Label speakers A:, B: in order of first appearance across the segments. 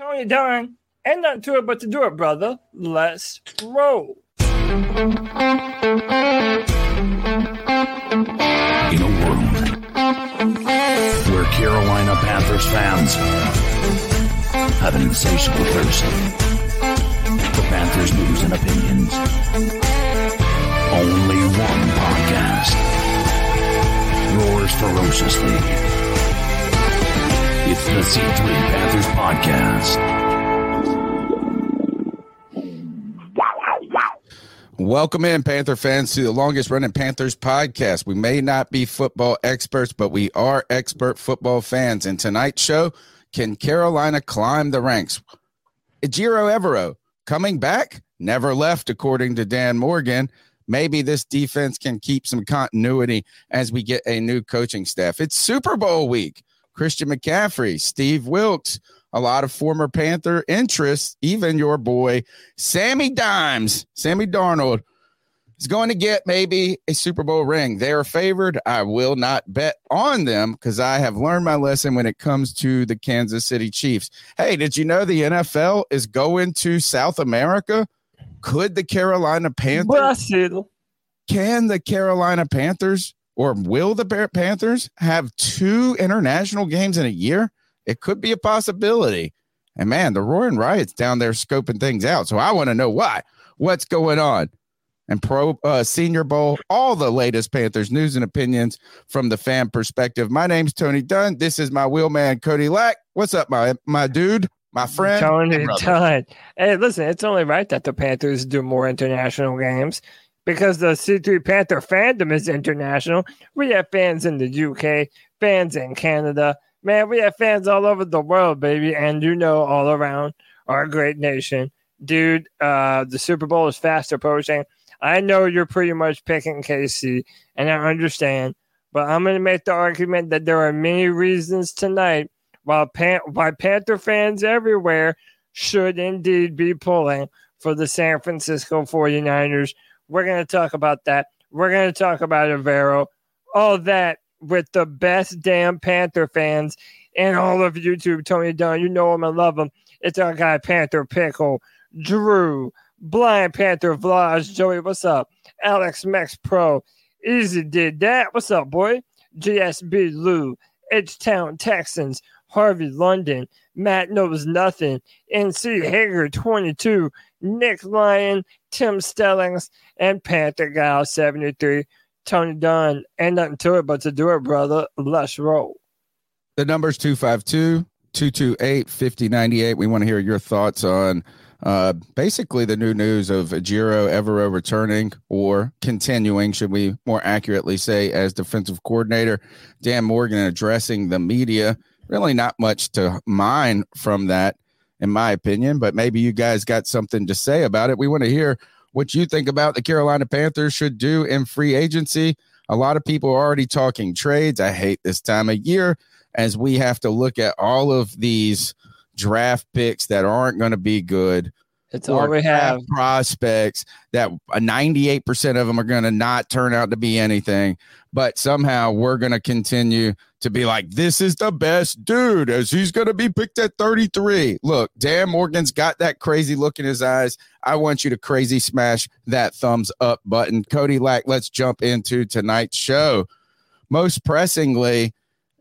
A: Tony Dunn, and nothing to it but to do it, brother. Let's roll.
B: In a world where Carolina Panthers fans have an insatiable thirst for Panthers news and opinions, only one podcast roars ferociously. It's the C3 Panthers Podcast.
C: Welcome in, Panther fans, to the longest running Panthers podcast. We may not be football experts, but we are expert football fans. And tonight's show can Carolina climb the ranks? Ejiro Evero coming back, never left, according to Dan Morgan. Maybe this defense can keep some continuity as we get a new coaching staff. It's Super Bowl week. Christian McCaffrey, Steve Wilks, a lot of former Panther interests, even your boy Sammy Dimes, Sammy Darnold is going to get maybe a Super Bowl ring. They are favored. I will not bet on them because I have learned my lesson when it comes to the Kansas City Chiefs. Hey, did you know the NFL is going to South America? Could the Carolina Panthers?
A: Brasil.
C: Can the Carolina Panthers or will the Panthers have two international games in a year? It could be a possibility. And man, the Roaring Riots down there scoping things out. So I want to know why. What's going on? And Pro uh, Senior Bowl, all the latest Panthers news and opinions from the fan perspective. My name's Tony Dunn. This is my wheelman, Cody Lack. What's up, my my dude, my friend?
A: Tony Dunn. Hey, listen, it's only right that the Panthers do more international games because the C3 Panther fandom is international. We have fans in the UK, fans in Canada. Man, we have fans all over the world, baby. And you know, all around our great nation. Dude, uh, the Super Bowl is fast approaching. I know you're pretty much picking KC, and I understand, but I'm going to make the argument that there are many reasons tonight why, Pan- why Panther fans everywhere should indeed be pulling for the San Francisco 49ers. We're going to talk about that. We're going to talk about Evero, all that with the best damn Panther fans in all of YouTube. Tony Dunn, you know him and love him. It's our guy Panther Pickle, Drew, Blind Panther Vlogs, Joey, what's up? Alex Max Pro, Easy did that. What's up, boy? GSB Lou, H Town Texans, Harvey London, Matt Knows Nothing, NC Hager 22, Nick Lyon, Tim Stellings, and Panther Gal 73. Tony Dunn, and nothing to it but to do it, brother. Let's roll.
C: The number's 252 228 5098. We want to hear your thoughts on uh, basically the new news of Jiro Evero returning or continuing, should we more accurately say, as defensive coordinator. Dan Morgan addressing the media. Really not much to mine from that, in my opinion, but maybe you guys got something to say about it. We want to hear what you think about the Carolina Panthers should do in free agency. A lot of people are already talking trades. I hate this time of year as we have to look at all of these draft picks that aren't going to be good.
A: It's all we have.
C: Prospects that 98% of them are going to not turn out to be anything, but somehow we're going to continue to be like, this is the best dude as he's going to be picked at 33. Look, Dan Morgan's got that crazy look in his eyes. I want you to crazy smash that thumbs up button. Cody Lack, let's jump into tonight's show. Most pressingly,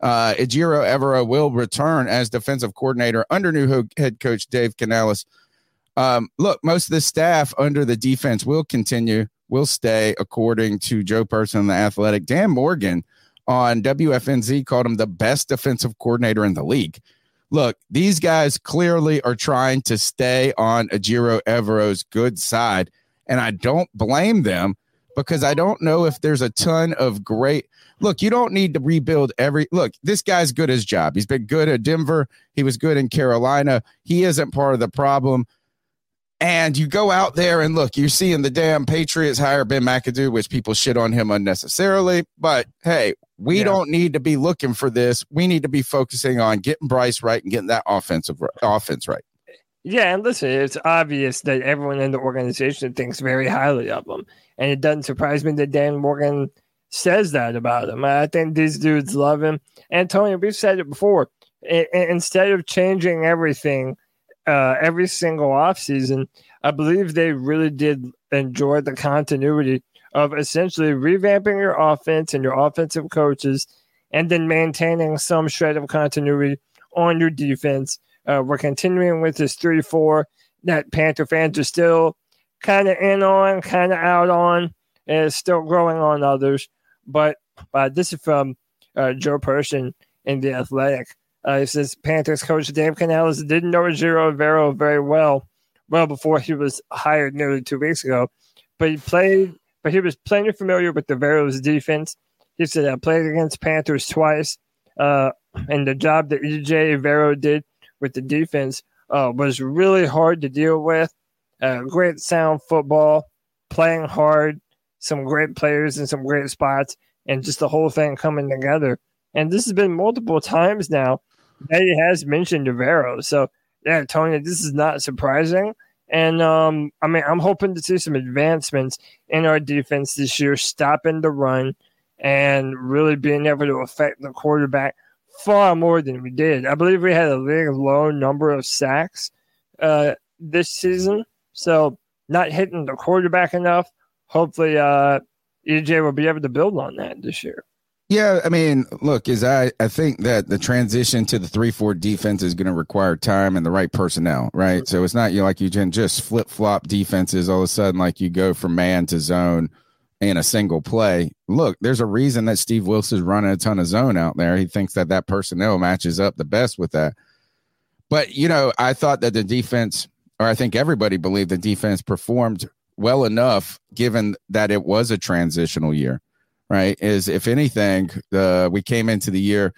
C: uh, Ejiro Evero will return as defensive coordinator under new head coach Dave Canales. Um, look, most of the staff under the defense will continue, will stay, according to Joe Person, the athletic. Dan Morgan on WFNZ called him the best defensive coordinator in the league. Look, these guys clearly are trying to stay on Ejiro Evero's good side, and I don't blame them because I don't know if there's a ton of great. Look, you don't need to rebuild every. Look, this guy's good at his job. He's been good at Denver. He was good in Carolina. He isn't part of the problem. And you go out there and look, you're seeing the damn Patriots hire Ben McAdoo, which people shit on him unnecessarily. But hey, we yeah. don't need to be looking for this. We need to be focusing on getting Bryce right and getting that offensive offense right.
A: Yeah, and listen, it's obvious that everyone in the organization thinks very highly of him, and it doesn't surprise me that Dan Morgan says that about him. I think these dudes love him. And Tony, we've said it before. instead of changing everything uh, every single offseason, I believe they really did enjoy the continuity of essentially revamping your offense and your offensive coaches, and then maintaining some shred of continuity on your defense. Uh, we're continuing with this 3 4 that Panther fans are still kind of in on, kind of out on, and still growing on others. But uh, this is from uh, Joe Person in The Athletic. Uh, he says Panthers coach Dave Canales didn't know Ejiro Evero very well, well before he was hired nearly two weeks ago, but he played, but he was plenty familiar with the Vero's defense. He said I played against Panthers twice, uh, and the job that EJ Vero did with the defense uh, was really hard to deal with. Uh, great sound football, playing hard, some great players in some great spots, and just the whole thing coming together. And this has been multiple times now that he has mentioned Evero. So yeah, Tony, this is not surprising. And um, I mean, I'm hoping to see some advancements in our defense this year, stopping the run and really being able to affect the quarterback far more than we did. I believe we had a league low number of sacks uh, this season. So not hitting the quarterback enough. Hopefully, uh, EJ will be able to build on that this year.
C: Yeah, I mean, look, is I I think that the transition to the three four defense is going to require time and the right personnel, right? So it's not you like you can just flip flop defenses all of a sudden like you go from man to zone in a single play. Look, there's a reason that Steve Wilks is running a ton of zone out there. He thinks that that personnel matches up the best with that. But you know, I thought that the defense, or I think everybody believed the defense performed well enough, given that it was a transitional year right? Is if anything, uh, we came into the year,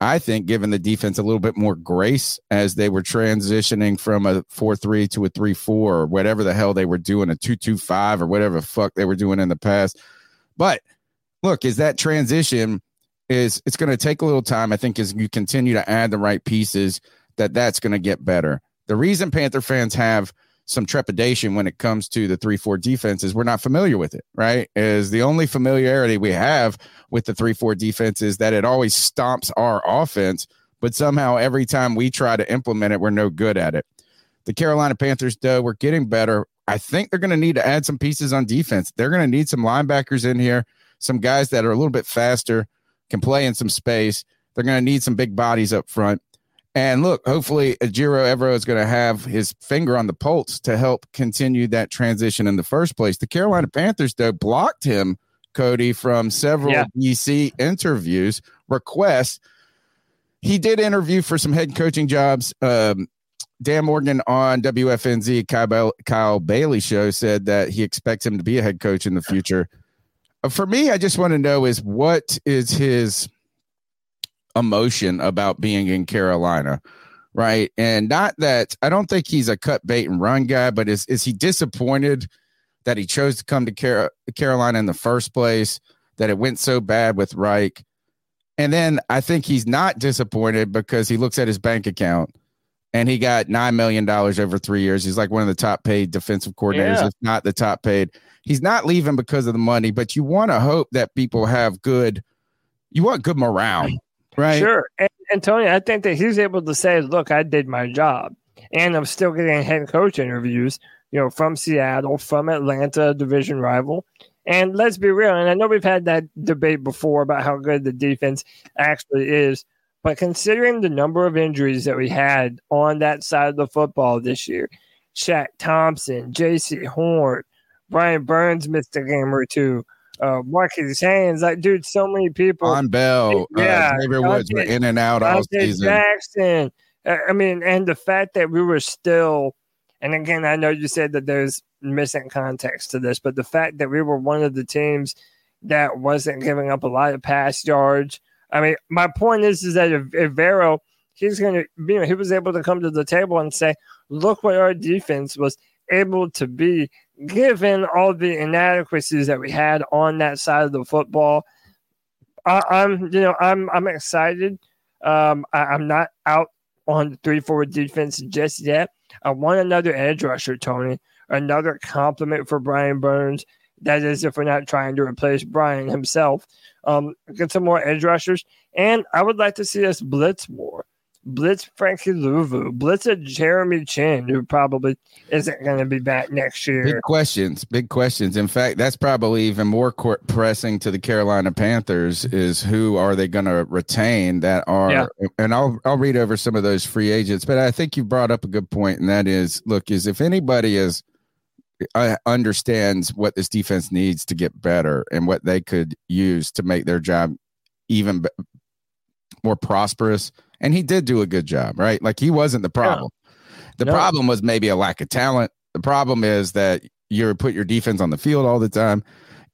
C: I think, giving the defense a little bit more grace as they were transitioning from a 4 3 to a 3 4 or whatever the hell they were doing, a 2 2 5 or whatever fuck they were doing in the past. But look, is that transition is it's going to take a little time. I think as you continue to add the right pieces, that that's going to get better. The reason Panther fans have some trepidation when it comes to the 3-4 defense is we're not familiar with it, right? Is the only familiarity we have with the 3-4 defense is that it always stomps our offense, but somehow every time we try to implement it, we're no good at it. The Carolina Panthers, though, we're getting better. I think they're going to need to add some pieces on defense. They're going to need some linebackers in here, some guys that are a little bit faster, can play in some space. They're going to need some big bodies up front. And look, hopefully, Ejiro Evero is going to have his finger on the pulse to help continue that transition in the first place. The Carolina Panthers, though, blocked him, Cody, from several yeah. DC interviews, requests. He did interview for some head coaching jobs. Um, Dan Morgan on WFNZ Kyle, Kyle Bailey show said that he expects him to be a head coach in the future. Uh, for me, I just want to know is what is his emotion about being in Carolina, right? And not that I don't think he's a cut bait and run guy, but is is he disappointed that he chose to come to Car- Carolina in the first place? That it went so bad with Reich, and then I think he's not disappointed because he looks at his bank account and he got nine million dollars over three years. He's like one of the top paid defensive coordinators,
A: Yeah.
C: if not the top paid. He's not leaving because of the money, but you want to hope that people have good. You want good morale, right?
A: Sure. And, and Tony, I think that he's able to say, look, I did my job. And I'm still getting head coach interviews, you know, from Seattle, from Atlanta, division rival. And let's be real. And I know we've had that debate before about how good the defense actually is. But considering the number of injuries that we had on that side of the football this year, Shaq Thompson, Jaycee Horn, Brian Burns missed a game or two, uh, Marquis Haynes, like, dude, so many people.
C: Vonn Bell,
A: Yeah,
C: uh, Xavier Woods were in and out all season.
A: Jackson. Uh, I mean, and the fact that we were still, and again, I know you said that there's missing context to this, but the fact that we were one of the teams that wasn't giving up a lot of pass yards. I mean, my point is, is that if, if Vero, he's going to, you know, he was able to come to the table and say, look what our defense was able to be given all the inadequacies that we had on that side of the football. I, I'm, you know, I'm, I'm excited. Um, I, I'm not out on the three forward defense just yet. I want another edge rusher, Tony, another compliment for Brian Burns. That is, if we're not trying to replace Brian himself, um, get some more edge rushers. And I would like to see us blitz more. Blitz Frankie Luvu, blitz a Jeremy Chinn, who probably isn't going to be back next year.
C: Big questions, big questions. In fact, that's probably even more court pressing to the Carolina Panthers is who are they going to retain that are
A: Yeah.
C: and I'll I'll read over some of those free agents, but I think you brought up a good point and that is look is if anybody is uh, understands what this defense needs to get better and what they could use to make their job even be- more prosperous and he did do a good job, right? Like he wasn't the problem. The
A: No.
C: problem was maybe a lack of talent. The problem is that you put your defense on the field all the time.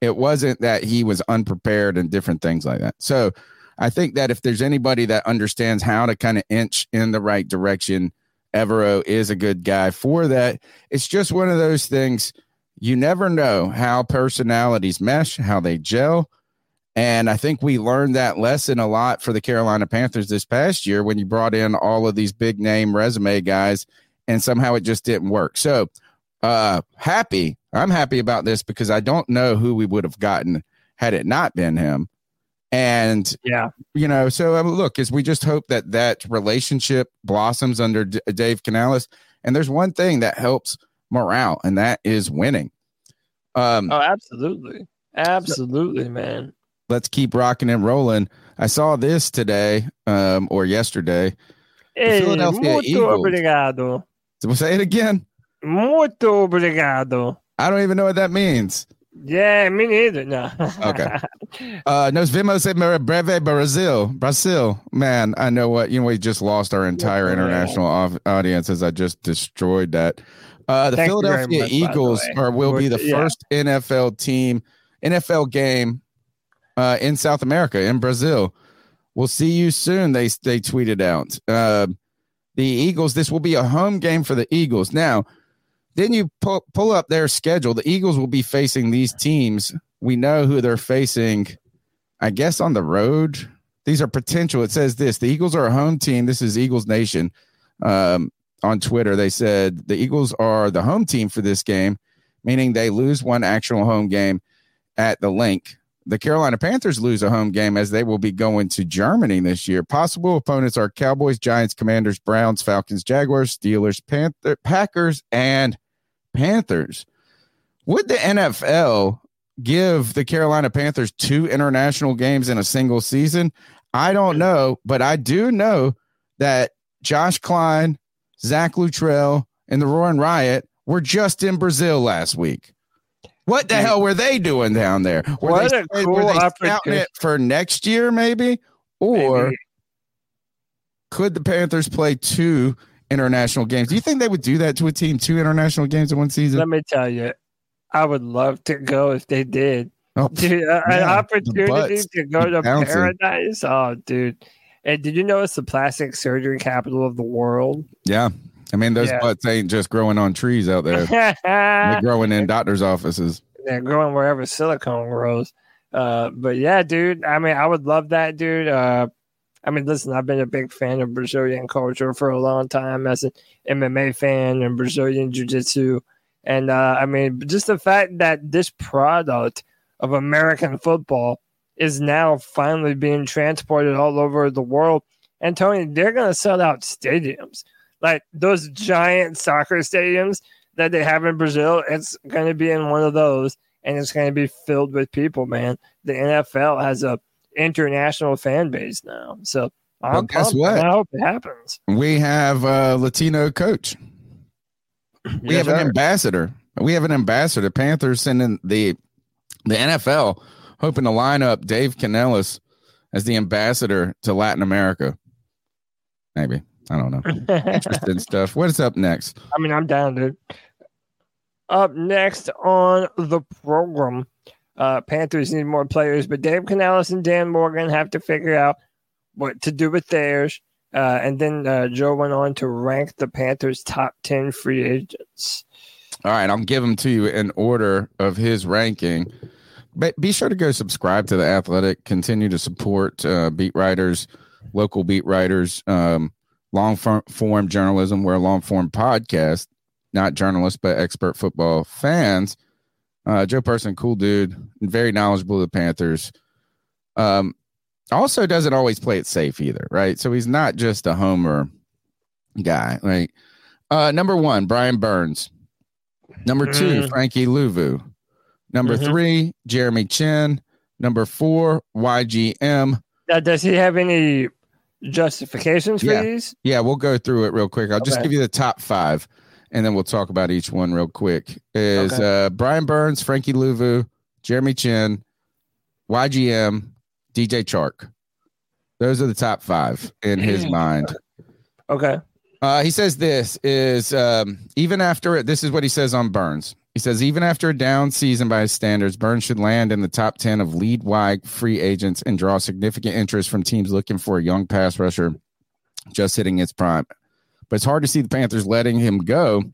C: It wasn't that he was unprepared and different things like that. So I think that if there's anybody that understands how to kind of inch in the right direction, Evero is a good guy for that. It's just one of those things. You never know how personalities mesh, how they gel. And I think we learned that lesson a lot for the Carolina Panthers this past year when you brought in all of these big name resume guys and somehow it just didn't work. So, uh, happy. I'm happy about this because I don't know who we would have gotten had it not been him. And
A: Yeah.
C: you know, so um, look, is we just hope that that relationship blossoms under D- Dave Canales. And there's one thing that helps morale, and that is winning. Um,
A: Oh, absolutely. Absolutely, man.
C: Let's keep rocking and rolling. I saw this today, um, or yesterday.
A: Hey,
C: Philadelphia
A: muito
C: Eagles.
A: obrigado.
C: So we'll say it again.
A: Muito obrigado.
C: I don't even know what that means.
A: Yeah, me neither. No.
C: Okay. Uh, nos vemos en breve Brazil. Brazil. Man, I know what, you know, we just lost our entire
A: Yeah.
C: international au- audience as I just destroyed that. Uh, the
A: Thank
C: Philadelphia
A: much, the
C: Eagles
A: way.
C: are, will be the
A: Yeah.
C: first NFL team, NFL game uh, in South America, in Brazil. We'll see you soon. They they tweeted out. Uh, the Eagles. This will be a home game for the Eagles. Now, then you pull pull up their schedule. The Eagles will be facing these teams. We know who they're facing. I guess on the road. These are potential. It says this: the Eagles are a home team. This is Eagles Nation. Um, on Twitter, they said the Eagles are the home team for this game, meaning they lose one actual home game at the link. The Carolina Panthers lose a home game as they will be going to Germany this year. Possible opponents are Cowboys, Giants, Commanders, Browns, Falcons, Jaguars, Steelers, Panther, Packers, and Panthers. Would the NFL give the Carolina Panthers two international games in a single season? I don't know, but I do know that Josh Klein, Zach Luttrell, and the Roaring Riot were just in Brazil last week. What the mm. hell were they doing down there? Were
A: What
C: they,
A: a
C: were
A: cool
C: they
A: opportunity.
C: it for next year, maybe? Or
A: Maybe.
C: could the Panthers play two international games? Do you think they would do that to a team, two international games in one season?
A: Let me tell you, I would love to go if they did.
C: Oh,
A: Dude,
C: Man,
A: an opportunity to go to
C: bouncing.
A: paradise. Oh, dude. And did you know it's the plastic surgery capital of the world?
C: yeah. I mean, those
A: Yeah.
C: butts ain't just growing on trees out there. They're growing in doctors' offices.
A: They're growing wherever silicone grows. Uh, but yeah, dude. I mean, I would love that, dude. Uh, I mean, listen, I've been a big fan of Brazilian culture for a long time as an MMA fan and Brazilian Jiu Jitsu. And uh, I mean, just the fact that this product of American football is now finally being transported all over the world. And Tony, they're going to sell out stadiums like those giant soccer stadiums that they have in Brazil. It's going to be in one of those, and it's going to be filled with people. Man, the NFL has a international fan base now, so. I'm
C: Well, guess
A: pumped,
C: what?
A: I hope it happens.
C: We have a Latino coach. We
A: Yes,
C: have an
A: sir.
C: ambassador. We have an ambassador. Panthers sending the the NFL hoping to line up Dave Canales as the ambassador to Latin America. Maybe. I don't know. Interesting stuff. What is up next?
A: I mean, I'm down, dude. Up next on the program, uh, Panthers need more players, but Dave Canales and Dan Morgan have to figure out what to do with theirs. Uh, and then uh, Joe went on to rank the Panthers' top 10 free agents.
C: All right, I'll give them to you in order of his ranking. But be sure to go subscribe to the Athletic. Continue to support uh, beat writers, local beat writers, um, long form, journalism. We're a long form podcast, not journalists, but expert football fans. Uh, Joe Person, cool dude, very knowledgeable of the Panthers. Um, also doesn't always play it safe either, right? So he's not just a homer guy. Right. Uh, number one, Brian Burns. Number two,
A: Mm.
C: Frankie Luvu. Number
A: Mhm.
C: three, Jeremy Chinn. Number four, YGM.
A: Now, does he have any justifications for
C: Yeah.
A: these?
C: Yeah, we'll go through it real quick. I'll just give you the top five, and then we'll talk about each one real quick. Is
A: Okay.
C: uh, Brian Burns, Frankie Luvu, Jeremy Chinn, YGM, DJ Chark. Those are the top five in his mind.
A: Okay.
C: Uh, he says this is um, even after it. This is what he says on Burns. He says even after a down season by his standards, Burns should land in the top ten of lead wide free agents and draw significant interest from teams looking for a young pass rusher just hitting its prime. But it's hard to see the Panthers letting him go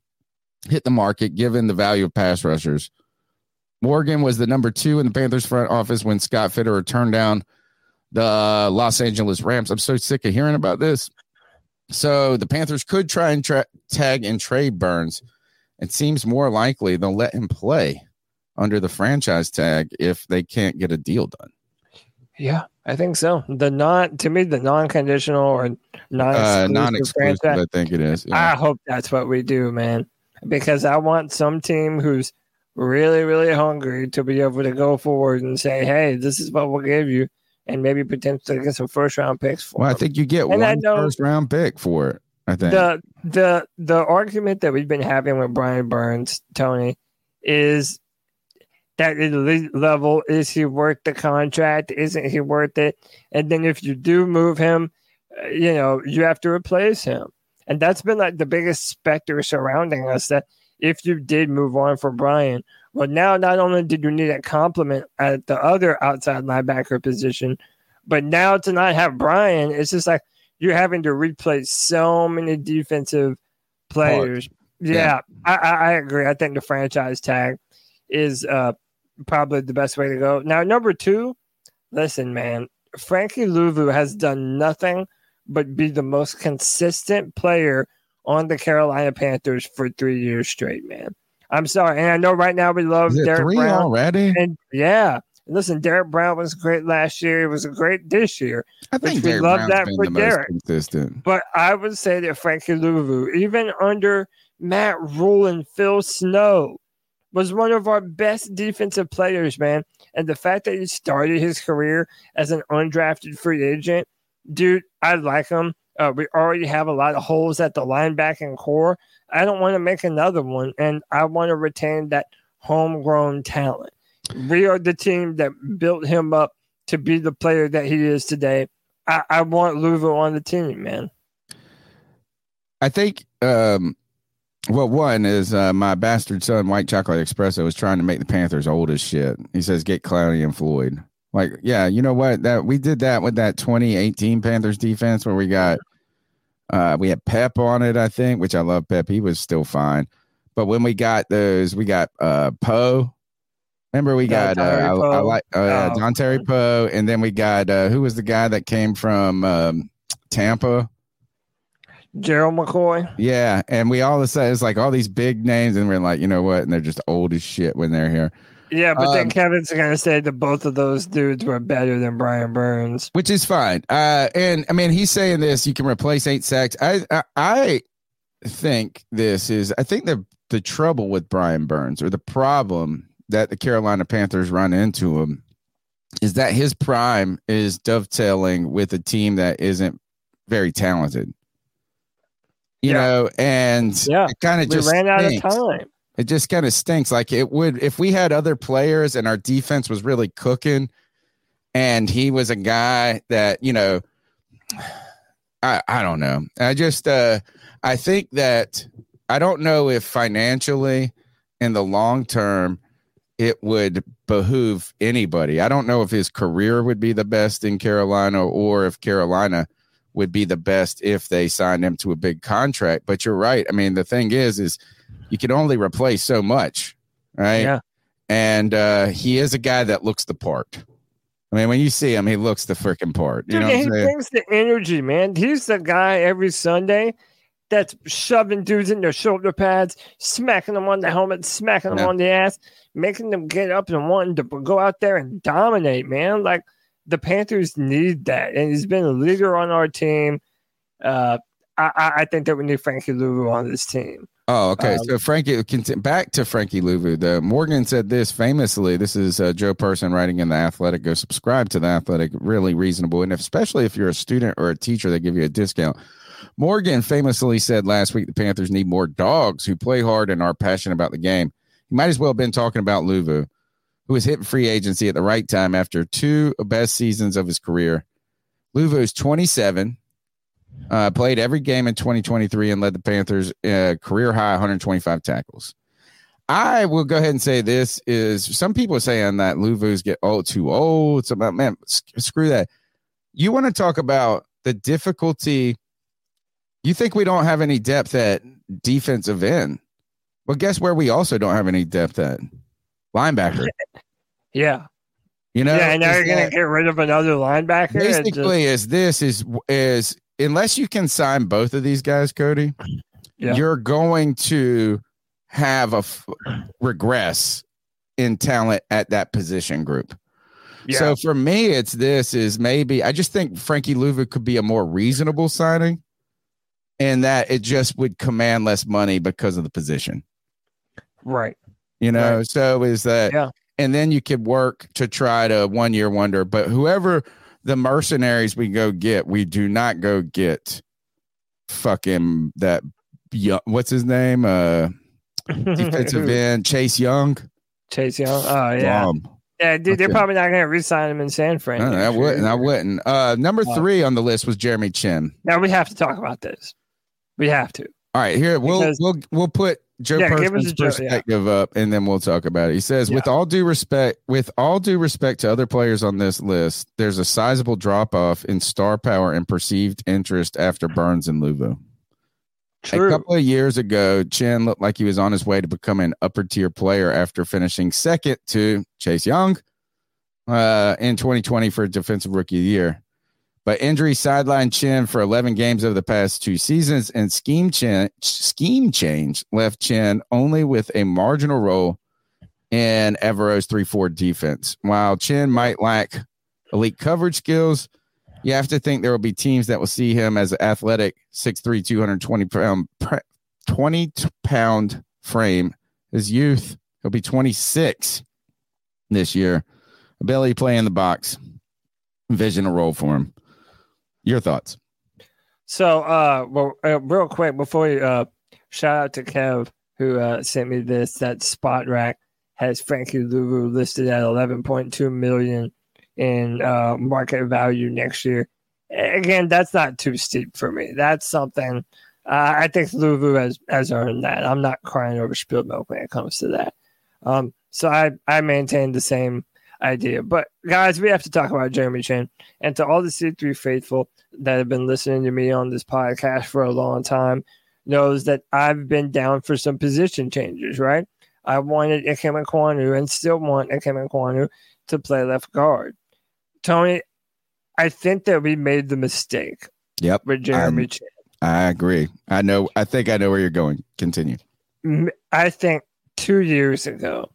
C: hit the market given the value of pass rushers. Morgan was the number two in the Panthers front office when Scott Fitterer turned down the Los Angeles Rams. I'm so sick of hearing about this. So the Panthers could try and tra- tag and trade Burns. It seems more likely they'll let him play under the franchise tag if they can't get a deal done.
A: Yeah, I think so. The non, to me, the non-conditional or non
C: Uh, non-exclusive, I think it is. Yeah.
A: I hope that's what we do, man. Because I want some team who's really, really hungry to be able to go forward and say, "Hey, this is what we'll give you," and maybe potentially get some first round picks for.
C: well, I think you get
A: And I
C: one
A: know-
C: first round pick for it. I think.
A: the the the argument that we've been having with Brian Burns, Tony, is that elite level is he worth the contract? Isn't he worth it? And then if you do move him, uh, you know you have to replace him, and that's been like the biggest specter surrounding us. That if you did move on for Brian, well, now not only did you need a compliment at the other outside linebacker position, but now to not have Brian, it's just like you're having to replace so many defensive players. Yeah, I, I, I agree. I think the franchise tag is uh, probably the best way to go. Now, number two, listen, man, Frankie Luvu has done nothing but be the most consistent player on the Carolina Panthers for three years straight, man. I'm sorry, and I know right now we love Derrick
C: three
A: Brown.
C: already?
A: And yeah, listen, Derrick Brown was great last year. He was great this year.
C: I think
A: we
C: Derrick
A: love
C: Brown's
A: that
C: been
A: for Derrick.
C: consistent.
A: But I would say that Frankie Luvu, even under Matt Rhule and Phil Snow, was one of our best defensive players, man. And the fact that he started his career as an undrafted free agent, dude, I like him. Uh, we already have a lot of holes at the linebacking core. I don't want to make another one, and I want to retain that homegrown talent. We are the team that built him up to be the player that he is today. I, I want Luvu on the team, man.
C: I think um well one is uh my bastard son White Chocolate Espresso was trying to make the Panthers old as shit. He says get Clowney and Floyd. Like, yeah, you know what? That we did that with that 2018 Panthers defense where we got uh we had Pep on it, I think, which I love Pep. He was still fine. But when we got those, we got uh Poe Remember, we got uh, I, I like uh,
A: Oh.
C: Dontari Poe, and then we got uh, who was the guy that came from um, Tampa?
A: Gerald McCoy.
C: Yeah, and we all of a sudden it's like all these big names, and we're like, you know what? And they're just old as shit when they're here,
A: Yeah, but
C: Um,
A: then Kevin's gonna say that both of those dudes were better than Brian Burns.
C: which is fine. Uh, and I mean, he's saying this: you can replace eight sacks. I, I, I think this is. I think the the trouble with Brian Burns, or the problem that the Carolina Panthers run into him, is that his prime is dovetailing with a team that isn't very talented. You
A: Yeah.
C: know, and
A: Yeah,
C: it kind of just
A: ran out of time.
C: It just kind of stinks. Like it would if we had other players and our defense was really cooking, and he was a guy that you know, I I don't know. I just uh I think that I don't know if financially in the long term it would behoove anybody. I don't know if his career would be the best in Carolina or if Carolina would be the best if they signed him to a big contract. But you're right. I mean, the thing is, is you can only replace so much, right?
A: Yeah.
C: And uh, he is a guy that looks the part. I mean, when you see him, he looks the freaking part. You
A: Dude,
C: know
A: he
C: saying?
A: brings the energy, man. He's the guy every Sunday that's shoving dudes in their shoulder pads, smacking them on the helmet, smacking them
C: Yeah.
A: on the ass, making them get up and wanting to go out there and dominate, man. Like the Panthers need that, and he's been a leader on our team. Uh, I, I think that we need Frankie Luvu on this team.
C: Oh, okay.
A: Um,
C: so Frankie, back to Frankie Luvu. The Morgan said this famously. This is uh, Joe Person writing in the Athletic. Go subscribe to the Athletic. Really reasonable, and if, especially if you're a student or a teacher, they give you a discount. Morgan famously said last week the Panthers need more dogs who play hard and are passionate about the game. He might as well have been talking about Luvu, who was hit free agency at the right time after two best seasons of his career. Luvu's 27, uh, played every game in 2023 and led the Panthers uh, career high 125 tackles. I will go ahead and say this is some people are saying that Luvu's get old too old. It's about man, s- screw that. You want to talk about the difficulty? You think we don't have any depth at defensive end? Well, guess where we also don't have any depth at linebacker.
A: Yeah,
C: You know,
A: yeah. And now you're gonna get rid of another linebacker. It just-
C: basically is this is is unless you can sign both of these guys cody
A: Yeah.
C: you're going to have a f- regress in talent at that position group
A: yeah.
C: so for me it's this is maybe i just think frankie luvu could be a more reasonable signing and that it just would command less money because of the position
A: right.
C: you know so is that
A: Yeah.
C: and then you could work to try to one year wonder but whoever the mercenaries we go get we do not go get fucking that young, what's his name uh defensive end chase young
A: Chase Young. Oh yeah.
C: Um,
A: Yeah, dude, they're probably not going to re-sign him in San Fran.
C: no, I wouldn't i wouldn't uh number
A: Wow.
C: three on the list was jeremy chinn
A: Now we have to talk about this. We have to.
C: all right here we'll
A: Because-
C: we'll we'll put joe
A: Yeah, give
C: Person's
A: Joe, yeah.
C: perspective up and then we'll talk about it he says with all due respect with all due respect to other players on this list there's a sizable drop off in star power and perceived interest after burns and luvu A couple of years ago, Chinn looked like he was on his way to become an upper tier player after finishing second to Chase Young uh, in 2020 for Defensive Rookie of the Year. But injury sidelined Chinn for 11 games over the past two seasons, and scheme, chinn, scheme change left Chinn only with a marginal role in Evero's 3 4 defense. While Chinn might lack elite coverage skills, you have to think there will be teams that will see him as an athletic 6'3, 220 pound, 20 pound frame. His youth, he'll be 26 this year. Ability play in the box. Envision a role for him. Your thoughts?
A: So, uh, well, uh, real quick before we uh, shout out to Kev who uh, sent me this. That Spotrac has Frankie Luvu listed at 11.2 million in uh, market value next year. Again, that's not too steep for me. That's something uh, I think Luvu has has earned that. I'm not crying over spilled milk when it comes to that. Um, so I I maintain the same idea. But guys, we have to talk about Jeremy Chinn and to all the C3 faithful that have been listening to me on this podcast for a long time knows that I've been down for some position changes, right? I wanted Ikem Ekwonu and still want Ikem Ekwonu to play left guard. Tony, I think that we made the mistake
C: Yep.
A: with Jeremy
C: I'm-
A: Chinn.
C: I agree. I know. I think I know where you're going. Continue.
A: I think two years ago,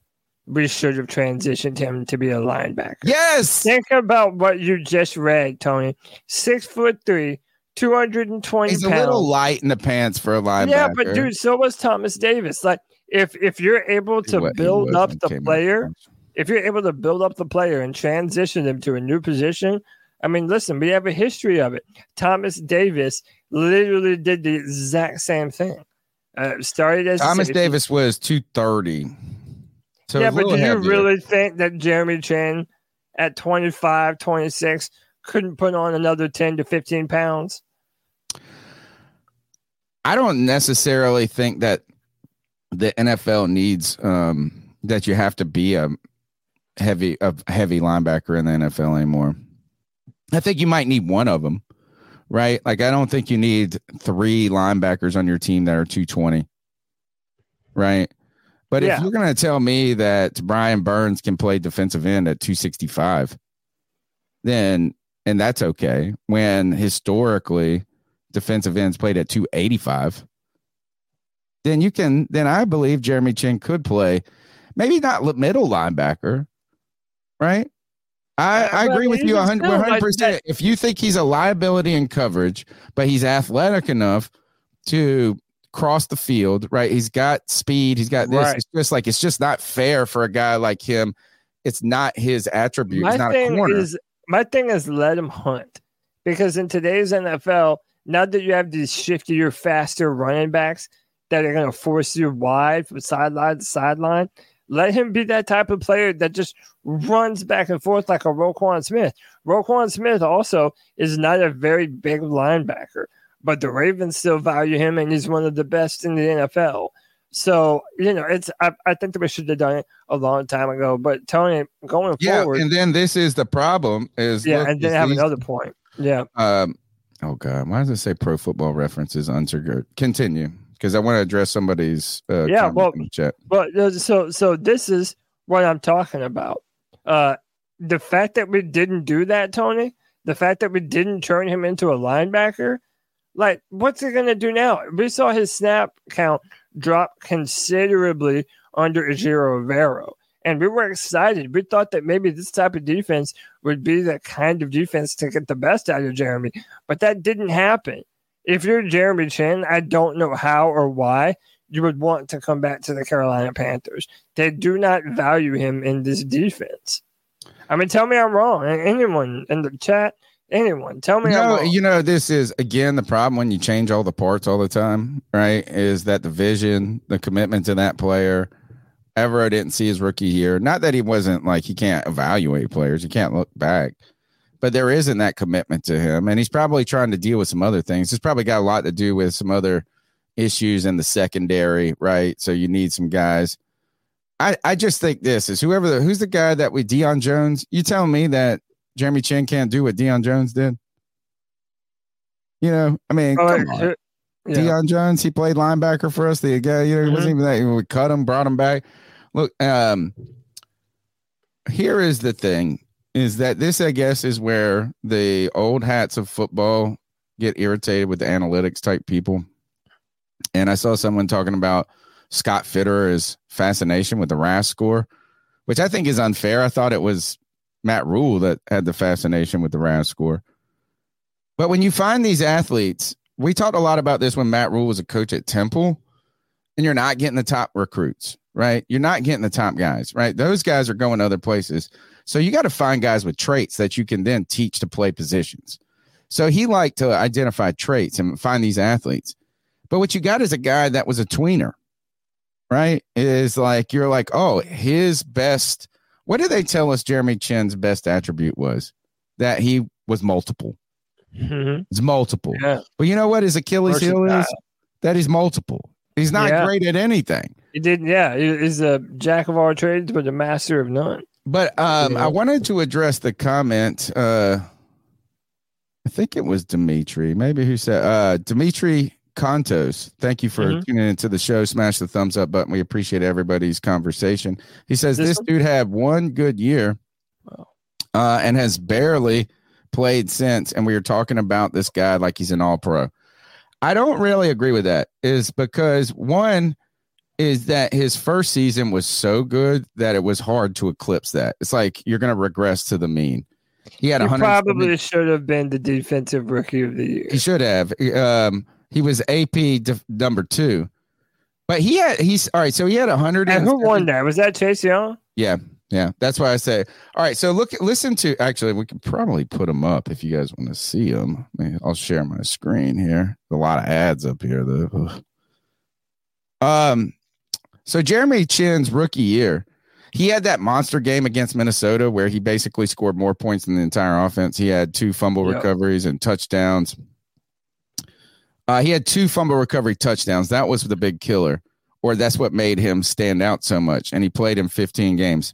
A: we should have transitioned him to be a linebacker.
C: Yes.
A: Think about what you just read, Tony. Six foot three, 220
C: He's a little light in the pants for a linebacker.
A: yeah, but dude, so was Thomas Davis. Like, if if you're able to build up the
C: he came out.
A: player, if you're able to build up the player and transition him to a new position, I mean, listen, we have a history of it. Thomas Davis literally did the exact same thing. Uh, started as
C: Thomas. Davis was two thirty. So
A: yeah, but do you really think that Jeremy Chinn at 25, 26 couldn't put on another 10 to 15 pounds?
C: I don't necessarily think that the NFL needs um, that you have to be a heavy a heavy linebacker in the NFL anymore. I think you might need one of them, right? Like I don't think you need three linebackers on your team that are 220. Right? But
A: Yeah.
C: if you're going to tell me that Brian Burns can play defensive end at 265, then and that's okay when historically defensive ends played at 285 then you can then i believe jeremy chinn could play maybe not middle linebacker right i, I agree with you 100,
A: still, like
C: 100%
A: that-
C: if you think he's a liability in coverage but he's athletic enough to cross the field right he's got speed he's got this
A: Right.
C: it's just like it's just not fair for a guy like him it's not his attribute
A: My
C: he's not a
A: thing
C: corner
A: is my thing is let him hunt. Because in today's NFL, now that you have these shiftier, faster running backs that are going to force you wide from sideline to sideline, let him be that type of player that just runs back and forth like a Roquan Smith. Roquan Smith also is not a very big linebacker, but the Ravens still value him, and he's one of the best in the NFL. So you know, it's I, I think that we should have done it a long time ago. But Tony, going
C: yeah
A: forward,
C: and then this is the problem is
A: yeah,
C: look,
A: and then have
C: these-
A: another point. Yeah,
C: Um, oh God, why does it say Pro Football References undergird? Continue, because I want to address somebody's. Uh,
A: Yeah, well-
C: in the chat.
A: but uh, so so this is what I'm talking about. Uh, the fact that we didn't do that, Tony, the fact that we didn't turn him into a linebacker, like what's he gonna do now? We saw his snap count drop considerably under Ejiro Rivero. And we were excited. We thought that maybe this type of defense would be the kind of defense to get the best out of Jeremy, but that didn't happen. If you're Jeremy Chinn, I don't know how or why you would want to come back to the Carolina Panthers. They do not value him in this defense. I mean, tell me I'm wrong. Anyone in the chat, anyone, tell me
C: No, you know this is again the problem when you change all the parts all the time, right? Is that the vision, the commitment to that player. Evero didn't see his rookie year. Not that he wasn't like he can't evaluate players, he can't look back, but there isn't that commitment to him, and he's probably trying to deal with some other things. It's probably got a lot to do with some other issues in the secondary, right? So you need some guys. I I just think this is whoever the, who's the guy that with Deion Jones. You telling me that Jeremy Chinn can't do what Deion Jones did? You know, I mean,
A: Oh,
C: come on.
A: yeah.
C: Deion Jones, he played linebacker for us. The guy, you know, it wasn't even that. We cut him, brought him back. Look, um, here is the thing: is that this, I guess, is where the old hats of football get irritated with the analytics type people. And I saw someone talking about Scott Fitterer's fascination with the RAS score, which I think is unfair. I thought it was Matt Rhule that had the fascination with the RAS score. But when you find these athletes, we talked a lot about this when Matt Rhule was a coach at Temple, and you're not getting the top recruits, right? You're not getting the top guys, right? Those guys are going other places. So you got to find guys with traits that you can then teach to play positions. So he liked to identify traits and find these athletes. But what you got is a guy that was a tweener, right? Is like you're like, oh, his best. What did they tell us Jeremy Chinn's best attribute was? That he was multiple.
A: Mhm.
C: It's multiple.
A: Yeah.
C: But you know what his Achilles heel is? That he's multiple. He's not
A: Yeah.
C: great at anything.
A: He did, yeah. he- He's a jack of all trades, but a master of none.
C: But um,
A: Yeah.
C: I wanted to address the comment. Uh, I think it was Dimitri, maybe who said uh, Dimitri Contos, thank you for
A: Mhm.
C: tuning into the show. Smash the thumbs up button. We appreciate everybody's conversation. He says
A: This
C: this, dude had one good year
A: Wow.
C: uh, and has barely played since. And we were talking about this guy like he's an all pro. I don't really agree with that, is because one is that his first season was so good that it was hard to eclipse that. It's like you're going to regress to the mean. He had
A: He
C: 100
A: probably should have been the defensive rookie of the year.
C: he should have. Um, he was AP def- number two, but he had he's all right. So he had a hundred.
A: And who won that? Was that Chase Young?
C: Yeah, yeah. That's why I say. All right. So look, listen to. Actually, we could probably put them up if you guys want to see them. I'll share my screen here. A lot of ads up here though. Ugh. Um, so Jeremy Chinn's rookie year, he had that monster game against Minnesota where he basically scored more points than the entire offense. He had two fumble
A: Yep.
C: recoveries and touchdowns. Uh, he had two fumble recovery touchdowns. That was the big killer, or that's what made him stand out so much. And he played in 15 games.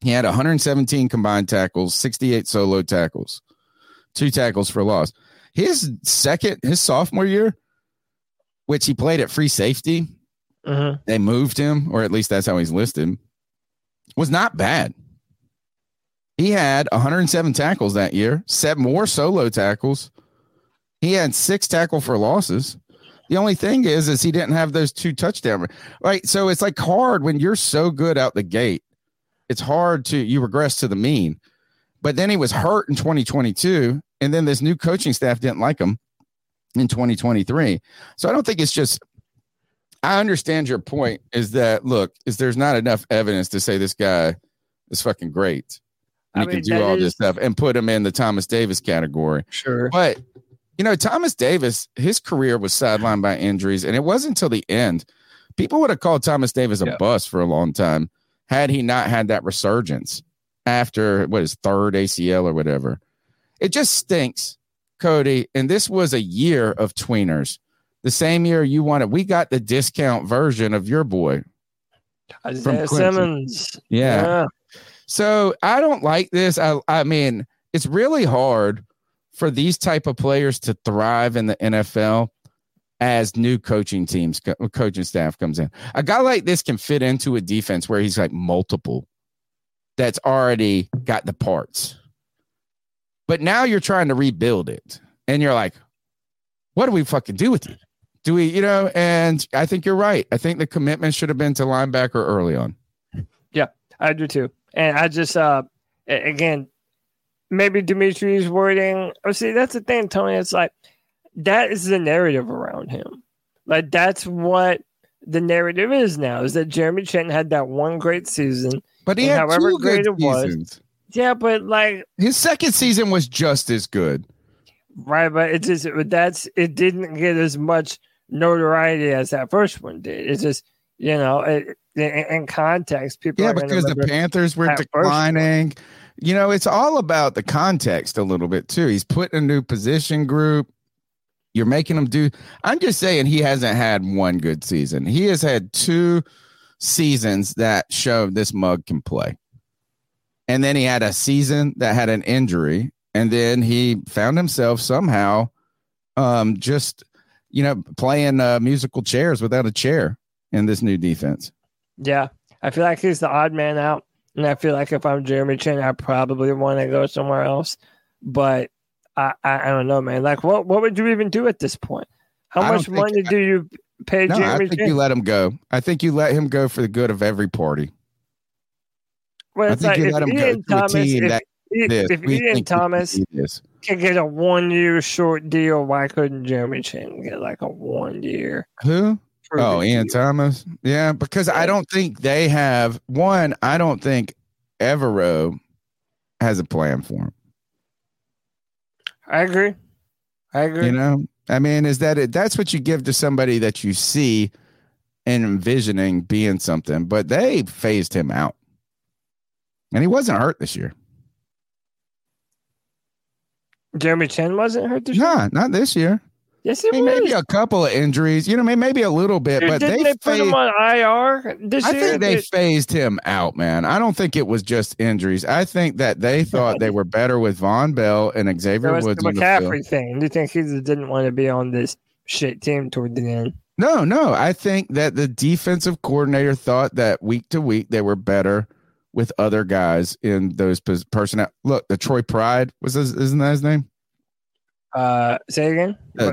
C: He had 117 combined tackles, 68 solo tackles, two tackles for loss. His second, his sophomore year, which he played at free safety,
A: Mm-hmm.
C: they moved him, or at least that's how he's listed, was not bad. He had 107 tackles that year, seven more solo tackles. He had six tackle for losses. The only thing is, is he didn't have those two touchdowns. Right. So it's like hard when you're so good out the gate. It's hard to you regress to the mean. But then he was hurt in 2022, and then this new coaching staff didn't like him in 2023. So I don't think it's just I understand your point is that look, is there's not enough evidence to say this guy is fucking great. And
A: I
C: he
A: mean,
C: can do all
A: is-
C: this stuff and put him in the Thomas Davis category.
A: Sure.
C: But you know, Thomas Davis, his career was sidelined by injuries, and it wasn't until the end. People would have called Thomas Davis a
A: Yeah.
C: bust for a long time had he not had that resurgence after what his third ACL or whatever. It just stinks, Cody. And this was a year of tweeners. The same year you wanted, we got the discount version of your boy.
A: Isaiah. Simmons.
C: Yeah. So I don't like this. I I mean, it's really hard for these type of players to thrive in the NFL as new coaching teams, co- coaching staff comes in. A guy like this can fit into a defense where he's like multiple that's already got the parts. But now you're trying to rebuild it. And you're like, what do we fucking do with it? Do we, you know, and I think you're right. I think the commitment should have been to linebacker early on.
A: Yeah, I do too. And I just uh again maybe Dimitri's wording oh see that's the thing, Tony. It's like that is the narrative around him. Like that's what the narrative is now is that Jeremy Chinn had that one great season.
C: But he had
A: however
C: two
A: great
C: good
A: it was-
C: seasons.
A: Yeah, but like
C: His second season was just as good.
A: right, but it just that's it didn't get as much notoriety as that first one did. It's just you know, it, in, in context, people
C: Yeah, because the Panthers were declining. You know, it's all about the context a little bit too. He's put in a new position group. You're making him do. I'm just saying he hasn't had one good season. He has had two seasons that show this mug can play. And then he had a season that had an injury. And then he found himself somehow um just you know playing uh, musical chairs without a chair in this new defense.
A: Yeah, I feel like he's the odd man out, and I feel like if I'm Jeremy Chinn, I probably want to go somewhere else. But I, I, I don't know, man. Like, what, what would you even do at this point? How
C: I
A: much
C: think-
A: money do you pay Jeremy?
C: No, I think
A: Chinn?
C: you let him go. I think you let him go for the good of every party.
A: well,
C: I think
A: like
C: you
A: if
C: let him go to a
A: Thomas,
C: team
A: if,
C: that This,
A: if
C: we
A: Ian Thomas
C: can
A: get a one year short deal, why couldn't Jeremy Chinn get like a one year?
C: Who? Oh, Ian? Thomas. Yeah, because I don't think they have one. I don't think Evero has a plan for him.
A: I agree. I agree.
C: You know, I mean, is that it? That's what you give to somebody that you see and envisioning being something, but they phased him out, and he wasn't hurt this year.
A: Jeremy Chinn wasn't hurt this year.
C: Nah, not this year.
A: Yes, he
C: I
A: was.
C: maybe a couple of injuries. You know, may- maybe a little bit,
A: Dude,
C: but they,
A: they, put
C: phased-
A: him on IR this
C: I
A: year?
C: think they phased him out, man. I don't think it was just injuries. I think that they thought they were better with Vonn Bell and Xavier
A: the
C: Woods the.
A: McCaffrey thing. Do you think he didn't want to be on this shit team toward the end.
C: No, no. I think that the defensive coordinator thought that week to week they were better with other guys in those pos- personnel. Look, the Troy Pride was his, isn't that his name?
A: Uh, say again.
C: Uh,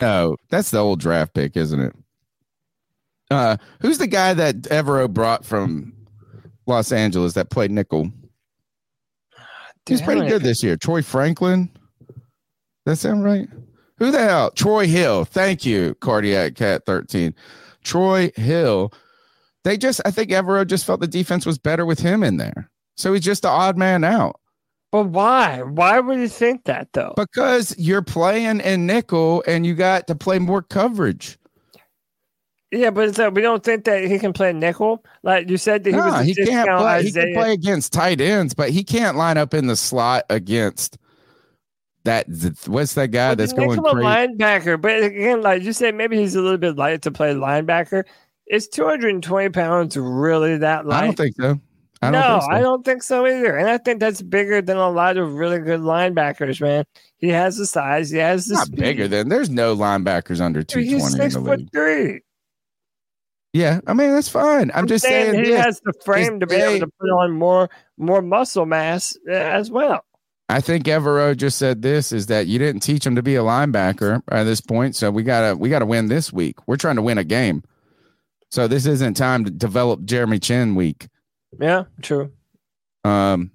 C: No, that's the old draft pick, isn't it? Uh, who's the guy that Evero brought from Los Angeles that played nickel? He's pretty good this year. Troy Franklin. That sound right? Who the hell? Troy Hill. Thank you, Cardiac Cat 13. Troy Hill. They just, I think Evero just felt the defense was better with him in there. So he's just the odd man out.
A: But why? Why would you think that though?
C: Because you're playing in nickel and you got to play more coverage.
A: yeah, but it's like we don't think that he can play nickel. Like you said that he was
C: No,
A: a
C: he can't play. He can play against tight ends, but he can't line up in the slot against that. What's that guy that's going crazy?
A: linebacker. But again, like you said, maybe he's a little bit light to play linebacker. Is 220 pounds really that light?
C: I don't think so. I don't
A: no,
C: so.
A: I don't think so either. And I think that's bigger than a lot of really good linebackers, man. He has the size, he has the
C: Not
A: speed.
C: bigger than there's no linebackers under 220
A: He's
C: in
A: six
C: the
A: foot
C: league.
A: three.
C: Yeah, I mean that's fine. I'm, just saying,
A: he
C: this.
A: has the frame to be
C: they-
A: able to put on more more muscle mass uh, as well.
C: I think Evero just said this is that you didn't teach him to be a linebacker at this point, so we gotta we gotta win this week. We're trying to win a game, so this isn't time to develop Jeremy Chinn week.
A: Yeah, true.
C: Um,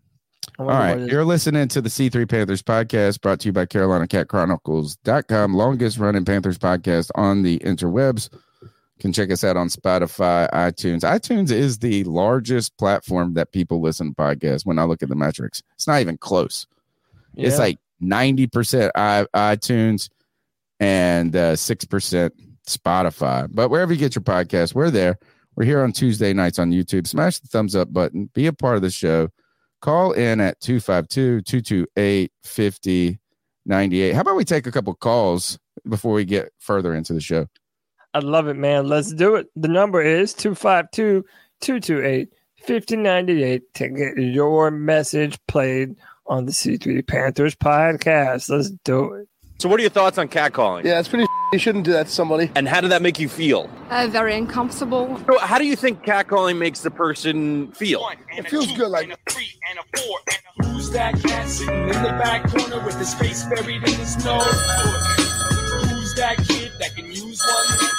C: All right.
A: what it is.
C: You're listening to the C3 Panthers podcast brought to you by CarolinaCatChronicles.com, longest running Panthers podcast on the interwebs. You can check us out on Spotify, iTunes. iTunes is the largest platform that people listen to podcasts when I look at the metrics. It's not even close. It's like 90% i iTunes and uh, 6% Spotify. But wherever you get your podcast, we're there. We're here on Tuesday nights on YouTube. Smash the thumbs up button. Be a part of the show. Call in at 252 228 5098. How about we take a couple calls before we get further into the show?
A: I love it, man. Let's do it. The number is 252 228 5098 to get your message played on the C3 Panthers podcast. Let's do it.
D: So, what are your thoughts on catcalling?
E: Yeah, it's pretty. You shouldn't do that to somebody.
D: And how did that make you feel?
F: Uh, very uncomfortable.
D: So how do you think catcalling makes the person feel?
E: It feels good, like
G: Who's that cat sitting in the back corner with his face buried in his nose? Who's that kid that can use one?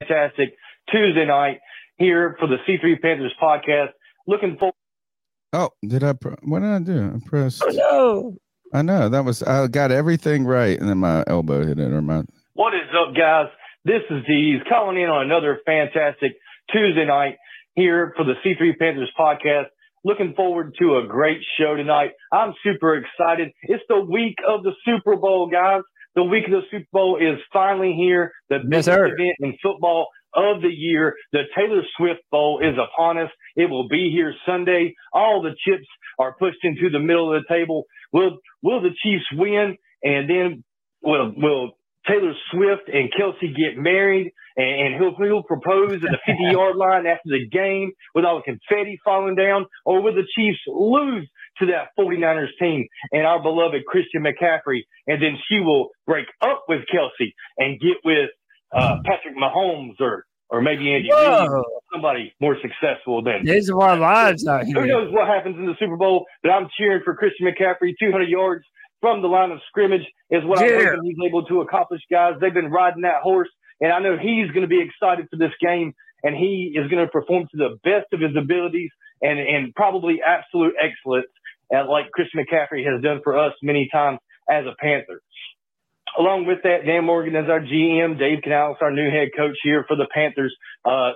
H: fantastic Tuesday night here for the C3 Panthers podcast. Looking forward.
C: Oh, did I? Pr- what did I do? I pressed.
A: Oh, no.
C: I know that was. I got everything right, and then my elbow hit it or my.
H: What is up, guys? This is Deez calling in on another fantastic Tuesday night here for the C3 Panthers podcast. Looking forward to a great show tonight. I'm super excited. It's the week of the Super Bowl, guys. The week of the Super Bowl is finally here. The
A: Yes,
H: biggest
A: sir.
H: event in football of the year. The Taylor Swift Bowl is upon us. It will be here Sunday. All the chips are pushed into the middle of the table. Will will the Chiefs win? And then will will Taylor Swift and Kelce get married? And, and he'll he'll propose at the 50 yard line after the game with all the confetti falling down, or will the Chiefs lose to that 49ers team and our beloved Christian McCaffrey, and then she will break up with Kelce and get with uh, Patrick Mahomes or or maybe Andy Reid, somebody more successful than
A: Days of our lives out
H: who knows what happens in the Super Bowl, but I'm cheering for Christian McCaffrey 200 yards from the line of scrimmage is what I'm
A: Yeah.
H: hoping he's able to accomplish, guys. They've been riding that horse, and I know he's going to be excited for this game, and he is going to perform to the best of his abilities and, and probably absolute excellence, like Christian McCaffrey has done for us many times as a Panther. Along with that, Dan Morgan is our GM, Dave Canales, our new head coach here for the Panthers. Uh,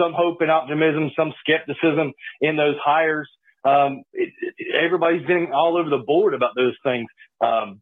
H: some hope and optimism, some skepticism in those hires. Um, it, it, everybody's been all over the board about those things. Um,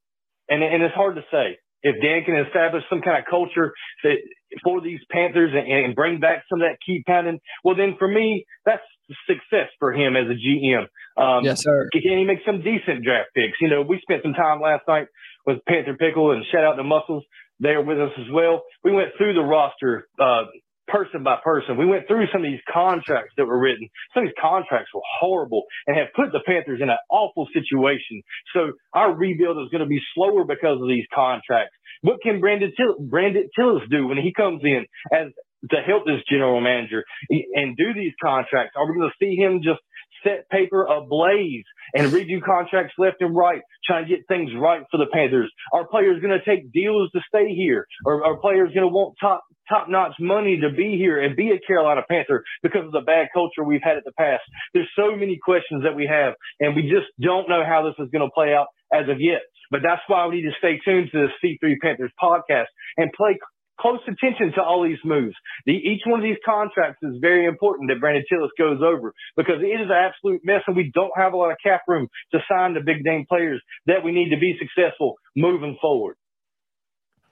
H: and, and it's hard to say if Dan can establish some kind of culture that for these Panthers and, and bring back some of that key pounding. Well, then for me, that's success for him as a GM. Um,
A: Yes, sir.
H: Can he make some decent draft picks? You know, we spent some time last night with Panther Pickle and shout out to Muscles. They are with us as well. We went through the roster, uh, person by person. We went through some of these contracts that were written. Some of these contracts were horrible and have put the Panthers in an awful situation. So our rebuild is going to be slower because of these contracts. What can Brandon Till- Brandon Tilis do when he comes in as to help this general manager and do these contracts? Are we going to see him just set paper ablaze and redo contracts left and right, trying to get things right for the Panthers? Are players going to take deals to stay here? Or are players going to want top top notch money to be here and be a Carolina Panther because of the bad culture we've had in the past? There's so many questions that we have, and we just don't know how this is going to play out as of yet. But that's why we need to stay tuned to the C3 Panthers podcast and play close attention to all these moves. The, each one of these contracts is very important that Brandon Tilis goes over because it is an absolute mess and we don't have a lot of cap room to sign the big name players that we need to be successful moving forward.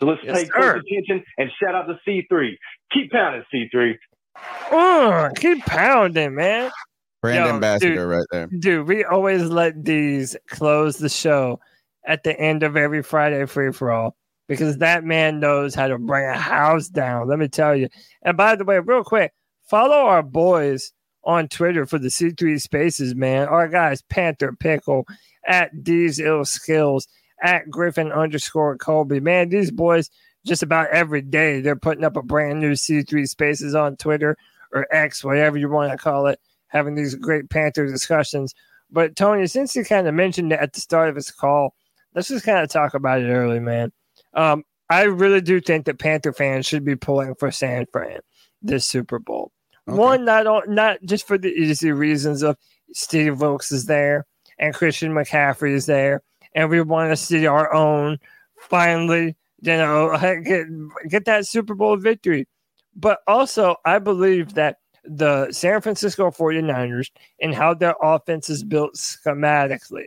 H: So let's
A: Yes,
H: pay
A: sir.
H: close attention and shout out to C3. Keep pounding C3.
A: Mm, keep pounding, man.
C: Brand
A: Yo,
C: ambassador
A: dude.
C: right there.
A: Dude, we always let these close the show at the end of every Friday free for all because that man knows how to bring a house down. Let me tell you. And by the way, real quick, follow our boys on Twitter for the C3 Spaces, man. Our guys, Panther Pickle, at These Ill Skills, at Griffin underscore Colby. Man, these boys just about every day they're putting up a brand new C3 Spaces on Twitter or X, whatever you want to call it, having these great Panther discussions. But Tony, since you kind of mentioned it at the start of his call, let's just kind of talk about it early, man. Um, I really do think that Panther fans should be pulling for San Fran this Super Bowl.
C: Okay.
A: One, not not just for the easy reasons of Steve Wilks is there and Christian McCaffrey is there, and we want to see our own finally, you know, get get that Super Bowl victory. But also, I believe that the San Francisco 49ers and how their offense is built schematically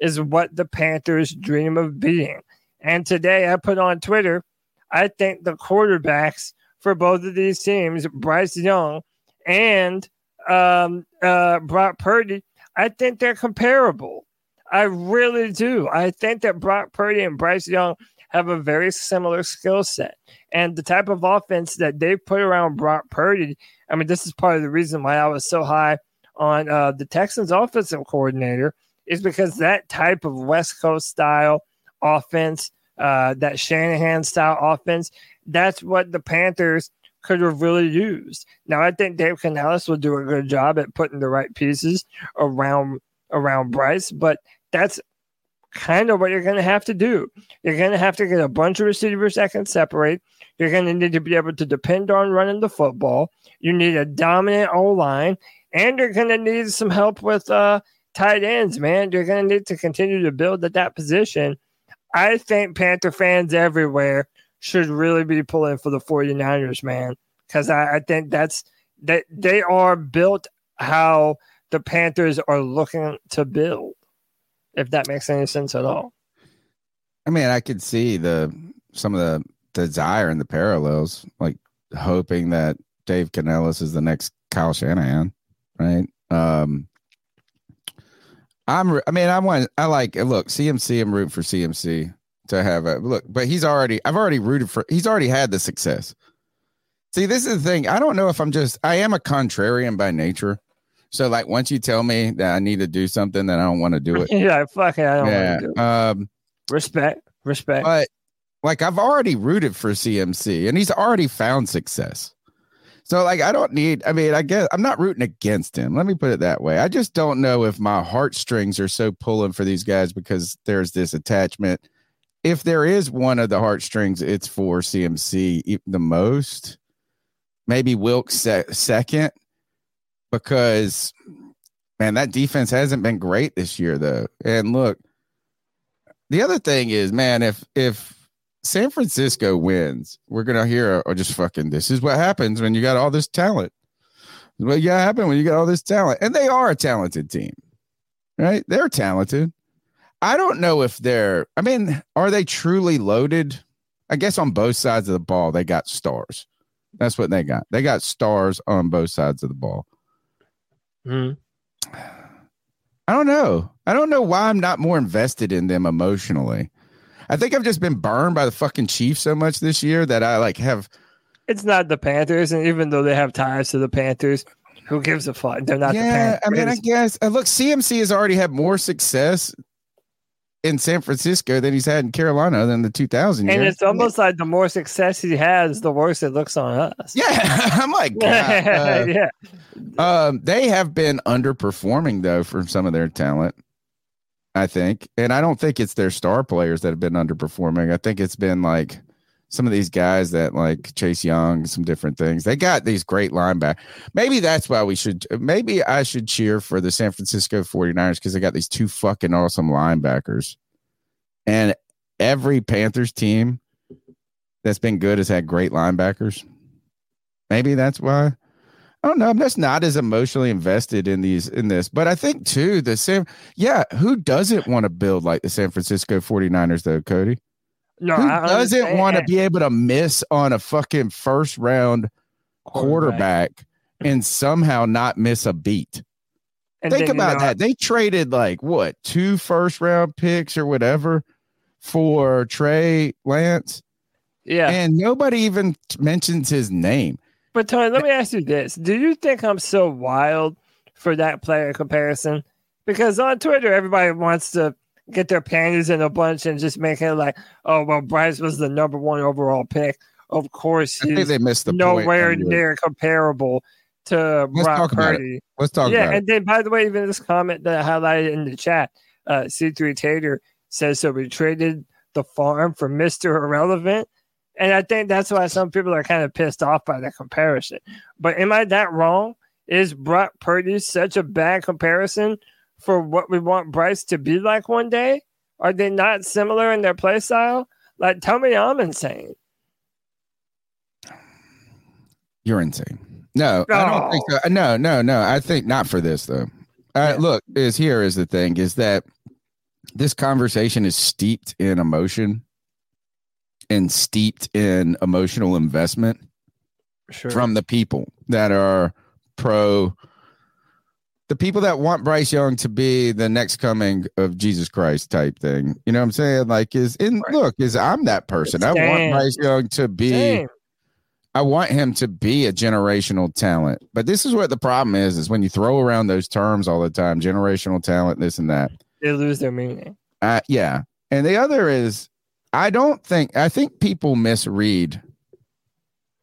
A: is what the Panthers dream of being. And today I put on Twitter, I think the quarterbacks for both of these teams, Bryce Young and um, uh, Brock Purdy, I think they're comparable. I really do. I think that Brock Purdy and Bryce Young have a very similar skill set. And the type of offense that they put around Brock Purdy, I mean, this is part of the reason why I was so high on uh, the Texans offensive coordinator, is because that type of West Coast style offense, uh, that Shanahan style offense, that's what the Panthers could have really used. Now, I think Dave Canales will do a good job at putting the right pieces around around Bryce, but that's kind of what you're going to have to do. You're going to have to get a bunch of receivers that can separate. You're going to need to be able to depend on running the football. You need a dominant O line, and you're going to need some help with uh, tight ends, man. You're going to need to continue to build at that position. I think Panther fans everywhere should really be pulling for the 49ers, man, because I, I think that's that they are built how the Panthers are looking to build, if that makes any sense at all.
C: I mean, I could see the some of the desire and the parallels, like hoping that Dave Canales is the next Kyle Shanahan, right? Um, I'm. I mean, I want. I like. Look, CMC. I'm rooting for CMC to have a look, but he's already. I've already rooted for. He's already had the success. See, this is the thing. I don't know if I'm just. I am a contrarian by nature. So, like, once you tell me that I need to do something, then I don't want to do it.
A: yeah, fuck it. I don't
C: yeah.
A: want to do it.
C: Um,
A: Respect. Respect.
C: but like I've already rooted for CMC and he's already found success. So like I don't need I mean I guess I'm not rooting against him. Let me put it that way. I just don't know if my heartstrings are so pulling for these guys because there's this attachment. If there is one of the heartstrings, it's for CMC the most. Maybe Wilks se- second because man, that defense hasn't been great this year though. And look, the other thing is, man, if if San Francisco wins, we're gonna hear or just fucking this is what happens when you got all this talent. What you gotta happen when you got all this talent. And they are a talented team. Right? They're talented. I don't know if they're I mean, are they truly loaded? I guess on both sides of the ball, they got stars. That's what they got. They got stars on both sides of the ball.
A: Hmm.
C: I don't know. I don't know why I'm not more invested in them emotionally. I think I've just been burned by the fucking Chiefs so much this year that I like have.
A: It's not the Panthers, and even though they have ties to the Panthers, who gives a fuck? They're not
C: yeah,
A: the
C: I mean, I guess. Uh, look, CMC has already had more success in San Francisco than he's had in Carolina than the 2000
A: and
C: years.
A: it's almost like the more success he has, the worse it looks on us.
C: yeah, I'm like, God, uh,
A: yeah.
C: Um, they have been underperforming though for some of their talent. I think, and I don't think it's their star players that have been underperforming. I think it's been like some of these guys that like Chase Young, some different things. They got these great linebackers. Maybe that's why we should. Maybe I should cheer for the San Francisco 49ers because they got these two fucking awesome linebackers, and every Panthers team that's been good has had great linebackers. Maybe that's why. Oh, I don't know. I'm just not as emotionally invested in these in this. But I think too, the same yeah, who doesn't want to build like the San Francisco 49ers though, Cody?
A: No,
C: who
A: I
C: doesn't want to be able to miss on a fucking first round quarterback, and somehow not miss a beat?
A: And
C: Think
A: then, you
C: about
A: know,
C: that. They traded like what, two first round picks or whatever for Trey Lance.
A: Yeah.
C: And nobody even mentions his name.
A: But Tony, let me ask you this: Do you think I'm so wild for that player comparison? Because on Twitter, everybody wants to get their panties in a bunch and just make it like, "Oh, well, Bryce was the number one overall pick. Of course,
C: I think
A: he's
C: they missed the point
A: nowhere near comparable to
C: Let's
A: Brock
C: talk.
A: Purdy."
C: Let's talk
A: yeah,
C: about it.
A: and then by the way, even this comment that I highlighted in the chat, uh, C3 Tater says so we traded the farm for Mr. Irrelevant. And I think that's why some people are kind of pissed off by that comparison. But am I that wrong? Is Brock Purdy such a bad comparison for what we want Bryce to be like one day? Are they not similar in their play style? Like, tell me I'm insane.
C: You're insane. No, I don't think so. No, no, no. I think not for this though. Uh, Look, is here is the thing is that this conversation is steeped in emotion and steeped in emotional investment
A: Sure.
C: from the people that are pro the people that want Bryce Young to be the next coming of Jesus Christ type thing. You know what I'm saying? Like is in look, is I'm that person. I want Bryce Young to be
A: Same.
C: I want him to be a generational talent. But this is what the problem is is when you throw around those terms all the time, generational talent, this and that.
A: They lose their meaning.
C: Uh, yeah. And the other is, I don't think, I think people misread.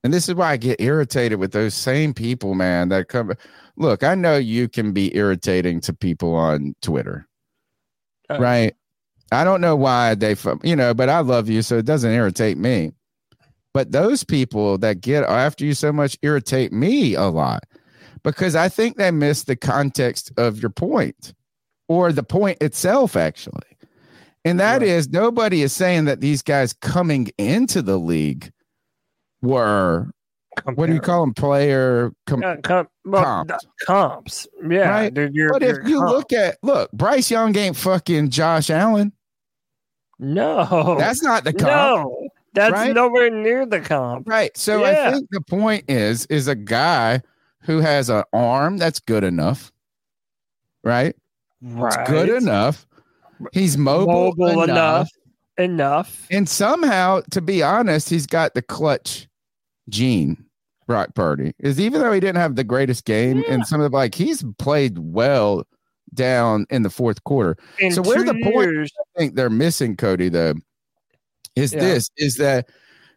C: And this is why I get irritated with those same people, man, that come. Look, I know you can be irritating to people on Twitter,
A: Uh,
C: right? I don't know why they, you know, but I love you, so it doesn't irritate me. But those people that get after you so much irritate me a lot because I think they miss the context of your point or the point itself, actually. And that is nobody is saying that these guys coming into the league were what do you call them? Player com-
A: Uh, com- well,
C: comps.
A: comps. Yeah.
C: right?
A: they're your-
C: but if you
A: comp.
C: look at look, Bryce Young ain't fucking Josh Allen.
A: No.
C: That's not the comp.
A: No. That's
C: right?
A: nowhere near the comp.
C: Right. So
A: Yeah.
C: I think the point is is a guy who has an arm that's good enough. Right?
A: Right.
C: It's good enough. He's mobile,
A: Mobile
C: enough.
A: enough. Enough.
C: And somehow, to be honest, he's got the clutch gene. Brock Purdy is even though he didn't have the greatest game, and some of the like he's played well down in the fourth quarter.
A: In
C: so where the point
A: years-
C: I think they're missing Cody though is
A: Yeah.
C: this is that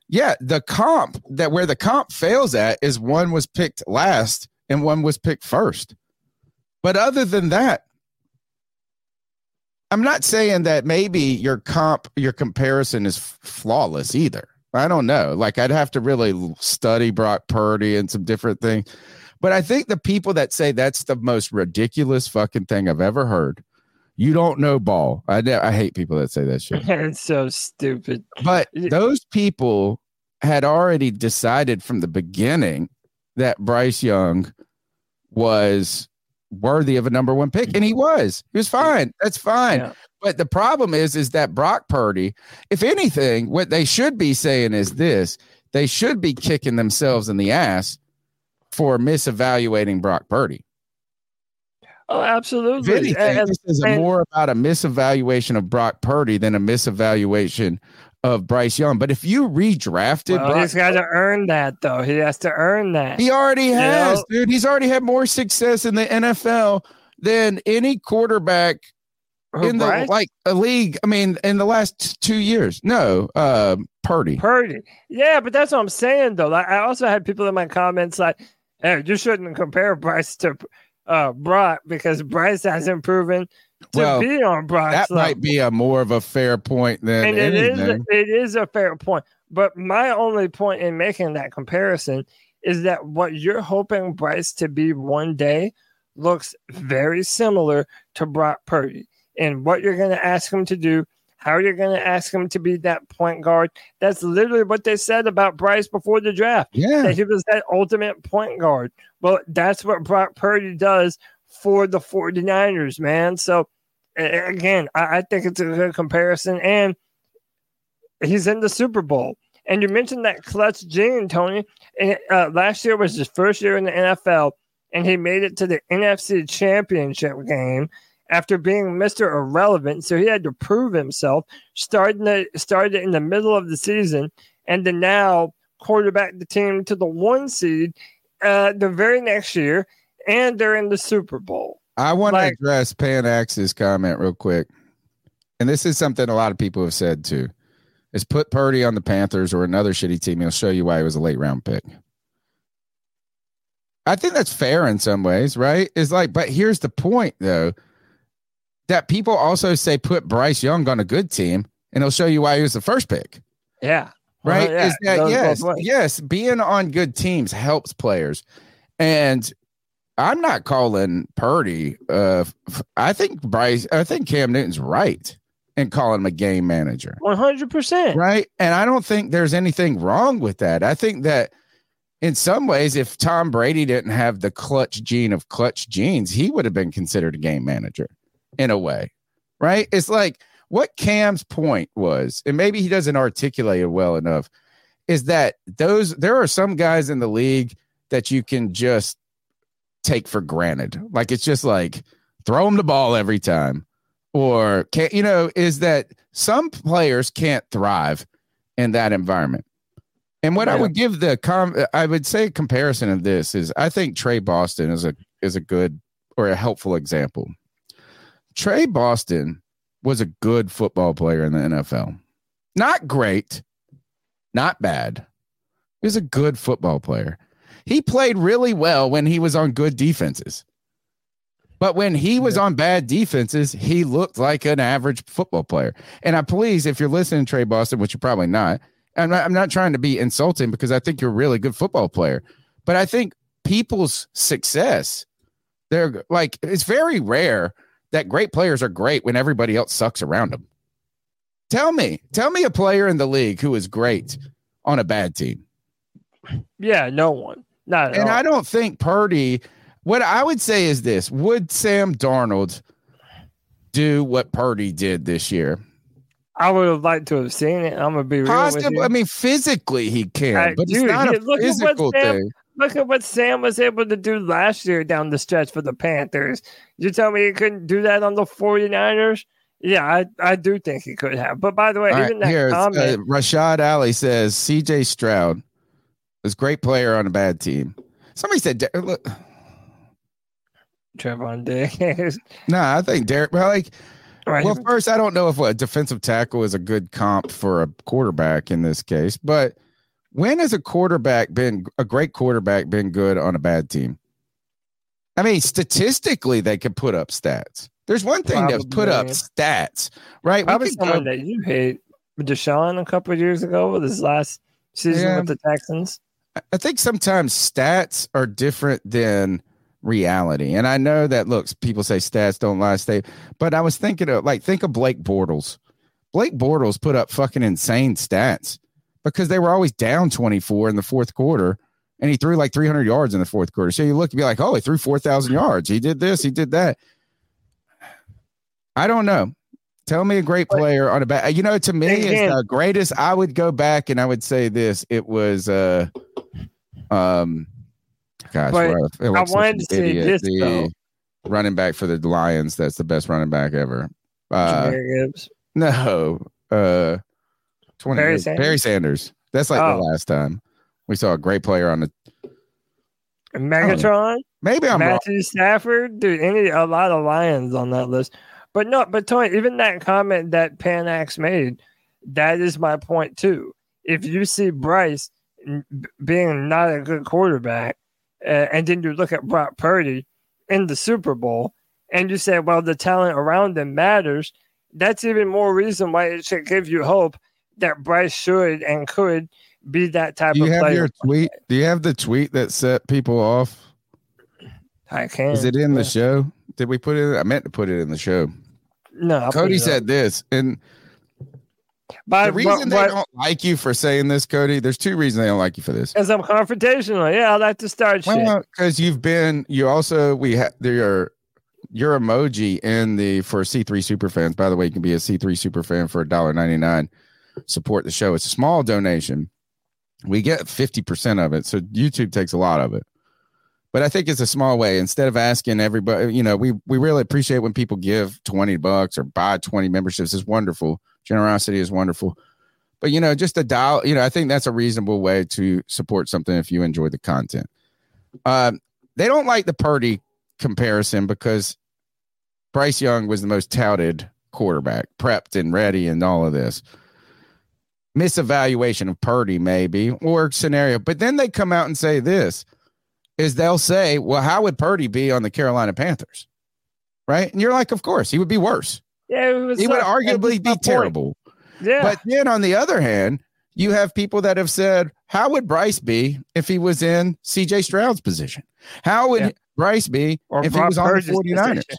C: Yeah, the comp that where the comp fails at is one was picked last and one was picked first. But other than that, I'm not saying that maybe your comp, your comparison is flawless either. I don't know. Like I'd have to really study Brock Purdy and some different things. But I think the people that say that's the most ridiculous fucking thing I've ever heard. You don't know ball. I I hate people that say that shit.
A: it's so stupid.
C: But those people had already decided from the beginning that Bryce Young was worthy of a number one pick, and he was. He was fine. That's fine.
A: Yeah.
C: But the problem is, is that Brock Purdy, if anything, what they should be saying is this: they should be kicking themselves in the ass for misevaluating Brock Purdy.
A: Oh,
C: If
A: absolutely.
C: anything,
A: And-
C: this is
A: and-
C: more about a misevaluation of Brock Purdy than a misevaluation of Bryce Young. But if you redrafted
A: well,
C: Brock
A: he's got to earn that, though. He has to earn that.
C: He already
A: You
C: has,
A: know?
C: dude. He's already had more success in the NFL than any quarterback
A: Who,
C: in the
A: Bryce?
C: like a league. I mean, in the last two years. No, uh, Purdy.
A: Purdy. Yeah, but that's what I'm saying though. Like, I also had people in my comments like, "Hey, you shouldn't compare Bryce to uh, Brock because Bryce hasn't proven to
C: Well,
A: be on Brock's
C: that
A: level."
C: might be a more of a fair point than
A: and it is
C: anything.
A: it is a fair point. But my only point in making that comparison is that what you're hoping Bryce to be one day looks very similar to Brock Purdy. And what you're going to ask him to do, how you're going to ask him to be that point guard. That's literally what they said about Bryce before the draft.
C: Yeah.
A: That he was that ultimate point guard. Well, that's what Brock Purdy does for the 49ers, man. So, again, I, I think it's a good comparison. And he's in the Super Bowl. And you mentioned that clutch gene, Tony. And, uh, last year was his first year in the NFL, and he made it to the NFC Championship game after being Mr. Irrelevant. So he had to prove himself. Starting started in the middle of the season, and then now quarterback the team to the one seed uh, the very next year, and they're in the Super Bowl.
C: I want
A: like-
C: to address Pan Axe's comment real quick. And this is something a lot of people have said too. Is put Purdy on the Panthers or another shitty team. He'll show you why he was a late round pick. I think that's fair in some ways, right? It's like, but here's the point though. That people also say put Bryce Young on a good team and he'll show you why he was the first pick.
A: Yeah.
C: Right?
A: Uh, yeah,
C: Is that
A: those
C: yes, yes, being on good teams helps players. And I'm not calling Purdy. Uh, I think Bryce. I think Cam Newton's right in calling him a game manager,
A: One hundred percent.
C: right? And I don't think there's anything wrong with that. I think that in some ways, if Tom Brady didn't have the clutch gene of clutch genes, he would have been considered a game manager in a way, right? It's like what Cam's point was, and maybe he doesn't articulate it well enough, is that those there are some guys in the league that you can just take for granted. Like it's just like throw them the ball every time. Or can't you know, is that some players can't thrive in that environment. And what I would give the com I would say a comparison of this is I think Tre Boston is a is a good or a helpful example. Tre Boston was a good football player in the NFL. Not great, not bad. He was a good football player. He played really well when he was on good defenses. But when he was on bad defenses, he looked like an average football player. And I please, if you're listening, to Tre Boston, which you're probably not, I'm not, I'm not trying to be insulting because I think you're a really good football player. But I think people's success, they're like, it's very rare that great players are great when everybody else sucks around them. Tell me, tell me a player in the league who is great on a bad team.
A: Yeah, no one. Not
C: And
A: all.
C: I don't think Purdy, what I would say is this would Sam Darnold do what Purdy did this year?
A: I would have liked to have seen it. I'm gonna be real with you.
C: I mean, physically he can,
A: Right,
C: but
A: dude,
C: it's not
A: he-
C: a
A: look at what
C: physical
A: Sam-
C: thing.
A: Look at what Sam was able to do last year down the stretch for the Panthers. You tell me he couldn't do that on the 49ers? Yeah, I, I do think he could have. But by the way,
C: All
A: even
C: right,
A: that
C: here, uh,
A: comment,
C: Rashad Ali says CJ Stroud a great player on a bad team. Somebody said, Der- look,
A: Trevon Diggs.
C: nah, I think Derrick, well, like,
A: Right.
C: well, first, I don't know if a defensive tackle is a good comp for a quarterback in this case, but When has a quarterback been a great quarterback been good on a bad team? I mean, statistically, they could put up stats. There's one thing to put up stats, right? We
A: Probably
C: could go-
A: someone that you hate, Deshaun, a couple of years ago with his last season
C: Yeah.
A: with the Texans.
C: I think sometimes stats are different than reality. And I know that looks people say stats don't lie, stay, but I was thinking of like think of Blake Bortles. Blake Bortles put up fucking insane stats because they were always down 24 in the fourth quarter and he threw like 300 yards in the fourth quarter. So you look and be like, "Oh, he threw 4,000 yards. He did this, he did that." I don't know. Tell me a great player on a bad. You know, to me, it's the greatest. I would go back and I would say this. It was, uh, um, gosh, I
A: wanted to say this,
C: the
A: though.
C: running back for the Lions. That's the best running back ever. Uh, no, uh, 20,
A: Barry
C: Barry
A: Sanders?
C: Sanders. That's like
A: Oh.
C: the last time we saw a great player on the.
A: Megatron.
C: Maybe I'm wrong.
A: Matthew Stafford, dude, any a lot of Lions on that list. But no, but Tony, even that comment that Panax made, that is my point too. If you see Bryce being not a good quarterback, uh, and then you look at Brock Purdy in the Super Bowl, and you say, well, the talent around him matters, that's even more reason why it should give you hope that Bryce should and could be that type
C: Do you
A: of
C: have
A: player.
C: your tweet? Do you have the tweet that set people off?
A: I can.
C: Is it in the show? Did we put it? I meant to put it in the show.
A: No, I'll
C: Cody said this, and
A: But,
C: the reason
A: but,
C: they don't like you for saying this, Cody, there's two reasons they don't like you for this.
A: Because I'm confrontational. Yeah, I like to start shit.
C: Well, because you've been, you also we have your your emoji in the for C3 super fans. By the way, you can be a C3 super fan for $1.99. Support the show. It's a small donation. We get 50% of it. So YouTube takes a lot of it. But I think it's a small way. Instead of asking everybody, you know, we we really appreciate when people give 20 bucks or buy 20 memberships. It's wonderful. Generosity is wonderful. But you know, just a dial, you know, I think that's a reasonable way to support something if you enjoy the content. Um, they don't like the Purdy comparison because Bryce Young was the most touted quarterback, prepped and ready, and all of this. Misevaluation of Purdy, maybe, or scenario. But then they come out and say this is they'll say, Well, how would Purdy be on the Carolina Panthers? Right. And you're like, Of course, he would be worse.
A: Yeah, it was
C: He would arguably be
A: point.
C: terrible.
A: Yeah,
C: But then on the other hand, you have people that have said, How would Bryce be if he was in CJ Stroud's position? How would
A: Yeah.
C: Bryce be
A: Or
C: if he
A: Brock
C: was on the 49ers?
A: position.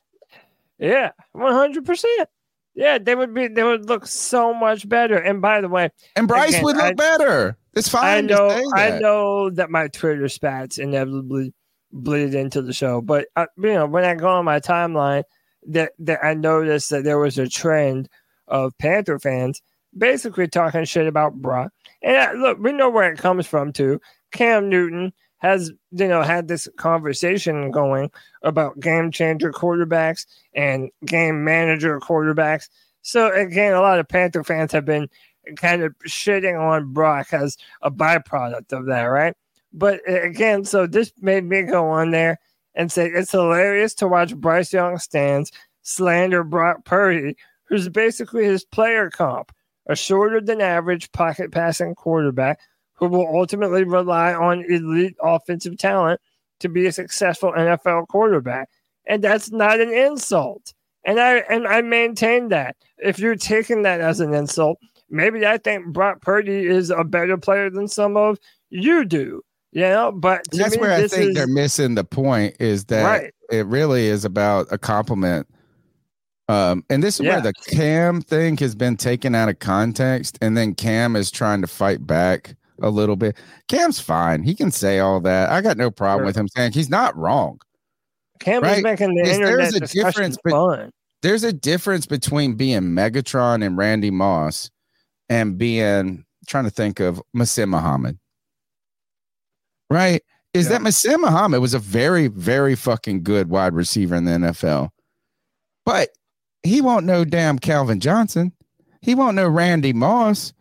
A: yeah, one hundred percent. Yeah, they would be. They would look so much better. And by the way,
C: And Bryce
A: Again,
C: would look
A: I-
C: better. It's fine.
A: I know, I
C: that.
A: know that my Twitter spats inevitably bleed into the show, but uh, you know when I go on my timeline, that that I noticed that there was a trend of Panther fans basically talking shit about Brock. And uh, look, we know where it comes from too. Cam Newton has you know had this conversation going about game changer quarterbacks and game manager quarterbacks. So again, a lot of Panther fans have been kind of shitting on Brock as a byproduct of that, right? But again, so this made me go on there and say it's hilarious to watch Bryce Young stands slander Brock Purdy, who's basically his player comp, a shorter than average pocket passing quarterback who will ultimately rely on elite offensive talent to be a successful NFL quarterback. And that's not an insult. And I and I maintain that. If you're taking that as an insult, maybe I think Brock Purdy is a better player than some of you do. Know, but
C: That's
A: me,
C: where I think
A: is,
C: they're missing the point is that
A: Right.
C: it really is about a compliment. Um, and this is
A: Yeah.
C: where the Cam thing has been taken out of context, and then Cam is trying to fight back a little bit. Cam's fine; he can say all that. I got no problem
A: Sure.
C: with him saying he's not wrong.
A: Cam is making the internet
C: there's a difference be-
A: fun.
C: There's a difference between being Megatron and Randy Moss and being trying to think of Muhsin Muhammad. Right? Is
A: Yeah.
C: that Muhsin Muhammad was a very, very fucking good wide receiver in the NFL. But he won't know damn Calvin Johnson. He won't know Randy Moss.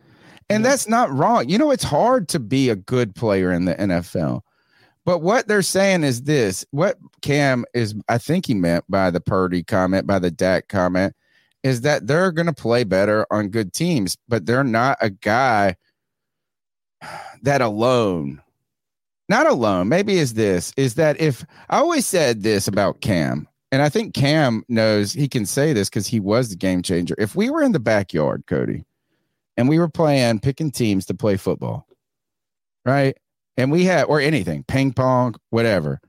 C: And that's not wrong. You know, it's hard to be a good player in the NFL. But what they're saying is this what Cam is, I think he meant by the Purdy comment, by the Dak comment, is that they're going to play better on good teams, but they're not a guy. that alone, not alone, maybe is this is that if I always said this about Cam, and I think Cam knows he can say this because he was the game changer. If we were in the backyard, Cody, and we were playing picking teams to play football, right? And we had or anything, ping pong, whatever.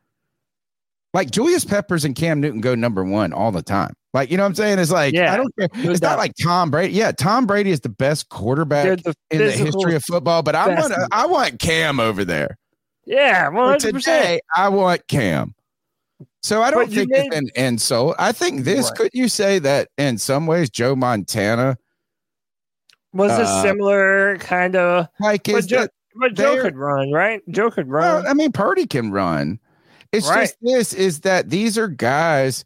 C: Like Julius Peppers and Cam Newton go number one all the time. Like, you know what I'm saying? It's like,
A: Yeah,
C: I don't care. It's not like Tom Brady. Yeah, Tom Brady is the best quarterback
A: the
C: in the history of football, but I want. I want Cam over there.
A: Yeah, one
C: For
A: hundred percent.
C: today, I want Cam. So I don't think
A: made-
C: it's an insult. I think this
A: Right.
C: could you say that in some ways Joe Montana
A: Was a
C: Uh,
A: similar kind of.
C: like
A: But Joe, but Joe could run, right? Joe could
C: well,
A: run.
C: I mean Purdy can run. It's
A: Right.
C: just this is that these are guys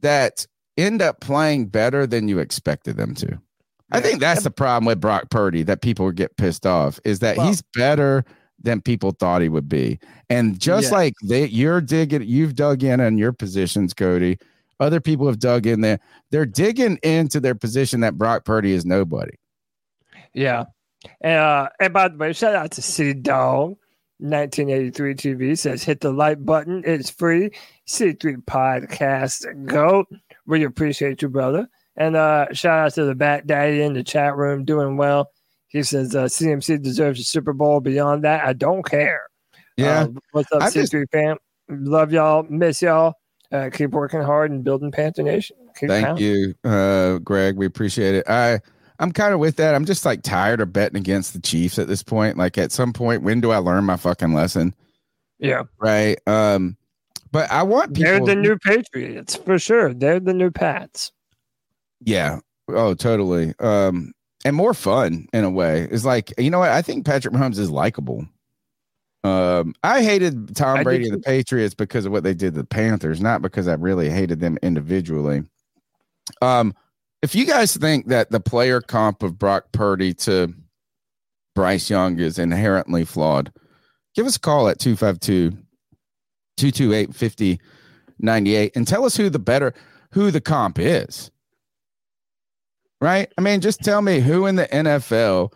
C: that end up playing better than you expected them to. I think that's the problem with Brock Purdy that people get pissed off is that
A: Well-
C: he's better than people thought he would be. And just
A: Yes.
C: like they you're digging you've dug in on your positions, Cody. Other people have dug in there. They're digging into their position that Brock Purdy is nobody.
A: Yeah. Uh, and by the way, shout out to City Dog. 1983 TV says hit the like button. It's free. C3 Podcast Go. We appreciate you, brother. And uh, shout out to the Bat Daddy in the chat room doing well. He says uh, CMC deserves a Super Bowl. Beyond that, I don't care.
C: Yeah.
A: Uh, what's up,
C: I just-
A: C3 fam? Love y'all. Miss y'all. Uh, keep working hard and building Panther Nation. Keep
C: Thank
A: pounding.
C: you, uh, Greg. We appreciate it. I I'm kind of with that. I'm just like tired of betting against the Chiefs at this point. Like at some point, when do I learn my fucking lesson?
A: Yeah.
C: Right. Um, but I want people.
A: They're the new Patriots for sure. They're the new Pats.
C: Yeah. Oh, totally. Um, and more fun in a way. It's like you know what? I think Patrick Mahomes is likable. Um, I hated Tom
A: I
C: Brady and the. Patriots because of what they did to the Panthers, not because I really hated them individually. Um, if you guys think that the player comp of Brock Purdy to Bryce Young is inherently flawed, give us a call at 252 228 5098 and tell us who the better, who the comp is. Right? I mean, just tell me who in the NFL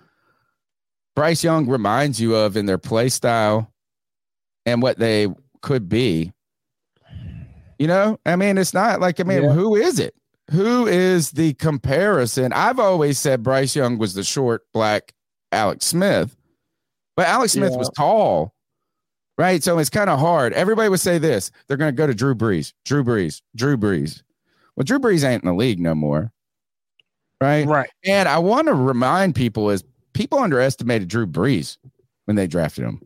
C: Bryce Young reminds you of in their play style and what they could be. You know, I mean, it's not like, I mean,
A: Yeah.
C: who is it? Who is the comparison? I've always said Bryce Young was the short black Alex Smith, but Alex Smith
A: Yeah.
C: was tall, right? So it's kind of hard. Everybody would say this they're going to go to Drew Brees, Drew Brees, Drew Brees. Well, Drew Brees ain't in the league no more, right?
A: Right.
C: And I want to remind people is people underestimated Drew Brees when they drafted him.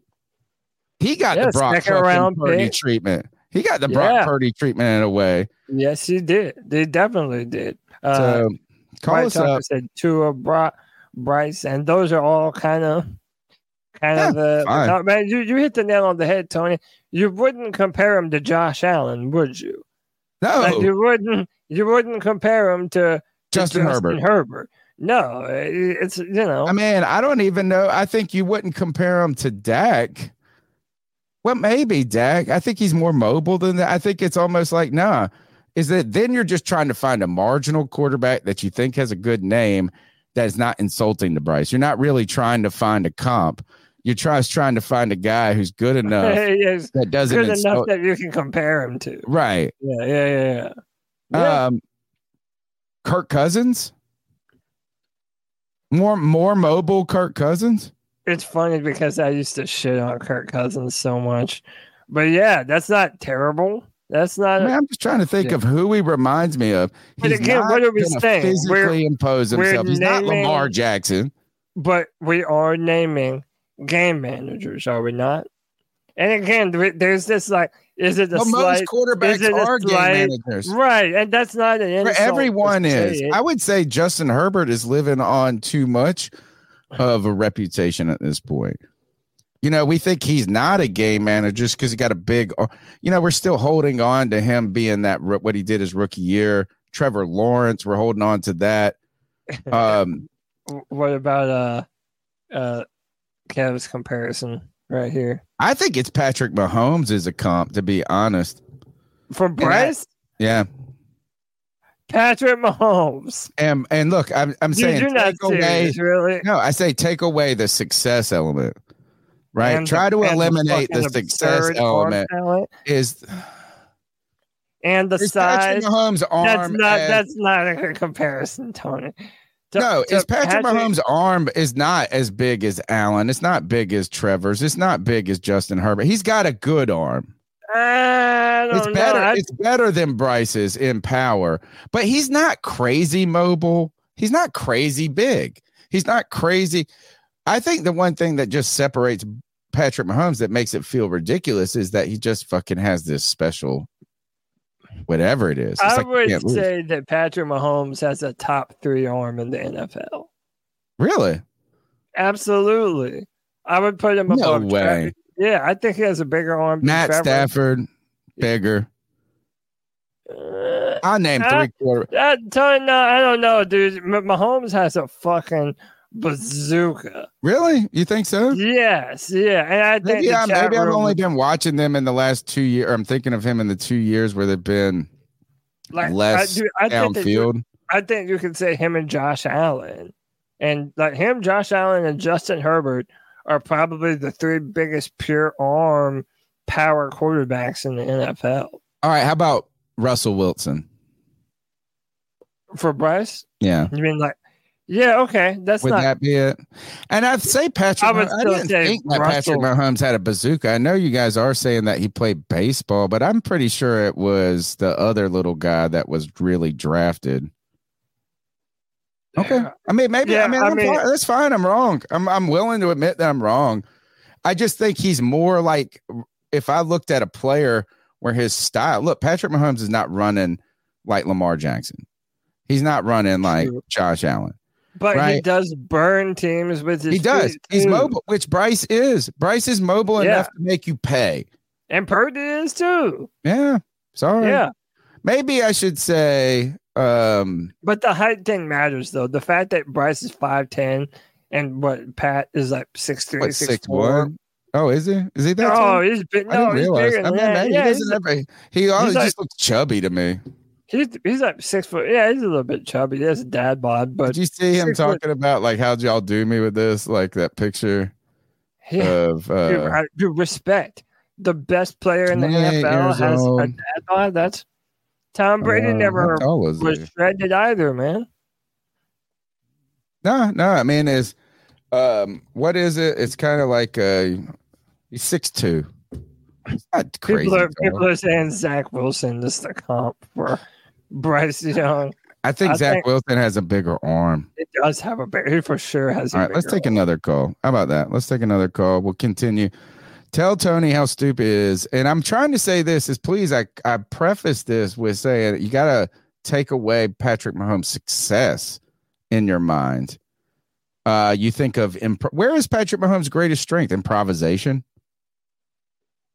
C: He got the Brock
A: round
C: Purdy
A: pick.
C: treatment. He got the
A: Yeah.
C: Brock Purdy treatment in a way.
A: Yes, he did. They definitely did. Uh,
C: So call
A: Brian
C: us
A: Tucker
C: up.
A: said Tua, Bro- Bryce, and those are all kind of, kind
C: Yeah,
A: of the.
C: fine.
A: no, man, you you hit the nail on the head, Tony. You wouldn't compare him to Josh Allen, would you?
C: No,
A: Like, you wouldn't. You wouldn't compare him to, to
C: Justin Herbert.
A: Herbert. No, it's you know.
C: I mean, I don't even know. I think you wouldn't compare him to Dak. Well, maybe Dak. I think he's more mobile than that. I think it's almost like, nah, is that then you're just trying to find a marginal quarterback that you think has a good name that is not insulting to Bryce. You're not really trying to find a comp. You're trying, trying to find a guy who's good enough that doesn't
A: good enough that you can compare him to.
C: Right.
A: Yeah, yeah, yeah, yeah. Yeah.
C: Um, Kirk Cousins. More more mobile Kirk Cousins.
A: It's funny because I used to shit on Kirk Cousins so much, but yeah, that's not terrible. That's
C: I
A: not.
C: mean, I'm just trying to think
A: Yeah.
C: of who he reminds me of.
A: But
C: He's
A: again,
C: not
A: what are we saying?
C: Physically
A: We're-
C: impose himself. He's not Lamar Jackson.
A: but we are naming game managers, are we not? And again, there's this like, is it a
C: Well, most
A: slight?
C: quarterbacks
A: is it a
C: are game managers.
A: Right, and that's not an insult
C: everyone is. I would say Justin Herbert is living on too much of a reputation at this point. You know, we think he's not a game manager just because he got a big. You know, we're still holding on to him being that what he did his rookie year. Trevor Lawrence, we're holding on to that. Um,
A: what about uh, uh, Kev's comparison right here
C: I think it's Patrick Mahomes is a comp, to be honest.
A: from Bryce?
C: Yeah.
A: Patrick Mahomes.
C: And and look, I'm I'm saying take away.
A: serious, really.
C: No, I say take away the success element. right?
A: And
C: Try
A: the-
C: to
A: and the
C: eliminate the, success element. Is
A: and the
C: is
A: size.
C: Patrick Mahomes' arm?
A: That's not
C: as-
A: that's not a good comparison, Tony. To-
C: no,
A: to
C: is Patrick, Mahomes' arm is not as big as Allen. It's not big as Trevor's. It's not big as Justin Herbert. He's got a good arm. It's
A: know.
C: better.
A: I-
C: It's better than Bryce's in power, but he's not crazy mobile. He's not crazy big. He's not crazy. I think the one thing that just separates Patrick Mahomes that makes it feel ridiculous is that he just fucking has this special, whatever it is. It's
A: I
C: like
A: would
C: can't lose.
A: say that Patrick Mahomes has a top three arm in the NFL.
C: really,
A: Absolutely. I would put him
C: No
A: above Tra-
C: way.
A: Yeah, I think he has a bigger arm.
C: Matt. Stafford, bigger.
A: Uh,
C: I'll name three quarter.
A: I know. I don't know, dude. Mahomes has a fucking bazooka.
C: Really, you think so?
A: Yes, yeah, and I think
C: Maybe, I, maybe I've only been watching them in the last two years. I'm thinking of him in the two years where they've been
A: like,
C: less
A: I, dude, I think
C: downfield.
A: I think you could say him and Josh Allen, and like him, Josh Allen, and Justin Herbert are probably the three biggest pure arm power quarterbacks in the NFL.
C: All right, how about Russell Wilson?
A: For Bryce,
C: Yeah.
A: you mean like, yeah, okay, that's
C: Would
A: not.
C: that be it? And I'd say Patrick.
A: I would
C: Mah- I, didn't think that Patrick Mahomes had a bazooka. I know you guys are saying that he played baseball, but I'm pretty sure it was the other little guy that was really drafted. Okay, I mean maybe.
A: Yeah,
C: I mean,
A: I mean-
C: fine. that's fine. I'm wrong. I'm I'm willing to admit that I'm wrong. I just think he's more like if I looked at a player where his style. Look, Patrick Mahomes is not running like Lamar Jackson. He's not running like Josh Allen.
A: But he does burn teams with his.
C: He does. He's
A: too.
C: mobile, which Bryce is. Bryce is mobile
A: Yeah.
C: enough to make you pay.
A: and Purdy is too.
C: Yeah. Sorry.
A: Yeah,
C: Maybe I should say um
A: but the height thing matters though. The fact that Bryce is five ten and what Pat is like six three,
C: what
A: six
C: six
A: four.
C: one. Oh, is he? Is he that?
A: Oh,
C: tall?
A: he's big.
C: I
A: No,
C: didn't
A: he's
C: realize. I mean, man,
A: Yeah,
C: he doesn't ever. He always
A: like-
C: just looks chubby to me.
A: He's he's like six foot. Yeah, he's a little bit chubby. He has a dad bod, but
C: Did you see him
A: six foot-
C: talking about like how'd y'all do me with this? Like that picture
A: yeah,
C: of
A: dude,
C: uh,
A: I- dude, respect. The best player in the NFL has a dad bod. That's Tom Brady
C: uh,
A: never
C: was
A: was shredded either, man.
C: No, no. I mean, is um, what is it? It's kind of like uh, he's six two. Not crazy.
A: People are people are saying Zach Wilson is the comp for Bryce Young.
C: I think
A: I
C: Zach
A: think-
C: Wilson has a bigger arm.
A: It does have a big. He for sure has. A
C: All right, let's
A: bigger
C: take another call. How about that? Let's take another call. We'll continue. Tell Tony how stupid it is. And I'm trying to say this is please, I, I preface this with saying you got to take away Patrick Mahomes' success in your mind. Uh, you think of imp- where is Patrick Mahomes' greatest strength? Improvisation,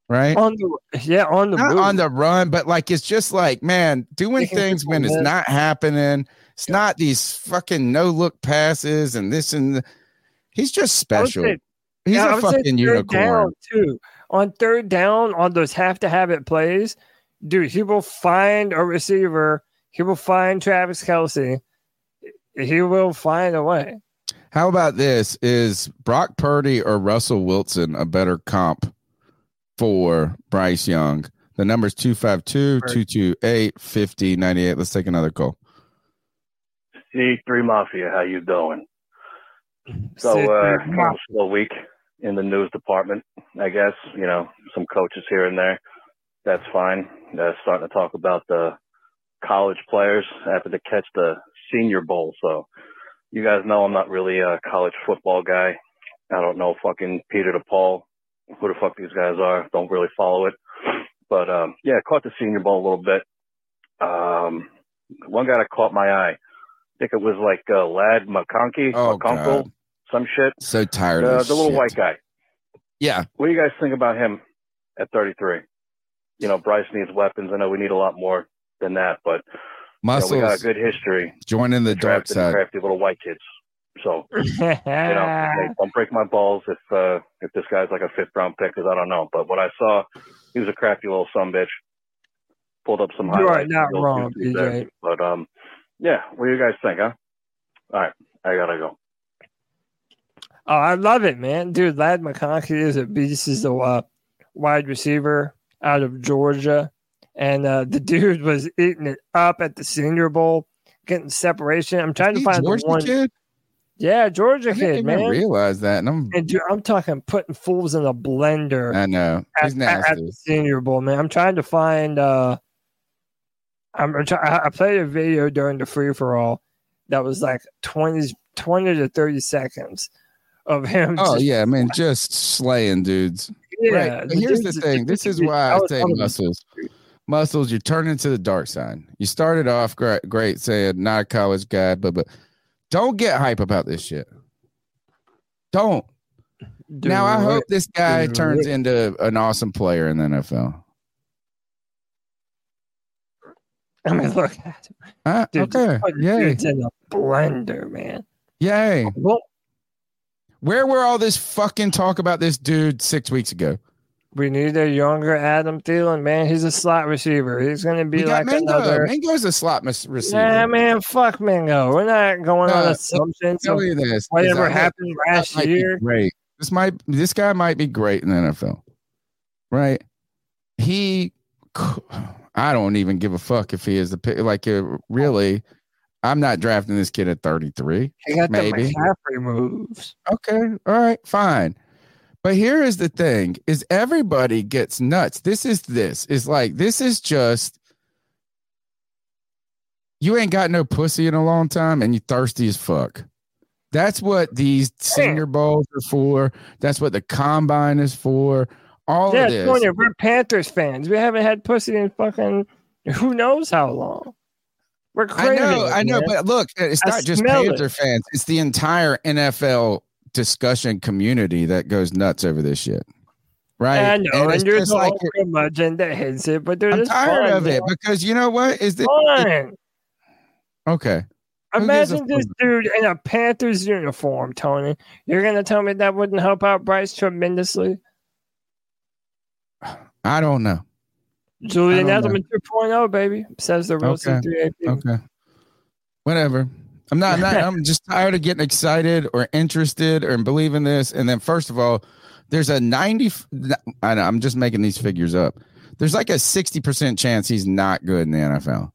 C: right?
A: on the yeah on the
C: on the run, but like it's just like man, doing things when it's not happening. It's not these fucking no look passes and this and the, he's just special.
A: say-
C: he's
A: Yeah,
C: a fucking unicorn.
A: Too. On third down, on those have to have it plays, dude, he will find a receiver. He will find Travis Kelce. He will find a way.
C: How about this? Is Brock Purdy or Russell Wilson a better comp for Bryce Young? The number's 252 228 5098. Let's take another call.
I: C3 Mafia, how you doing? So, uh, kind of a slow week in the news department, I guess. You know, some coaches here and there. That's fine. Uh, starting to talk about the college players after to catch the Senior Bowl. So, you guys know I'm not really a college football guy. I don't know fucking Peter DePaul, who the fuck these guys are. Don't really follow it. But, um, yeah, caught the Senior Bowl a little bit. Um, one guy that caught my eye. I think it was like uh, Ladd McConkey,
C: Oh,
I: McConkle, some shit.
C: So tired
I: The,
C: of
I: Uh, the little
C: shit.
I: white guy.
C: Yeah.
I: What do you guys think about him at 33? You know, Bryce needs weapons. I know we need a lot more than that, but you know, we got a good history
C: joining the dark side.
I: crafty little white kids. So you know, hey, don't break my balls if uh, if this guy's like a fifth round pick, because I don't know. But what I saw, he was a crafty little son bitch. Pulled up some highlights.
A: You are not wrong,
I: you'll there.
A: DJ.
I: But um, yeah, what do you guys think, huh? All right, I gotta go.
A: Oh, I love it, man, dude. Ladd McConkey is a beast. He's a uh, wide receiver out of Georgia, and uh, the dude was eating it up at the Senior Bowl, getting separation. I'm trying to
C: He
A: find
C: Georgia
A: the one.
C: kid?
A: Yeah, Georgia
C: I didn't
A: kid, man.
C: realize that. And I'm,
A: And dude, I'm talking putting fools in a blender
C: I know he's
A: at, at- at
C: nasty.
A: the Senior Bowl, man. I'm trying to find. uh I'm try- I played a video during the free for all that was like 20, 20 to thirty seconds of him.
C: Oh
A: just-
C: yeah, I mean, just slaying dudes.
A: yeah.
C: right. But here's the thing. This is why I say muscles. Muscles, you're turning to the dark side. You started off great, great saying not a college guy, but but don't get hype about this shit. Don't. now I hope this guy
A: Do
C: turns into an awesome player in the NFL.
A: I mean, look at him.
C: Uh,
A: Dude,
C: okay. Yay.
A: dudes in a blender, man.
C: Yay.
A: Well,
C: Where were all this fucking talk about this dude six weeks ago?
A: We need a younger Adam Thielen, man. He's a slot receiver. He's going to be like
C: Mingo.
A: another.
C: Mingo's a slot mis- receiver.
A: Nah, man, fuck Mingo. We're not going on
C: Uh,
A: assumptions
C: tell you this.
A: whatever happened
C: that
A: last year.
C: Great. This might this guy might be great in the NFL. Right? He I don't even give a fuck if he is the pick. Like uh, really, I'm not drafting this kid at 33.
A: He got
C: Maybe.
A: the McCaffrey moves.
C: Okay. All right. Fine. But here is the thing is everybody gets nuts. This is this is like this is just you ain't got no pussy in a long time and you thirsty as fuck. That's what these senior bowls are for. That's what the combine is for. All
A: yeah,
C: of this.
A: Tony, we're Panthers fans. We haven't had pussy in fucking who knows how long. We're
C: I
A: crazy.
C: know, I know, but look, it's
A: I
C: not just
A: smell it.
C: Panther fans. It's the entire NFL discussion community that goes nuts over this shit. Right?
A: I know, and,
C: it's
A: there's a
C: like
A: curmudgeon that hates it, but they're
C: I'm tired
A: fun,
C: of it because you know what is the
A: Fun.
C: okay. Gives a
A: Imagine this dude in a Panthers uniform, Tony. You're gonna tell me that wouldn't help out Bryce tremendously?
C: I don't know.
A: Julian
C: I don't know.
A: Edelman 2.0, baby, says the real
C: Okay.
A: C3AP.
C: Okay. Whatever. I'm not, I'm not I'm just tired of getting excited or interested or believing this. And then first of all, there's a 90 I know, I'm just making these figures up. There's like a 60% chance he's not good in the NFL.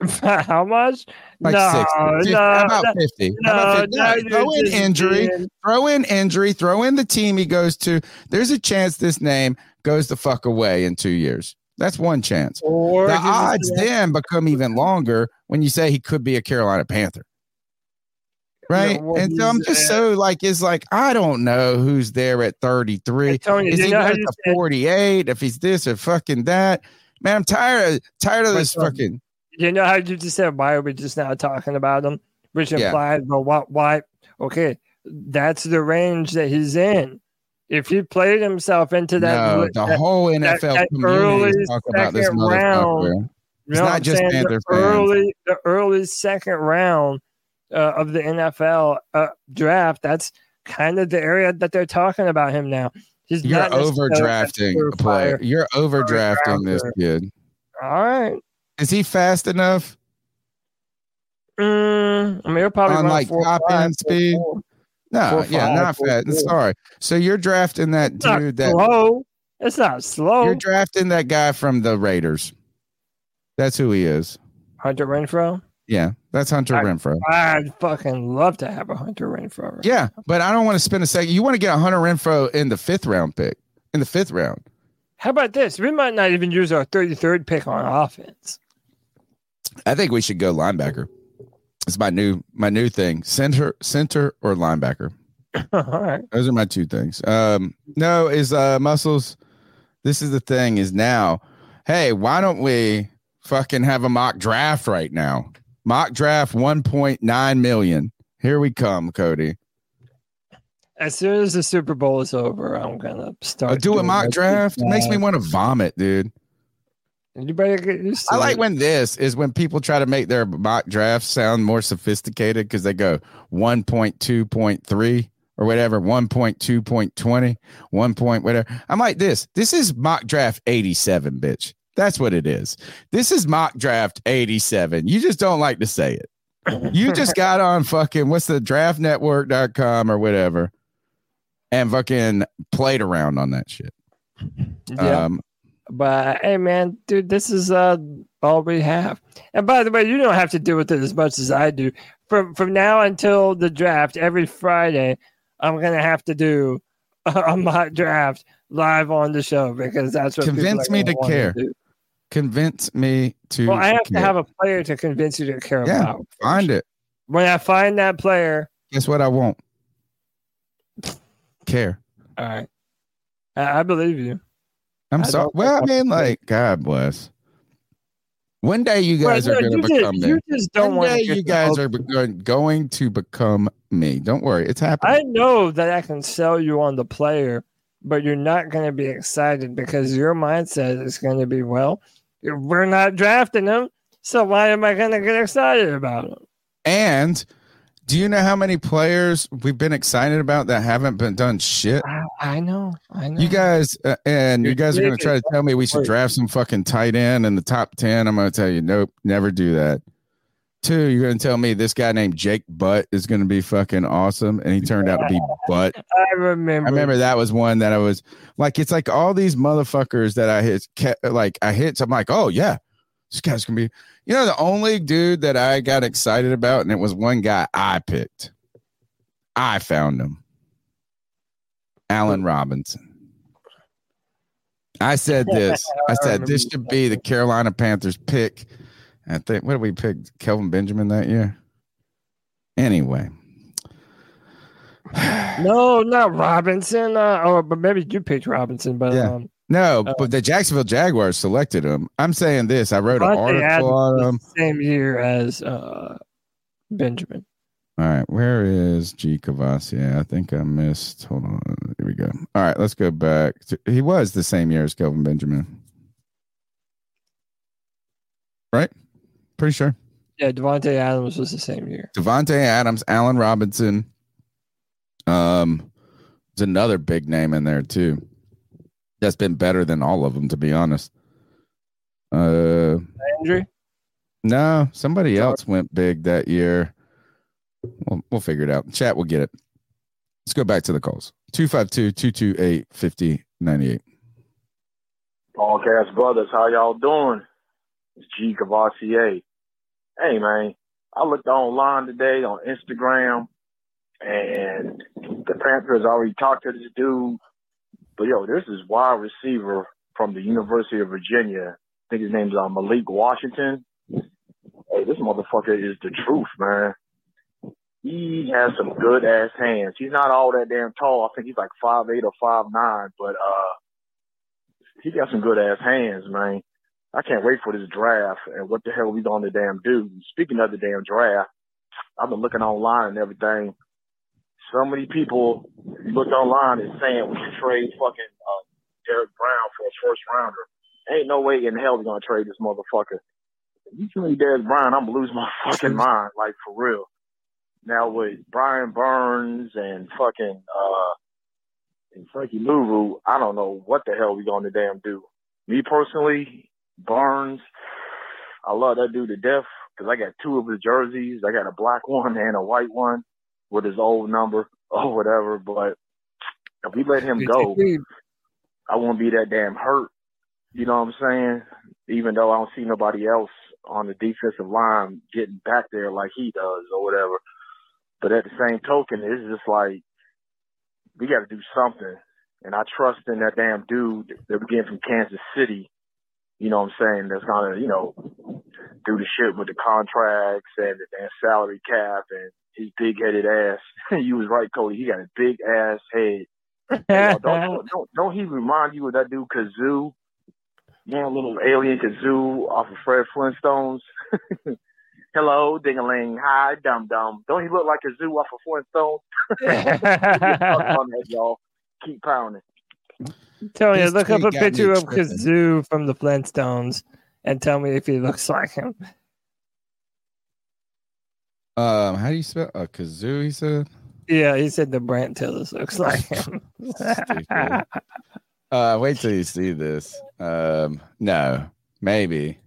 A: How much?
C: Like
A: no,
C: 60.
A: No,
C: how about 50?
A: No,
C: how about 50?
A: no,
C: No, throw in injury,
A: being-
C: throw in injury, throw in the team he goes to. There's a chance this name goes the fuck away in two years. That's one chance.
A: Or
C: the odds then become even longer when you say he could be a Carolina Panther. Right.
A: well,
C: and so I'm just
A: uh,
C: so like, it's like, I don't know who's there at 33.
A: Tony,
C: Is he
A: know how
C: going
A: you
C: to
A: said-
C: 48? If he's this or fucking that. Man, I'm tired of tired of this
A: um,
C: fucking
A: You know how you just said why are we just now talking about him, which
C: Yeah.
A: implies, well, what, why? Okay, that's the range that he's in. If he played himself into that,
C: no, the
A: that-
C: whole NFL
A: that
C: community
A: early
C: is about this
A: round,
C: It's not just
A: saying?
C: Panther
A: the
C: fans.
A: early, the early second round uh, of the NFL uh, draft. That's kind of the area that they're talking about him now. He's
C: You're overdrafting a player. You're overdrafting this kid.
A: All right.
C: Is he fast enough?
A: Mm, I mean, he'll probably
C: on like top end speed?
A: four.
C: No,
A: Four,
C: yeah,
A: five,
C: not
A: four,
C: fast.
A: four.
C: Sorry. So you're drafting that
A: It's
C: dude that
A: slow. It's not slow.
C: you're drafting that guy from the Raiders. That's who he is.
A: Hunter Renfrow.
C: Yeah, that's Hunter
A: I-
C: Renfrow.
A: I'd fucking love to have a Hunter Renfrow.
C: Yeah, but I don't want to spend a second. You want to get a Hunter Renfrow in the fifth round pick, in the fifth round.
A: How about this? We might not even use our 33rd pick on offense.
C: I think we should go linebacker. It's my new my new thing. Center, center, or linebacker.
A: All right.
C: Those are my two things. Um, no, is uh muscles. This is the thing. Is now, hey, why don't we fucking have a mock draft right now? Mock draft one point nine million. Here we come, Cody.
A: As soon as the Super Bowl is over, I'm gonna start.
C: Uh, do a mock draft. It makes me want to vomit, dude.
A: You better get used to
C: I like
A: it.
C: when this is when people try to make their mock drafts sound more sophisticated because they go 1.2.3 or whatever, 1.2.20, 1 point whatever. I'm like this. This is mock draft 87, bitch. That's what it is. This is mock draft 87. You just don't like to say it. You just got on fucking what's the draftnetwork.com or whatever and fucking played around on that shit.
A: Yeah.
C: Um,
A: But hey, man, dude, this is uh all we have. And by the way, you don't have to deal with it as much as I do. From from now until the draft, every Friday, I'm gonna have to do a, mock draft live on the show because that's what
C: convince me to care.
A: do.
C: Convince me to
A: Well, I have to have a player to convince you to care
C: yeah,
A: about.
C: find it.
A: When I find that player,
C: Guess what I won't? Care.
A: all right, I, I believe you.
C: I'm sorry. Well, I mean, like, God bless. One day you guys
A: Well,
C: are
A: no,
C: going to become me.
A: you just don't
C: One day you guys are be- going- going to become me. Don't worry, it's happening.
A: I know that I can sell you on the player, but you're not going to be excited because your mindset is going to be, well, we're not drafting him, so why am I going to get excited about him?
C: and do you know how many players we've been excited about that haven't been done shit?
A: I, I know, I know.
C: You guys, uh, and you guys are going to try to tell me we should draft some fucking tight end in the top 10. I'm going to tell you, nope, never do that. Two, you're going to tell me this guy named Jake Butt is going to be fucking awesome. And he turned out to be Butt.
A: I remember.
C: I remember that was one that I was like, it's like all these motherfuckers that I hit, ca- like I hit. So I'm like, oh yeah, this guy's gonna be. You know, the only dude that I got excited about, and it was one guy I picked. I found him, Allen Robinson. I said this. I said this should be the Carolina Panthers pick. I think what did we pick? Kelvin Benjamin that year. Anyway,
A: No, not Robinson. Uh, or but maybe you picked Robinson, but
C: Yeah.
A: um,
C: No,
A: Uh,
C: but the Jacksonville Jaguars selected him. I'm saying this. I wrote an article on him.
A: same year as uh, Benjamin.
C: All right, where is G Cavassi? I think I missed. Hold on. Here we go. All right, let's go back. To, he was the same year as Kelvin Benjamin, right? Pretty sure.
A: Yeah, Davante Adams was the same year.
C: Davante Adams, Allen Robinson. Um, there's another big name in there too. That's been better than all of them, to be honest. Uh,
A: Andrew.
C: No, somebody else went big that year. We'll, we'll figure it out. Chat will get it. Let's go back to the calls 252 228 5098.
J: Podcast brothers, how y'all doing? It's G Cavassier. Hey man, I looked online today on Instagram and the Panthers already talked to this dude. But yo, there's this is wide receiver from the University of Virginia. I think his name's uh, Malik Washington. Hey, this motherfucker is the truth, man. He has some good ass hands. He's not all that damn tall. I think he's like five eight or five nine, but uh he got some good ass hands, man. I can't wait for this draft and what the hell we to damn do. Speaking of the damn draft, I've been looking online and everything. So many people looked online and saying we should trade fucking uh, Derrick Brown for a first rounder. Ain't no way in hell we're gonna trade this motherfucker. If you trade Derrick Brown, I'm gonna lose my fucking mind, like for real. Now with Brian Burns and fucking uh and Frankie Luvu, I don't know what the hell we gonna damn do. Me personally, Burns, I love that dude to death because I got two of his jerseys. I got a black one and a white one with his old number or whatever. But if we let him go, I won't be that damn hurt. You know what I'm saying? Even though I don't see nobody else on the defensive line getting back there like he does or whatever. But at the same token, it's just like we got to do something. And I trust in that damn dude that we're getting from Kansas City. You know what I'm saying? That's gonna, you know, do the shit with the contracts and the damn salary cap and his big headed ass. you was right, Cody. He got a big ass head. Hey, don't, don't, don't, don't he remind you of that dude Kazoo? You know, little alien Kazoo off of Fred Flintstones. Hello, ding-a-ling. Hi, dum-dum. Don't he look like Kazoo off of Flintstones? on that, y'all. Keep pounding.
A: Tell you,
C: This
A: look up a picture of. Kazoo from the Flintstones and tell me if he looks like him.
C: Um, how do you spell uh, kazoo? He said.
A: Yeah, he said the Brandt Tilis looks like him.
C: Uh, wait till you see this. Um, no, maybe.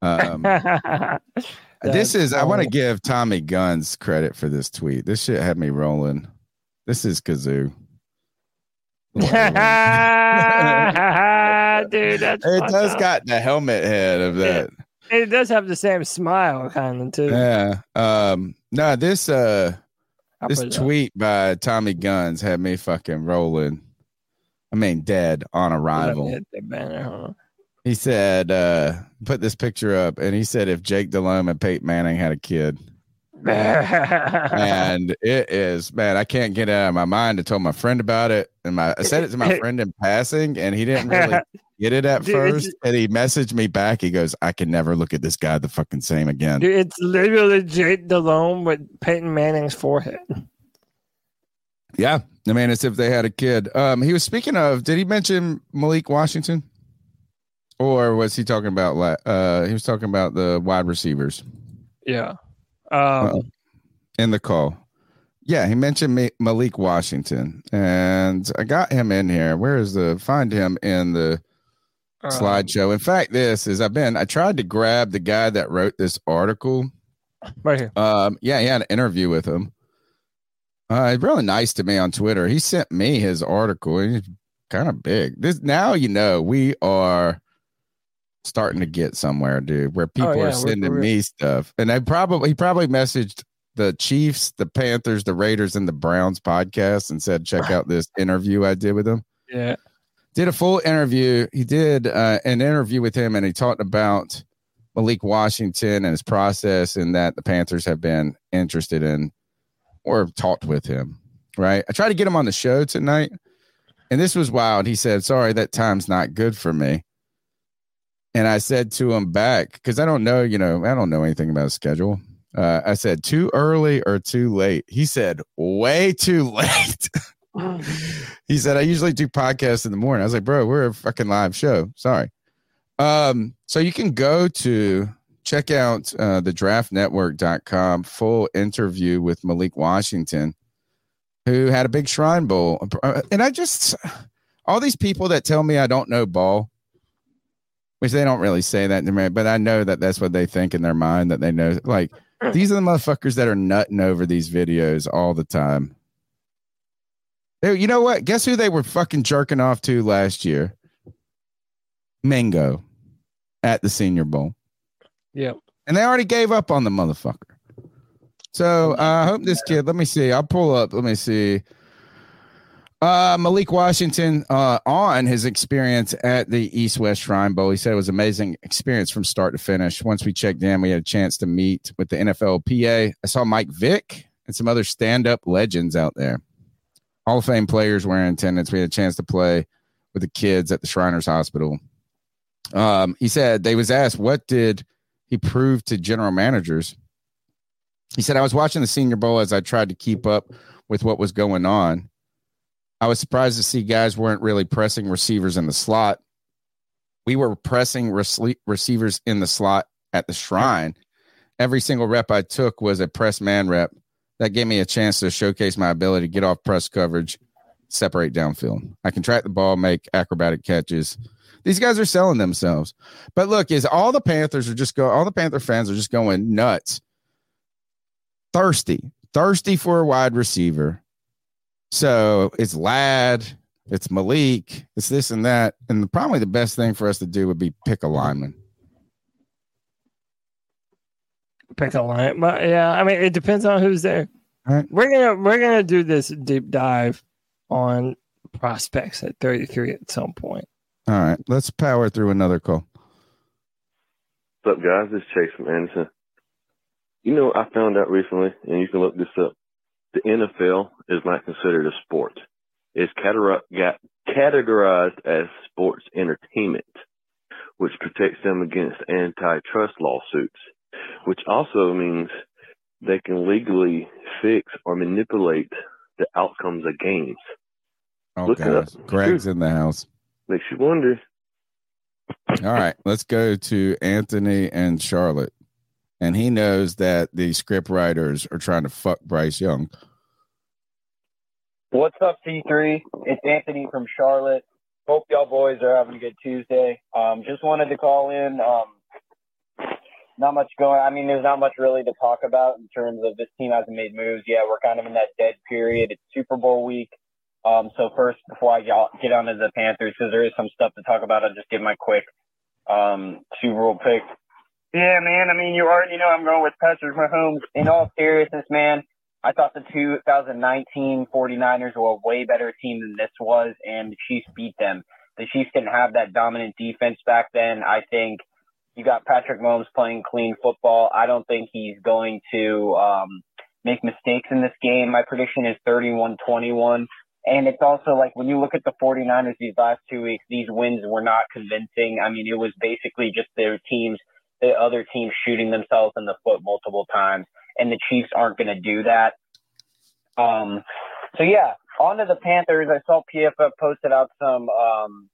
C: Um, this is. I want to give Tommy Guns credit for this tweet. This shit had me rolling. This is Kazoo.
A: Dude, that's
C: It does got the helmet head of that.
A: It does have the same smile, kind of too.
C: Yeah. Um. No, this uh,
A: I'll
C: this tweet by Tommy Guns had me fucking rolling. I mean, dead on arrival.
A: hit the banner, hold
C: He said, uh, put this picture up, and he said if Jake Delhomme and Peyton Manning had a kid, and it is man, I can't get it out of my mind. I told my friend about it, and my I said it to my friend in passing, and he didn't really get it at
A: Dude,
C: first. And he messaged me back. He goes, "I can never look at this guy the fucking same again."
A: Dude, it's literally Jake Delhomme with Peyton Manning's forehead.
C: Yeah, I mean, it's if they had a kid. Um, he was speaking of. Did he mention Malik Washington, or was he talking about? Uh, he was talking about the wide receivers.
A: Yeah.
C: Uh,
A: Um,
C: in the call. Yeah, he mentioned Ma- Malik Washington, and I got him in here. Where is the find him in the
A: um,
C: slideshow? In fact, this is I've been. I tried to grab the guy that wrote this article.
A: right here.
C: Um, yeah, he had an interview with him. Uh, he's really nice to me on Twitter. He sent me his article. He's kind of big. This now you know we are starting to get somewhere, dude. Where people
A: Oh, yeah,
C: are sending me stuff, and I probably he probably messaged the Chiefs, the Panthers, the Raiders, and the Browns podcast and said, check out this interview I did with him
A: Yeah.
C: did a full interview. He did uh, an interview with him, and he talked about Malik Washington and his process, and that the Panthers have been interested in or talked with him. Right. I tried to get him on the show tonight, and this was wild. He said, "Sorry, that time's not good for me." And I said to him back because I don't know, you know, I don't know anything about his schedule. Uh, I said, "Too early or too late?" He said, "Way too late." he said, I usually do podcasts in the morning. I was like, bro, we're a fucking live show. Sorry. Um, so you can go to check out uh, the draftnetwork.com full interview with Malik Washington, who had a big shrine bowl. Uh, And I just, all these people that tell me I don't know ball, which they don't really say that to me, but I know that that's what they think in their mind that they know. Like, these are the motherfuckers that are nutting over these videos all the time. Hey, you know what? Guess who they were fucking jerking off to last year? Mingo at the Senior Bowl.
A: Yep.
C: And they already gave up on the motherfucker. So uh, I hope this kid, let me see. I'll pull up. Let me see. Uh, Malik Washington uh, on his experience at the East West Shrine Bowl. He said it was amazing experience from start to finish. Once we checked in, we had a chance to meet with the NFLPA. I saw Mike Vick and some other stand up legends out there. Hall of Fame players were in attendance. We had a chance to play with the kids at the Shriners Hospital. Um, he said they was asked what did he prove to general managers. He said I was watching the Senior Bowl as I tried to keep up with what was going on. I was surprised to see guys weren't really pressing receivers in the slot. We were pressing rece- receivers in the slot at the Shrine. Every single rep I took was a press man rep that gave me a chance to showcase my ability to get off press coverage, separate downfield. I can track the ball, make acrobatic catches. These guys are selling themselves. But look, is all the Panthers are just go all the Panther fans are just going nuts. Thirsty, thirsty for a wide receiver. So it's Ladd, it's Malik, it's this and that. And probably the best thing for us to do would be pick a lineman.
A: Pick a line. But yeah, I mean it depends on who's there.
C: All right.
A: We're gonna we're gonna do this deep dive on prospects at 33 at some point.
C: All right, let's power through another call.
K: What's up, guys? This is Chase from Anderson. You know, I found out recently, and you can look this up. The NFL is not considered a sport. It's categorized as sports entertainment, which protects them against antitrust lawsuits, which also means they can legally fix or manipulate the outcomes of games.
C: Oh,
K: Look up.
C: Greg's in the house.
K: Makes you wonder.
C: All right, let's go to Anthony and Charlotte. And he knows that the script writers are trying to fuck Bryce Young.
L: What's up, C3? It's Anthony from Charlotte. Hope y'all boys are having a good Tuesday. Um, just wanted to call in. Um, not much going. I mean, there's not much really to talk about in terms of this team hasn't made moves. Yeah, we're kind of in that dead period. It's Super Bowl week. Um, so first, before I get onto the Panthers, because there is some stuff to talk about, I'll just give my quick um, Super Bowl pick. Yeah, man. I mean, you already know I'm going with Patrick Mahomes. In all seriousness, man, I thought the 2019 49ers were a way better team than this was, and the Chiefs beat them. The Chiefs didn't have that dominant defense back then. I think you got Patrick Mahomes playing clean football. I don't think he's going to um, make mistakes in this game. My prediction is 31 21. And it's also like when you look at the 49ers these last two weeks, these wins were not convincing. I mean, it was basically just their teams, the other teams shooting themselves in the foot multiple times. And the Chiefs aren't going to do that. Um, so yeah, on to the Panthers. I saw PFF posted out some. Um,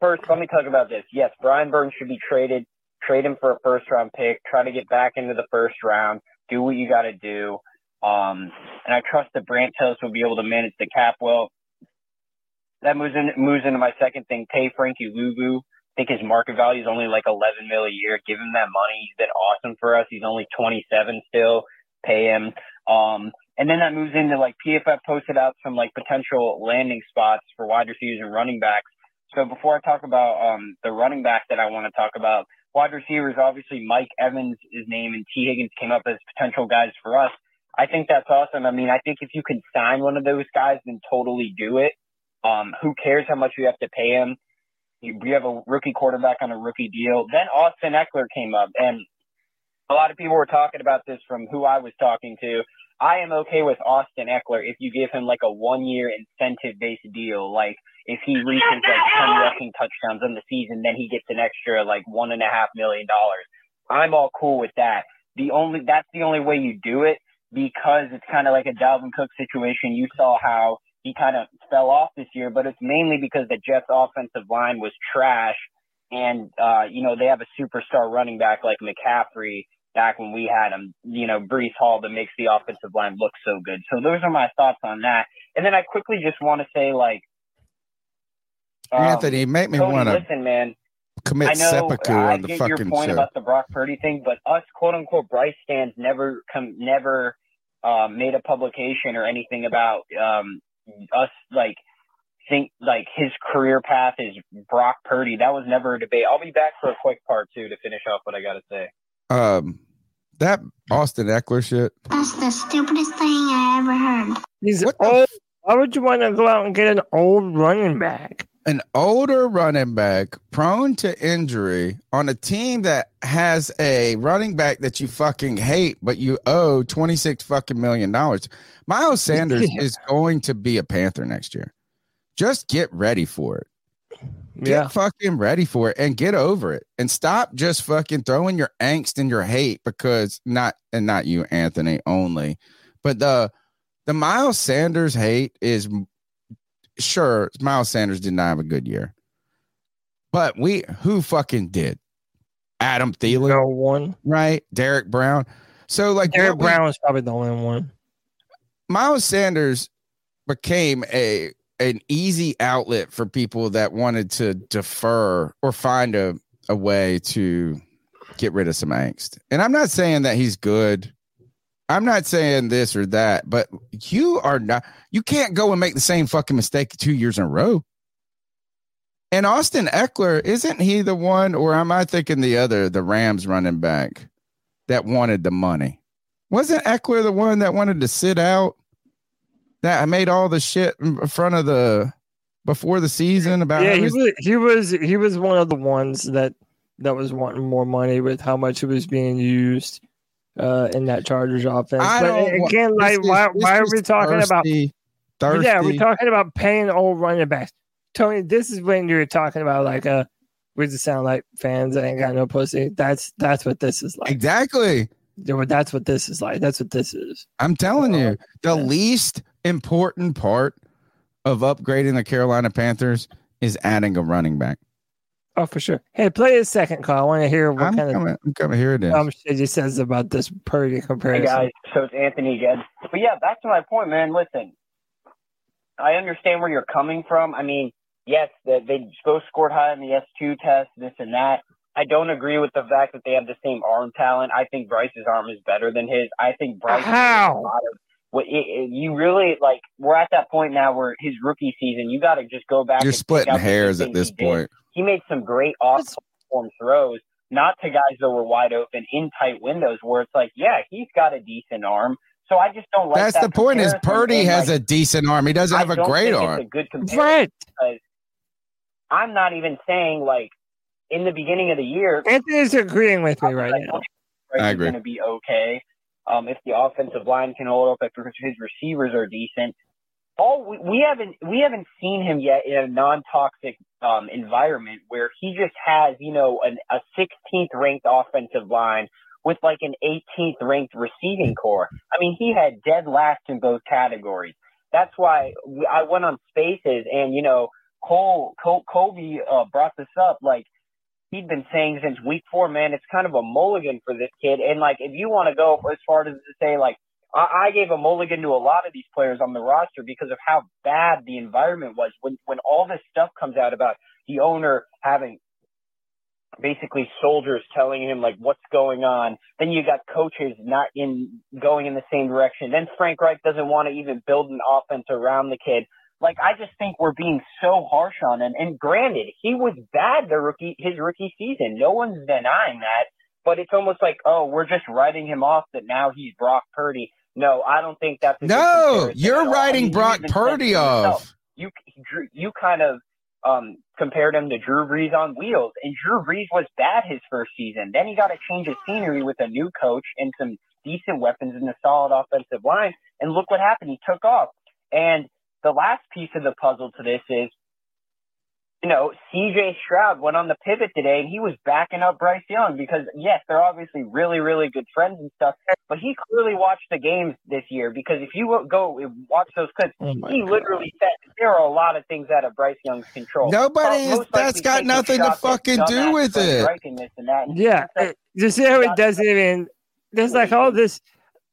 L: first, let me talk about this. Yes, Brian Burns should be traded. Trade him for a first round pick. Try to get back into the first round. Do what you got to do. Um, and I trust that Brandt Tilis will be able to manage the cap well. That moves, in, moves into my second thing. Pay Frankie Luvu. Think his market value is only like 11 mil a year. Give him that money. He's been awesome for us. He's only 27 still. Pay him. Um, and then that moves into like PFF posted out some like potential landing spots for wide receivers and running backs. So before I talk about um, the running back that I want to talk about, wide receivers, obviously Mike Evans' his name and Tee Higgins came up as potential guys for us. I think that's awesome. I mean, I think if you can sign one of those guys, then totally do it. Um, who cares how much you have to pay him? We have a rookie quarterback on a rookie deal. Then Austin Ekeler came up, and a lot of people were talking about this from who I was talking to. I am okay with Austin Ekeler if you give him like a one year incentive based deal. Like if he reaches like 10 rushing touchdowns in the season, then he gets an extra like one and a half million dollars. I'm all cool with that. The only, that's the only way you do it because it's kind of like a Dalvin Cook situation. You saw how he kind of fell off this year, but it's mainly because the Jets offensive line was trash. And, uh, you know, they have a superstar running back like McCaffrey back when we had him, you know, Breece Hall that makes the offensive line look so good. So those are my thoughts on that. And then I quickly just want to say, like, um,
C: Anthony, make me want to
L: listen, man.
C: commit
L: I know
C: seppuku
L: I
C: on the
L: get your point
C: show.
L: about the Brock Purdy thing, but us quote unquote Bryce stands never come never um, made a publication or anything about um, us like think like his career path is Brock Purdy. That was never a debate. I'll be back for a quick part two to finish off what I got to say.
C: um, that Austin Ekeler shit.
M: That's the stupidest thing I ever heard.
A: He's old. Why would you want to go out and get an old running back?
C: An older running back prone to injury on a team that has a running back that you fucking hate, but you owe 26 fucking million dollars. Miles Sanders
A: Yeah.
C: is going to be a Panther next year. Just get ready for it. Get
A: Yeah.
C: fucking ready for it and get over it and stop just fucking throwing your angst and your hate because not and not you, Anthony, only, but the the Miles Sanders hate is sure Miles Sanders did not have a good year. But we who fucking did? Adam Thielen,
A: No one.
C: right? Derrick Brown. So like Derrick we-
A: Brown was probably the only one.
C: Miles Sanders became a an easy outlet for people that wanted to defer or find a, a way to get rid of some angst. And I'm not saying that he's good. I'm not saying this or that, but you are not you can't go and make the same fucking mistake two years in a row. And Austin Ekeler, isn't he the one, or am I thinking the other, the Rams running back that wanted the money? Wasn't Ekeler the one that wanted to sit out? That I made all the shit in front of the before the season about
A: Yeah, he was. He was. He was one of the ones that that was wanting more money with how much it was being used uh, in that Chargers offense.
C: I
A: but again, like,
C: is-
A: why, are we talking about?
C: thirsty,
A: Yeah, we're talking about paying old running backs. Tony, this is when you're talking about like uh we just sound like fans that ain't got no pussy. That's that's what this is like.
C: Exactly.
A: That's what this is like. That's what this is.
C: I'm telling you, the least important part of upgrading the Carolina Panthers is adding a running back.
A: Oh, for sure. Hey, play a second call. I want to hear what
C: I'm
A: kind
C: coming,
A: of
C: I'm coming. Here it is.
A: dumb shit he says about this Purdy
L: Hey
A: comparison.
L: guys, so it's Anthony again. But yeah, back to my point, man. Listen, I understand where you're coming from. I mean, yes, they, they both scored high in the S2 test, this and that. I don't agree with the fact that they have the same arm talent. I think Bryce's arm is better than his. I think Bryce.
A: How?
L: A lot of, what it, it- you really like? We're at that point now where his rookie season, you got to just go back.
C: You're
L: and
C: splitting
L: out the good
C: hairs at this
L: he did.
C: point.
L: He made some great off-platform throws, not to guys that were wide open in tight windows, where it's like, yeah, he's got a decent arm. So I just don't like.
C: That's
L: that
C: the point. Is Purdy
L: and,
C: has
L: like,
C: a decent arm. He doesn't
L: I
C: have a
L: don't
C: great
L: think
C: arm.
L: It's a good comparison
A: Right.
L: because I'm not even saying like in the beginning of the year.
A: Anthony's agreeing with me right now.
C: I
L: Is
C: agree.
L: going to be okay. Um, if the offensive line can hold up, if his receivers are decent. All we, we haven't we haven't seen him yet in a non-toxic um, environment where he just has you know an, a 16th ranked offensive line with like an 18th ranked receiving corps. I mean, he had dead last in both categories. That's why we, I went on Spaces and you know Cole, Cole Kobe uh, brought this up like he'd been saying since week four, man, it's kind of a mulligan for this kid. And like, if you want to go as far as to say, like, I, I gave a mulligan to a lot of these players on the roster because of how bad the environment was when when all this stuff comes out about the owner having basically soldiers telling him like what's going on. Then you got coaches not in going in the same direction. Then Frank Reich doesn't want to even build an offense around the kid. Like I just think we're being so harsh on him. And granted, he was bad the rookie his rookie season. No one's denying that. But it's almost like, oh, we're just writing him off that now he's Brock Purdy. No, I don't think that's
C: No, you're.
L: I
C: writing
L: mean,
C: Brock Purdy off.
L: You you kind of um, compared him to Drew Brees on wheels, and Drew Brees was bad his first season. Then he got a change of scenery with a new coach and some decent weapons and a solid offensive line. And look what happened. He took off. And the last piece of the puzzle to this is, you know, CJ Stroud went on the pivot today and he was backing up Bryce Young because, yes, they're obviously really, really good friends and stuff, but he clearly watched the games this year because if you go and watch those clips,
A: Oh my
L: he literally said there are a lot of things out of Bryce Young's control.
C: Nobody is-
L: most
C: that's
L: likely
C: got nothing to fucking do with it.
L: This and that. And
A: Yeah,
L: he said,
A: you see how it doesn't even. There's like all this.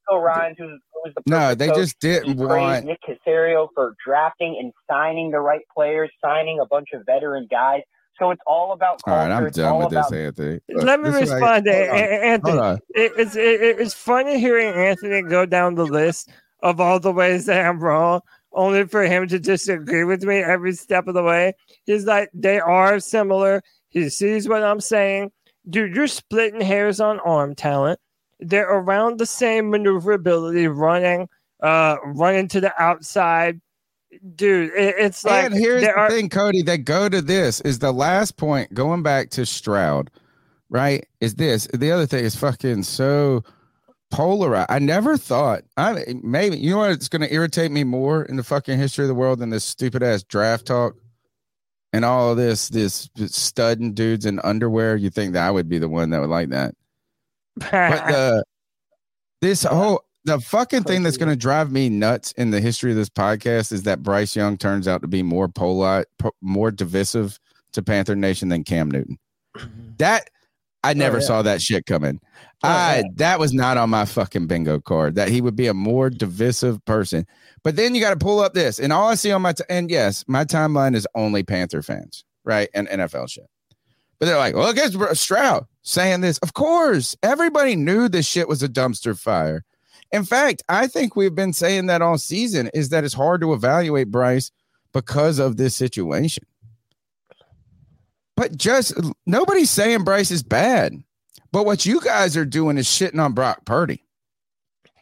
L: Phil Ryan, who's, who's the
C: No, they
L: coach,
C: just didn't
L: he
C: want.
L: Nick Caserio for drafting and signing the right players, signing a bunch of veteran guys. So it's all about
C: All
L: culture.
C: right, I'm
L: it's
C: done
L: all
C: with this, Anthony. Look,
A: Let me
C: this is like-
A: respond to
C: hold on,
A: A- A- Anthony.
C: hold on.
A: It, it's it, it- it's funny hearing Anthony go down the list of all the ways that I'm wrong, only for him to disagree with me every step of the way. He's like, they are similar. He sees what I'm saying. Dude, you're splitting hairs on arm talent. They're around the same maneuverability, running, uh, running to the outside. Dude, it, it's like
C: and here's the
A: are-
C: thing, Cody, that go to this is the last point going back to Stroud, right? Is this the other thing is fucking so polarized. I never thought I maybe you know what it's gonna irritate me more in the fucking history of the world than this stupid ass draft talk and all of this this studding dudes in underwear. You think that I would be the one that would like that. But the this whole the fucking thing that's going to drive me nuts in the history of this podcast is that Bryce Young turns out to be more polar, more divisive to Panther Nation than Cam Newton. Mm-hmm. That I never oh,
A: yeah.
C: saw that shit coming. Oh, I that was not on my fucking bingo card that he would be a more divisive person. But then you got to pull up this, and all I see on my t- and yes, my timeline is only Panther fans, right, and NFL shit. But they're like, well, look, it's Stroud saying this. Of course, everybody knew this shit was a dumpster fire. In fact, I think we've been saying that all season is that it's hard to evaluate Bryce because of this situation. But just nobody's saying Bryce is bad. But what you guys are doing is shitting on Brock Purdy.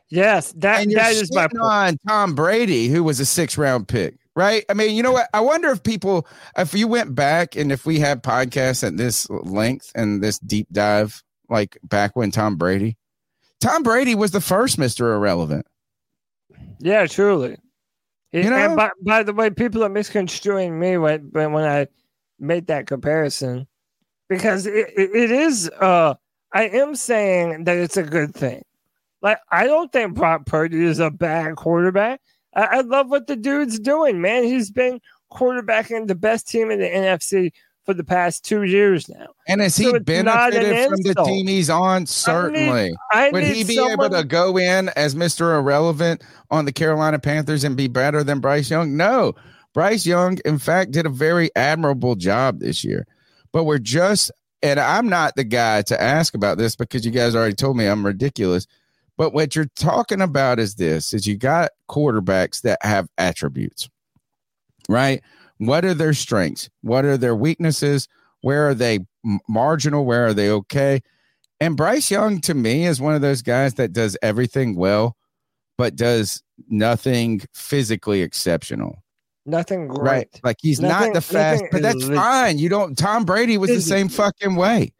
A: yes, that
C: And
A: that is my
C: point. on Tom Brady, who was a six round pick, right? I mean, you know what? I wonder if people, if you went back and if we had podcasts at this length and this deep dive, like back when Tom Brady, Tom Brady was the first Mr. Irrelevant.
A: Yeah, truly.
C: You
A: And
C: know?
A: by, by the way, people are misconstruing me when when, I made that comparison because it, it, it is. Uh, I am saying that it's a good thing. Like I don't think Brock Purdy is a bad quarterback. I, I love what the dude's doing, man. He's been quarterbacking the best team in the NFC for the past two years now.
C: And has he
A: So an
C: benefited from the team he's on? Certainly.
A: I
C: Would he be
A: someone-
C: able to go in as Mr. Irrelevant on the Carolina Panthers and be better than Bryce Young? No. Bryce Young, in fact, did a very admirable job this year. But we're just and I'm not the guy to ask about this because you guys already told me I'm ridiculous. But what you're talking about is this is you got quarterbacks that have attributes. Right? What are their strengths? What are their weaknesses? Where are they marginal? Where are they okay? And Bryce Young to me is one of those guys that does everything well but does nothing physically exceptional.
A: Nothing great.
C: Right. Like he's
A: Nothing-
C: not the fast, but that's
A: elite.
C: fine. You don't Tom Brady was the same fucking way.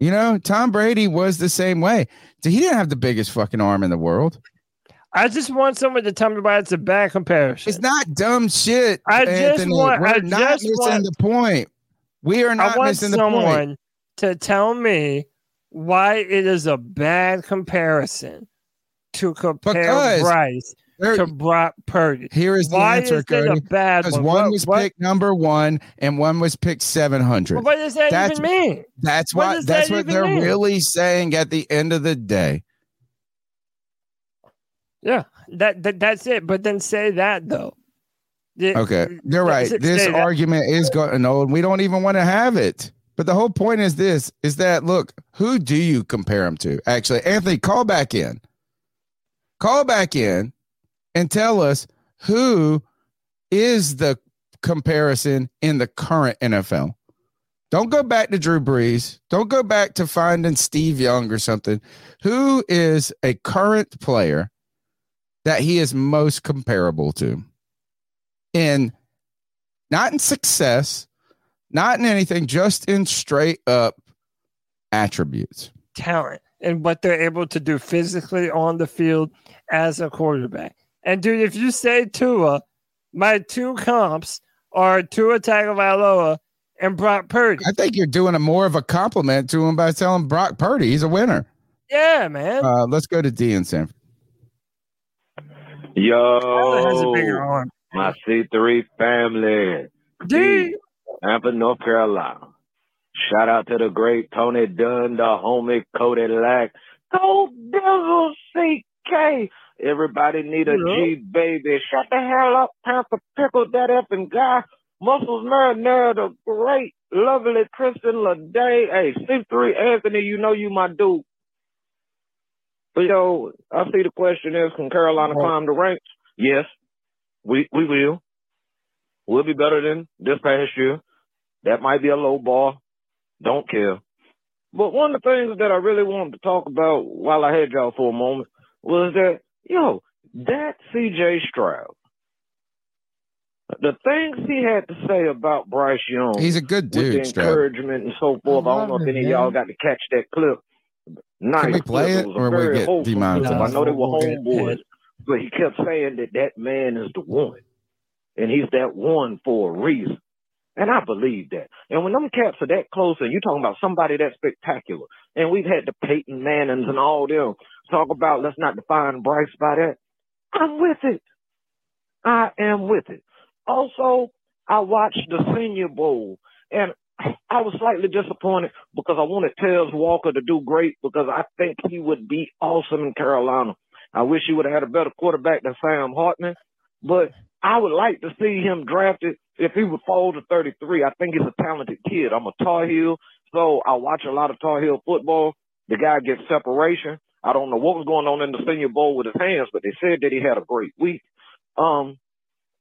C: You know, Tom Brady was the same way. He didn't have the biggest fucking arm in the world.
A: I just want someone to tell me why it's a bad comparison.
C: It's not dumb shit.
A: I just want-
C: We're
A: I
C: not
A: just
C: missing
A: want-
C: the point. We are not I
A: want
C: missing the
A: someone
C: point.
A: to tell me why it is a bad comparison to compare
C: Because
A: Bryce
C: there-
A: to Brock Purdy.
C: Here is the
A: why
C: answer,
A: is it a
C: Cody. Because
A: one?
C: one was
A: what-
C: picked number one and one was picked seven hundred.
A: But what does that
C: That's-
A: even mean?
C: That's
A: What
C: that's
A: that
C: what they're
A: mean?
C: really saying at the end of the day.
A: Yeah, that, that that's it. But then say that though. Yeah,
C: Okay, you're right. This argument is going old. We don't even want to have it. But the whole point is this: is that look, who do you compare him to? Actually, Anthony, call back in. Call back in and tell us who is the comparison in the current NFL. Don't go back to Drew Brees. Don't go back to finding Steve Young or something. Who is a current player that he is most comparable to? In not in success, not in anything, just in straight up attributes.
A: talent and what they're able to do physically on the field as a quarterback. And dude, if you say Tua, my two comps are Tua Tagovailoa and Brock Purdy.
C: I think you're doing a more of a compliment to him by telling Brock Purdy he's a winner.
A: Yeah, man.
C: Uh, let's go to D in San.
A: Tyler has a
N: Yo,
A: bigger arm.
N: my C3 family.
A: D.
N: Tampa, North Carolina. Shout out to the great Tony Dunn, the homie Cody Lack. Go Devil CK. Everybody need a G baby. Shut the hell up, Panther Pickle, that effing guy. Muscles Marinara, the great, lovely Kristen Lede. Hey, C3 Anthony, you know you my dude. Yo, I see the question is, can Carolina climb the ranks? Yes, we we will. We'll be better than this past year. That might be a low bar. Don't care. But one of the things that I really wanted to talk about while I had y'all for a moment was that, yo, that CJ Stroud, the things he had to say about Bryce Young,
C: He's a good
N: with
C: dude,
N: the
C: Stroud.
N: encouragement and so forth. I, don't know if any of y'all got to catch that clip. Nice.
C: Can we play
N: clip.
C: it, or we
N: very
C: get
N: wholesome clip.
C: demonetized?
N: I know they were
A: We'll
N: homeboys, but he kept saying that that man is the one, and he's that one for a reason. And I believe that. And when them cats are that close, and you're talking about somebody that spectacular, and we've had the Peyton Mannings and all them talk about let's not define Bryce by that. I'm with it. I am with it. Also, I watched the Senior Bowl, and I was slightly disappointed because I wanted Tez Walker to do great because I think he would be awesome in Carolina. I wish he would have had a better quarterback than Sam Hartman, but I would like to see him drafted if he would fall to 33. I think he's a talented kid. I'm a Tar Heel, so I watch a lot of Tar Heel football. The guy gets separation. I don't know what was going on in the Senior Bowl with his hands, but they said that he had a great week. Um,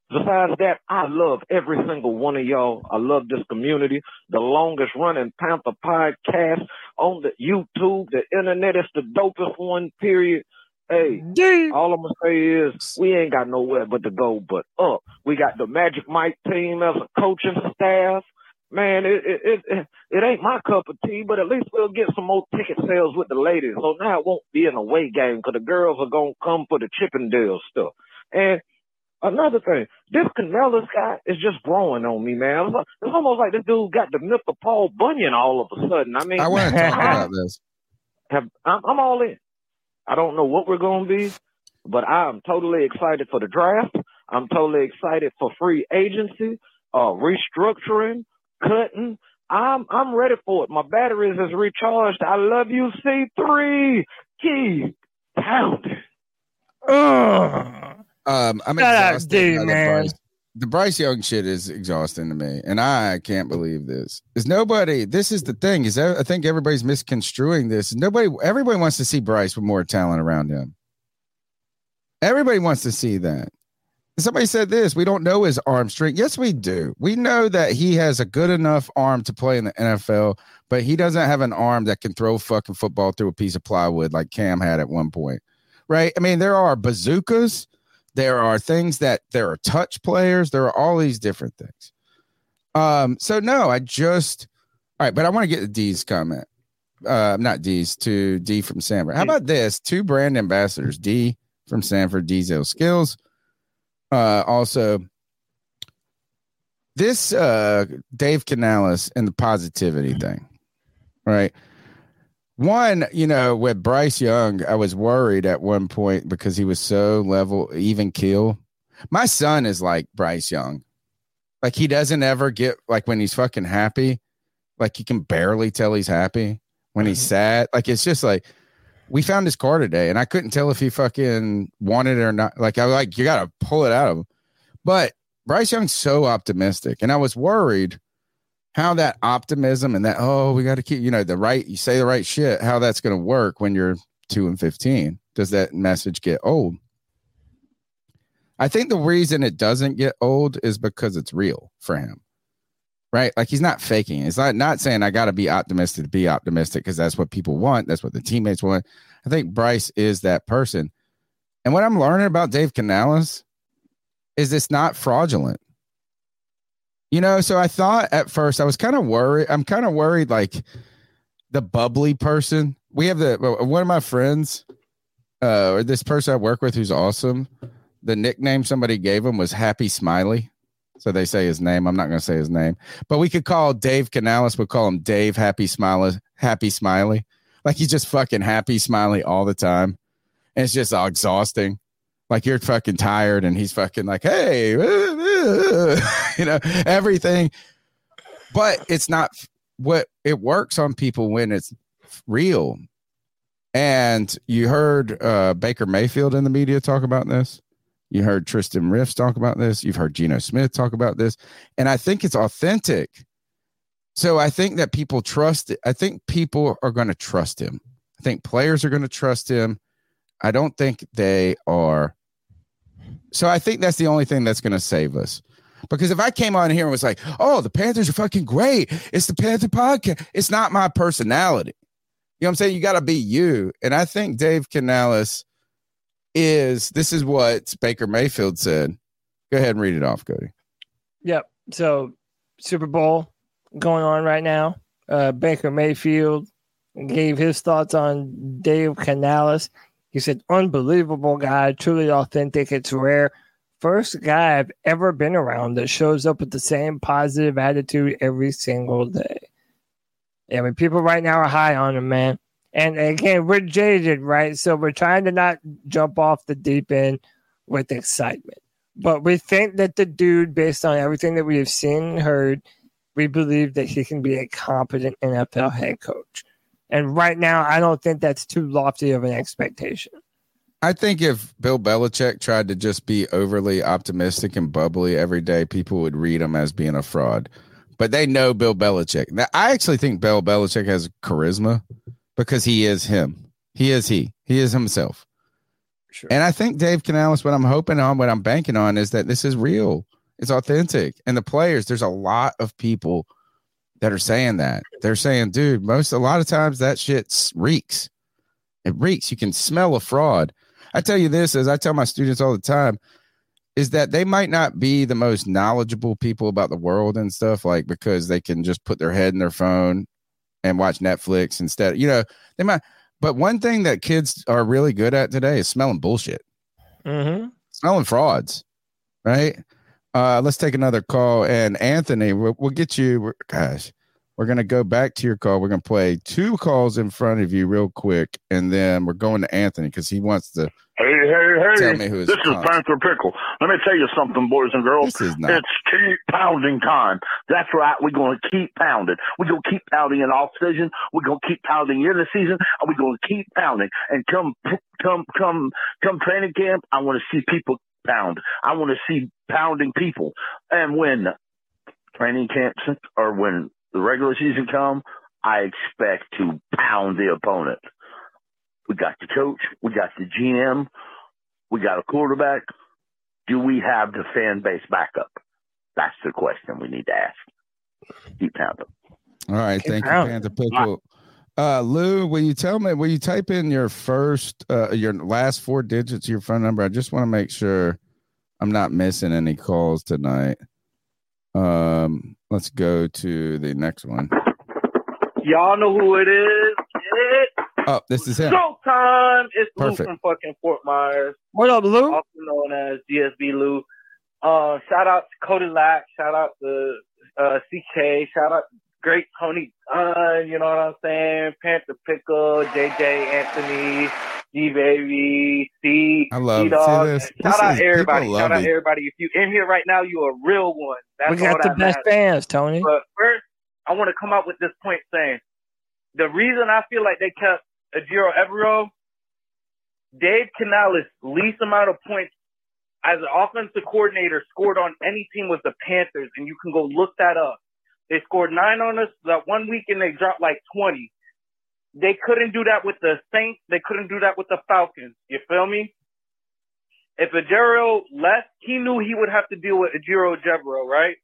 N: Besides that, I love every single one of y'all. I love this community. The longest running Panther podcast on the YouTube, the internet. It's the dopest one, period. Hey, all I'm gonna say is we ain't got nowhere but to go but up. We got the Magic Mike team as a coaching staff. Man, it it, it it ain't my cup of tea, but at least we'll get some more ticket sales with the ladies. So now it won't be an away game because the girls are gonna come for the Chippendale stuff. And Another thing, this Canales guy is just growing on me, man. It's, like- it's almost like this dude got the myth of Paul Bunyan all of a sudden. I mean,
C: I want to talk about this.
N: have, I'm, I'm all in. I don't know what we're going to be, but I'm totally excited for the draft. I'm totally excited for free agency, uh, restructuring, cutting. I'm I'm ready for it. My batteries is recharged. I love you, C3. Keep pounding. Ugh.
C: Um, I'm
A: Shout
C: exhausted
A: D,
C: by the
A: man.
C: Bryce. the Bryce Young shit is exhausting to me, and I can't believe this. Is nobody? This is the thing. Is I think everybody's misconstruing this. Nobody, everybody wants to see Bryce with more talent around him. Everybody wants to see that. Somebody said this. We don't know his arm strength. Yes, we do. We know that he has a good enough arm to play in the NFL, but he doesn't have an arm that can throw fucking football through a piece of plywood like Cam had at one point. Right? I mean, there are bazookas there are things that there are touch players. There are all these different things. Um, so no, I just all right, but I want to get the D's comment. Uh, not D's to D from Sanford. How about this? Two brand ambassadors, D from Sanford, Diesel Skills. Uh, also, this uh Dave Canales and the positivity thing, right? One, you know, with Bryce Young, I was worried at one point because he was so level, even kill. My son is like Bryce Young. Like he doesn't ever get like when he's fucking happy, like you can barely tell he's happy. When he's sad, like it's just like we found his car today and I couldn't tell if he fucking wanted it or not. Like I was like, you gotta pull it out of him. But Bryce Young's so optimistic, and I was worried how that optimism and that oh we got to keep you know the right you say the right shit how that's going to work when you're 2 and 15 does that message get old i think the reason it doesn't get old is because it's real for him right like he's not faking it's not not saying i got to be optimistic to be optimistic because that's what people want that's what the teammates want i think bryce is that person and what i'm learning about dave canales is it's not fraudulent you know, so I thought at first I was kind of worried. I'm kind of worried, like the bubbly person. We have the one of my friends, uh, or this person I work with who's awesome. The nickname somebody gave him was Happy Smiley. So they say his name. I'm not going to say his name, but we could call Dave Canales. We'll call him Dave Happy Smiley. Happy Smiley. Like he's just fucking happy smiley all the time. And it's just exhausting like you're fucking tired and he's fucking like hey you know everything but it's not what it works on people when it's real and you heard uh, baker mayfield in the media talk about this you heard tristan Wirfs talk about this you've heard Geno smith talk about this and i think it's authentic so i think that people trust it. i think people are going to trust him i think players are going to trust him I don't think they are. So I think that's the only thing that's going to save us. Because if I came on here and was like, "Oh, the Panthers are fucking great. It's the Panther podcast." It's not my personality. You know what I'm saying? You got to be you. And I think Dave Canales is this is what Baker Mayfield said. Go ahead and read it off, Cody.
A: Yep. So Super Bowl going on right now. Uh, Baker Mayfield gave his thoughts on Dave Canales. He said, unbelievable guy, truly authentic. It's rare. First guy I've ever been around that shows up with the same positive attitude every single day. I mean, people right now are high on him, man. And again, we're jaded, right? So we're trying to not jump off the deep end with excitement. But we think that the dude, based on everything that we have seen and heard, we believe that he can be a competent NFL head coach. And right now, I don't think that's too lofty of an expectation.
C: I think if Bill Belichick tried to just be overly optimistic and bubbly every day, people would read him as being a fraud. But they know Bill Belichick. Now, I actually think Bill Belichick has charisma because he is him. He is he. He is himself. Sure. And I think Dave Canales, what I'm hoping on, what I'm banking on is that this is real. It's authentic. And the players, there's a lot of people that are saying that. They're saying, dude, most a lot of times that shit reeks. It reeks. You can smell a fraud. I tell you this, as I tell my students all the time, is that they might not be the most knowledgeable people about the world and stuff, like because they can just put their head in their phone and watch Netflix instead. You know, they might. But one thing that kids are really good at today is smelling bullshit,
A: mm-hmm.
C: smelling frauds, right? Uh, let's take another call. And Anthony, we'll, we'll get you. Gosh, we're going to go back to your call. We're going to play two calls in front of you real quick. And then we're going to Anthony because he wants to.
O: Hey, hey, hey.
C: Tell me who
O: this is Panther Pickle. Let me tell you something, boys and girls.
C: This is not.
O: It's keep pounding time. That's right. We're going to keep pounding. We're going to keep pounding in off season. We're going to keep pounding in the season. And we're going to keep pounding. And come, come, come, come training camp, I want to see people pound. I want to see pounding people. And when training camps or when the regular season come, I expect to pound the opponent. We got the coach, we got the GM, we got a quarterback. Do we have the fan base backup? That's the question we need to ask. Keep pounding.
C: All right,
O: Keep
C: thank you. Panther Pickle. Uh, Lou, will you tell me? Will you type in your first, uh, your last four digits of your phone number? I just want to make sure I'm not missing any calls tonight. Um, let's go to the next one.
H: Y'all know who it is. It
C: Oh, this is him.
H: Showtime. It's
C: Perfect.
H: Lou from fucking Fort Myers.
A: What up, Lou?
H: Also known as GSB Lou. Uh, shout out to Cody Lack. Shout out to uh, CK. Shout out to great Tony Dunn. You know what I'm saying? Panther Pickle, JJ Anthony, D Baby, C.
C: I love-
H: C-Dog.
C: see this?
H: Shout
C: This
H: out
C: is-
H: everybody. Shout out
C: it.
H: everybody. If you in here right now, you're a real one. That's
A: we got
H: all
A: the best
H: matters.
A: fans, Tony.
H: But first, I want to come out with this point saying the reason I feel like they kept Ejiro Evero, Dave Canales' least amount of points as an offensive coordinator scored on any team was the Panthers, and you can go look that up. They scored nine on us that one week, and they dropped like twenty. They couldn't do that with the Saints. They couldn't do that with the Falcons. You feel me? If Ejiro left, he knew he would have to deal with Ejiro Evero, right?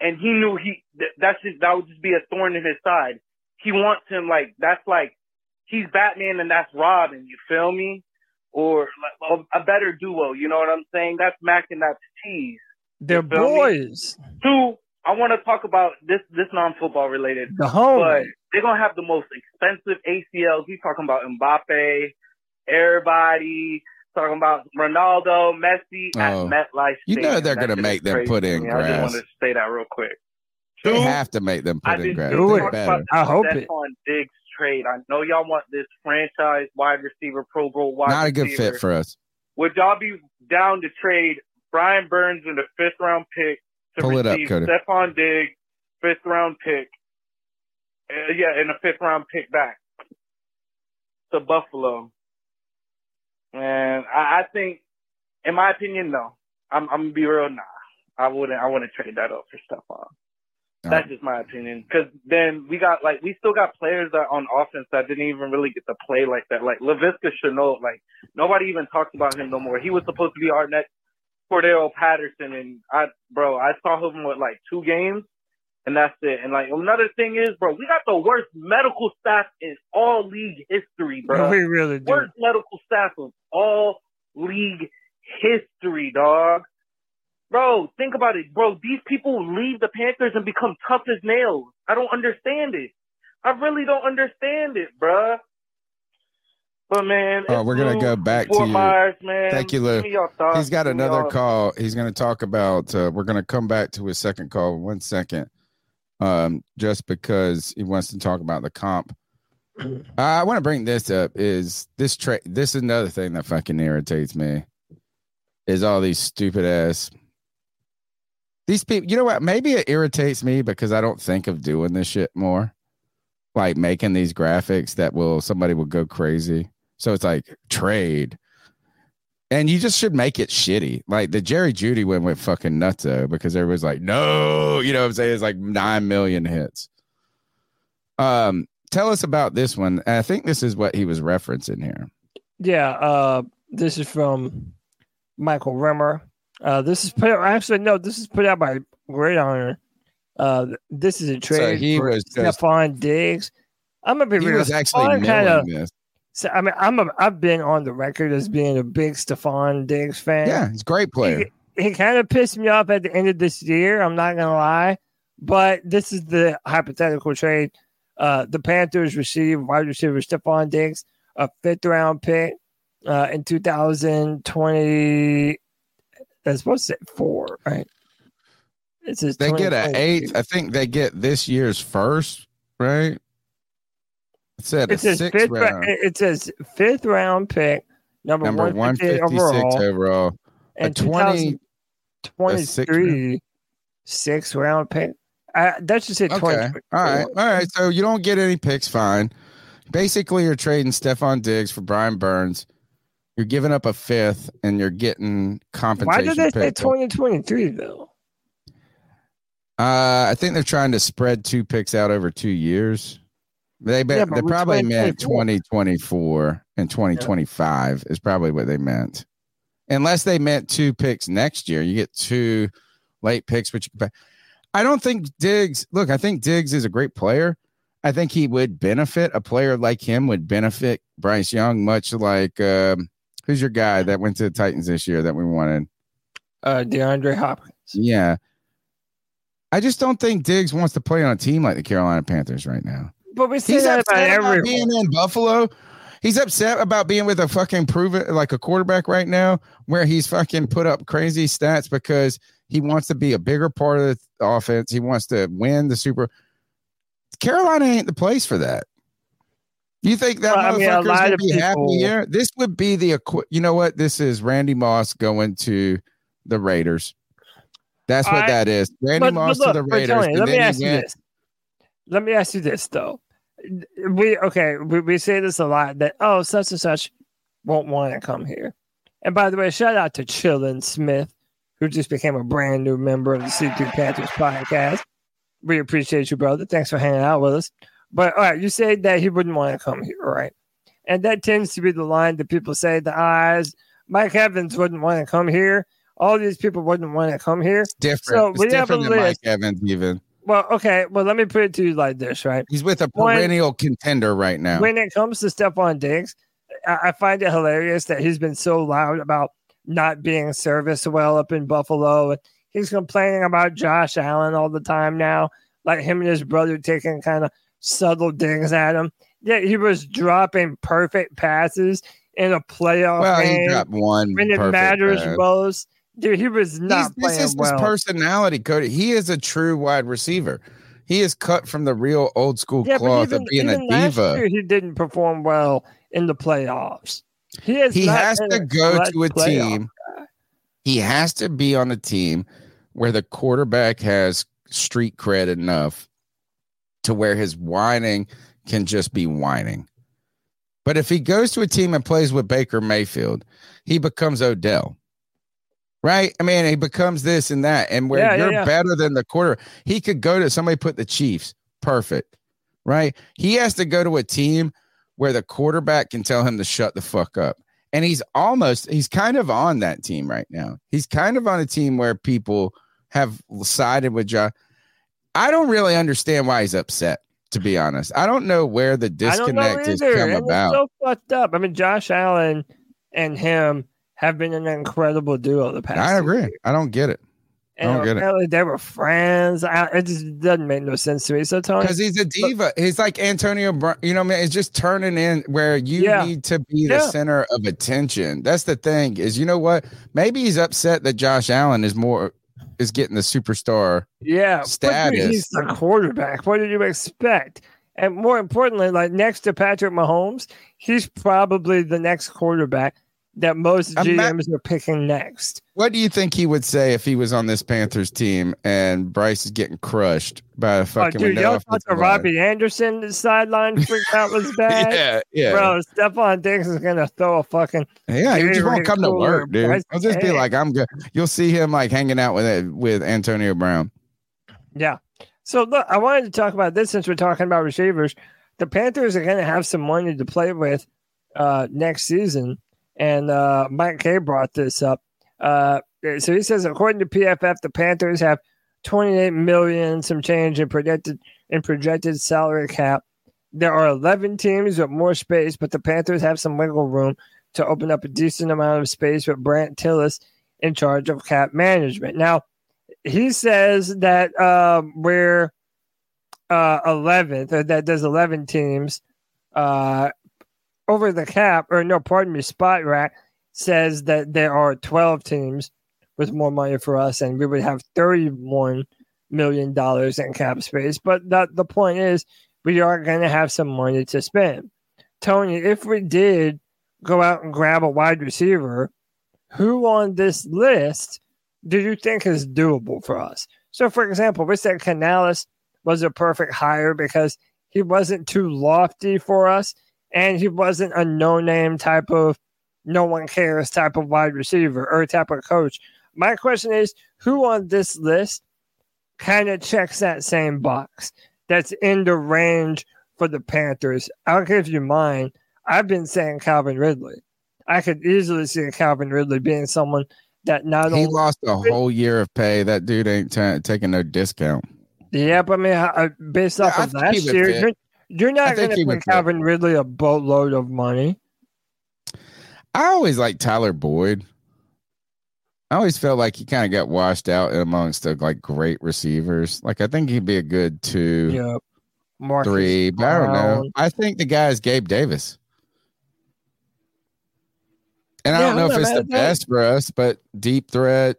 H: And he knew he th- that's just that would just be a thorn in his side. He wants him like that's like he's Batman and that's Robin. You feel me? Or like, a, a better duo. You know what I'm saying? That's Mac and that's Cheese.
A: They're
H: feel me?
A: boys.
H: Two, I want to talk about this this non football related.
A: The home.
H: But they're gonna have the most expensive ACLs. He's talking about Mbappe, everybody talking about Ronaldo, Messi
C: Oh.
H: at MetLife.
C: You know they're gonna make them put in
H: me. I just
C: grass.
H: wanted to say that real quick.
C: They
H: Two,
C: have to make them
H: I
C: put in grass.
H: do
C: They're better.
A: I hope it.
H: Stefon Diggs trade. I know y'all want this franchise wide receiver, Pro Bowl wide
C: Not a good
H: receiver.
C: fit for us.
H: Would y'all be down to trade Brian Burns in the fifth round pick to
C: Pull up,
H: receive
C: Cody.
H: Stefon Diggs, fifth round pick? Uh, yeah, and a fifth round pick back to Buffalo. And I, I think, in my opinion, no. I'm, I'm gonna be real. Nah, I wouldn't. I wouldn't trade that up for Stefon. That's just my opinion. Because then we got like we still got players that on offense that didn't even really get to play like that. Like Laviska Shenault, like nobody even talks about him no more. He was supposed to be our next Cordarrelle Patterson, and I, bro, I saw him with like two games, and that's it. And like another thing is, bro, we got the worst medical staff in all league history, bro.
A: We really do.
H: Worst medical staff of all league history, dog. Bro, think about it, bro. These people leave the Panthers and become tough as nails. I don't understand it. I really don't understand it, bruh. But man,
C: we're gonna go back to you.
H: Myers, man.
C: Thank you, Lou.
H: Give me your thoughts.
C: He's got
H: Give
C: another call. He's going to talk about. Uh, we're going to come back to his second call. One second, um, just because he wants to talk about the comp. I want to bring this up. Is this trade? This is another thing that fucking irritates me. Is all these stupid ass. These people, you know what? Maybe it irritates me because I don't think of doing this shit more. Like making these graphics that will somebody will go crazy. So it's like trade. And you just should make it shitty. Like the Jerry Jeudy one went fucking nutso because everyone's like, no, you know what I'm saying? It's like nine million hits. Um, tell us about this one. And I think this is what he was referencing here.
A: Yeah, uh, this is from Michael Rimmer. Uh, this is put actually no, this is put out by Great Honor. Uh, this is a trade
C: he
A: for
C: was just-
A: Stefon Diggs. I'm gonna be
C: He
A: real.
C: was actually
A: kinda-
C: this.
A: So, I mean, I'm a, I've been on the record as being a big Stefon Diggs fan.
C: Yeah, he's a great player.
A: He, he kind of pissed me off at the end of this year. I'm not gonna lie, but this is the hypothetical trade. Uh, the Panthers received wide receiver Stefon Diggs, a fifth round pick uh, in 2020. That's supposed to say four, right? It says
C: They get an
A: 2022.
C: eighth. I think they get this year's first, right? It said
A: It says
C: sixth
A: fifth.
C: round.
A: It says fifth round pick, number,
C: Number
A: 150
C: 156
A: overall,
C: overall. A
A: and
C: 20 a sixth
A: 2023 sixth round pick. Uh, that should say
C: Okay.
A: 20.
C: All right. All right. So you don't get any picks. Fine. Basically, you're trading Stefon Diggs for Brian Burns. You're giving up a fifth, and you're getting compensation.
A: Why did they say 2023 though?
C: Uh, I think they're trying to spread two picks out over two years. They
A: Yeah,
C: they probably meant
A: 2024.
C: 2024 and 2025 is probably what they meant. Unless they meant two picks next year, you get two late picks, which. I don't think Diggs. Look, I think Diggs is a great player. I think he would benefit a player like him would benefit Bryce Young, much like um, who's your guy that went to the Titans this year that we wanted.
A: Uh, DeAndre Hopkins.
C: Yeah. I just don't think Diggs wants to play on a team like the Carolina Panthers right now.
A: But we see
C: He's
A: that about
C: upset about
A: everyone.
C: being in Buffalo. He's upset about being with a fucking proven like a quarterback right now, where he's fucking put up crazy stats because he wants to be a bigger part of the offense. He wants to win the Super. Carolina ain't the place for that. You think that
A: Well, I mean,
C: motherfucker's gonna be happy here? This would be the equi- you know what? This is Randy Moss going to the Raiders. That's what
A: I-
C: that is. Randy
A: But- but
C: Moss
A: look,
C: to the Raiders. And
A: let me ask you this. Let me ask you this though. We okay, we, we say this a lot that oh such and such won't want to come here. And by the way, shout out to Chillin Smith, who just became a brand new member of the C3 Panthers podcast. We appreciate you, brother. Thanks for hanging out with us. But all right, you said that he wouldn't want to come here, right? And that tends to be the line that people say the eyes. Mike Evans wouldn't want to come here. All these people wouldn't want to come here.
C: different.
A: So
C: it's
A: we have a
C: different than Mike. Evans. Even
A: Well, okay. Well, let me put it to you like this, right?
C: he's with a
A: When-
C: perennial contender right now.
A: When it comes to Stefon Diggs, I, I find it hilarious that he's been so loud about not being serviced well up in Buffalo. And he's complaining about Josh Allen all the time now, like him and his brother taking kind of subtle digs at him. Yet he was dropping perfect passes in a playoff
C: well, he
A: game
C: dropped one.
A: when it matters
C: pass.
A: most. Dude, he was
C: He's,
A: not
C: this
A: playing
C: is his personality, Cody. He is a true wide receiver. He is cut from the real old school
A: Yeah,
C: cloth
A: even,
C: of being a diva.
A: year, he didn't perform well in the playoffs. He has,
C: he has to go to a team. He has to be on a team where the quarterback has street cred enough to where his whining can just be whining. But if he goes to a team and plays with Baker Mayfield, he becomes Odell. Right? I mean, he becomes this and that. And where
A: Yeah, yeah,
C: you're
A: yeah.
C: better than the quarter, he could go to somebody put the Chiefs. Perfect. Right? He has to go to a team where the quarterback can tell him to shut the fuck up. And he's almost, he's kind of on that team right now. He's kind of on a team where people have sided with Josh. I don't really understand why he's upset, to be honest. I don't know where the
A: I don't know
C: disconnect has come
A: and
C: about.
A: So fucked up. I mean, Josh Allen and him have been an incredible duo the past.
C: I agree.
A: years.
C: I don't get it. I don't get it.
A: they were friends. I, it just doesn't make no sense to me. So Tony,
C: Because he's a diva. He's like Antonio Brown. You know, I man, it's just turning in where you
A: Yeah.
C: need to be the
A: Yeah.
C: center of attention. That's the thing. Is you know what? Maybe he's upset that Josh Allen is more is getting the superstar.
A: Yeah,
C: status.
A: he's the quarterback. What did you expect? And more importantly, like next to Patrick Mahomes, he's probably the next quarterback that most
C: not-
A: GMs are picking next.
C: What do you think he would say if he was on this Panthers team and Bryce is getting crushed by a
A: Oh,
C: fucking
A: dude,
C: window
A: y'all thought the Robbie Anderson sideline freak out was bad?
C: Yeah, yeah.
A: Bro, Stefon Diggs is gonna throw a fucking
C: Yeah, he just won't come to work, dude.
A: Bryce
C: I'll just be like, I'm good. You'll see him like hanging out with with Antonio Brown.
A: Yeah. So look, I wanted to talk about this since we're talking about receivers. The Panthers are going to have some money to play with uh, next season, and uh, Mike K brought this up. Uh, so he says, according to PFF, the Panthers have 28 million, some change in projected in projected salary cap. There are 11 teams with more space, but the Panthers have some wiggle room to open up a decent amount of space with Brandt Tilis in charge of cap management. Now, he says that um, we're uh, 11th, or that there's 11 teams uh, over the cap, or no, pardon me, Spotrac says that there are 12 teams with more money for us, and we would have 31 million dollars in cap space. But the, the point is, we are going to have some money to spend. Tony, if we did go out and grab a wide receiver, who on this list do you think is doable for us? So, for example, we said Canales was a perfect hire because he wasn't too lofty for us and he wasn't a no name type of no one cares type of wide receiver or type of coach. My question is who on this list kind of checks that same box that's in the range for the Panthers? I'll give you mine. I've been saying Calvin Ridley. I could easily see Calvin Ridley being someone that not
C: He
A: only
C: lost a whole year of pay. That dude ain't ta taking no discount.
A: Yeah, but I mean, uh, based off
C: I
A: of last year, you're, you're not going to pay. Calvin Ridley a boatload of money.
C: I always liked Tyler Boyd. I always felt like he kind of got washed out amongst the like great receivers. Like I think he'd be a good two,
A: Yep. Marcus
C: three, but I don't know. I think the guy is Gabe Davis. And I don't know if it's the best for us, but deep threat.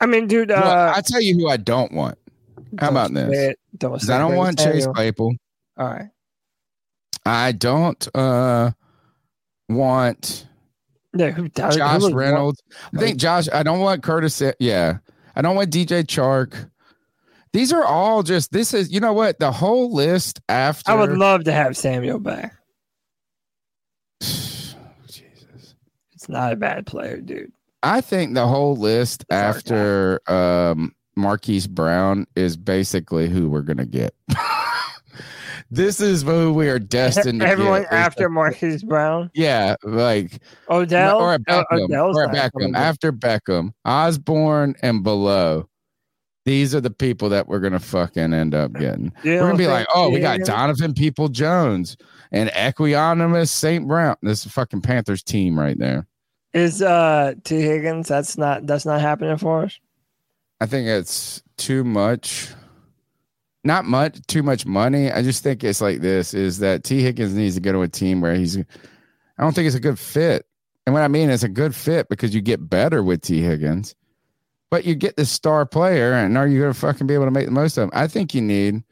A: I mean, dude,
C: Well,
A: uh,
C: I'll tell you who I don't want. How about this?
A: it. Don't
C: 'Cause I don't want Chase. Claypool.
A: All right.
C: I don't uh want
A: Yeah, who, who
C: Josh
A: was-
C: Reynolds. I think Josh. I don't want Curtis. Yeah, I don't want DJ Chark. These are all just. This is. You know what? The whole list after.
A: I would love to have Samuel back. Jesus, it's not a bad player, dude.
C: I think the whole list after um, Marquise Brown is basically who we're gonna get. this is who we are destined to
A: Everyone
C: get.
A: after Marcus Brown,
C: Yeah, like
A: Odell,
C: or
A: Oh,
C: Beckham,
A: Odell's
C: or Beckham after Beckham, Osborne and below. These are the people that we're gonna fucking end up getting. We're gonna be like, oh, we got Donovan People Jones and Equanimous St. Brown. This is fucking Panthers team right there.
A: Is uh Tee Higgins? That's not that's not happening for us.
C: I think it's too much. Not much, too much money. I just think it's like this: is that Tee Higgins needs to go to a team where he's. I don't think it's a good fit, and what I mean is a good fit because you get better with Tee Higgins, but you get the star player, and are you going to fucking be able to make the most of him? I think you need.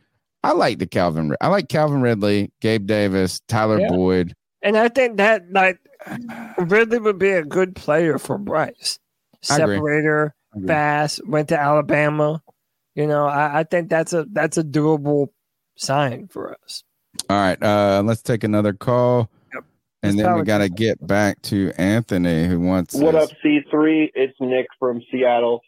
C: I like the Calvin. I like Calvin Ridley, Gabe Davis, Tyler
A: Yeah.
C: Boyd.
A: And I think that like Ridley would be a good player for Bryce. Separator, fast, went to Alabama. You know, I, I think that's a that's a doable sign for us.
C: All right, uh, let's take another call, and
A: Let's
C: then we got to get back to Anthony, who wants.
J: What
C: his-
J: up, C3? It's Nick from Seattle.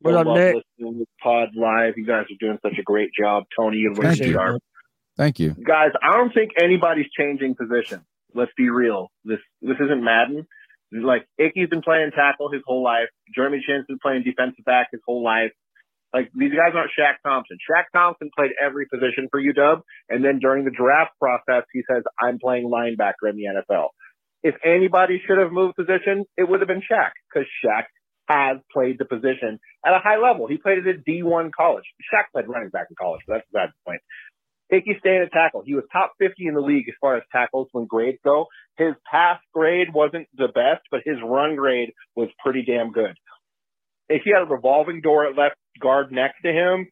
A: What
J: I
A: up, Nick?
J: listening to pod live. You guys are doing such a great job. Tony and
C: Thank you.
J: are.
C: Thank you.
J: Guys, I don't think anybody's changing position. Let's be real. This this isn't Madden. Like Ickey's been playing tackle his whole life. Jeremy Chinn's been playing defensive back his whole life. Like these guys aren't Shaq Thompson. Shaq Thompson played every position for UW, and then during the draft process, he says, "I'm playing linebacker in the NFL." If anybody should have moved position, it would have been Shaq because Shaq has played the position at a high level. He played it at D1 college. Shaq played running back in college, but that's a bad point. Ickey staying at tackle. He was top 50 in the league as far as tackles when grades go. His pass grade wasn't the best, but his run grade was pretty damn good. If he had a revolving door at left guard next to him,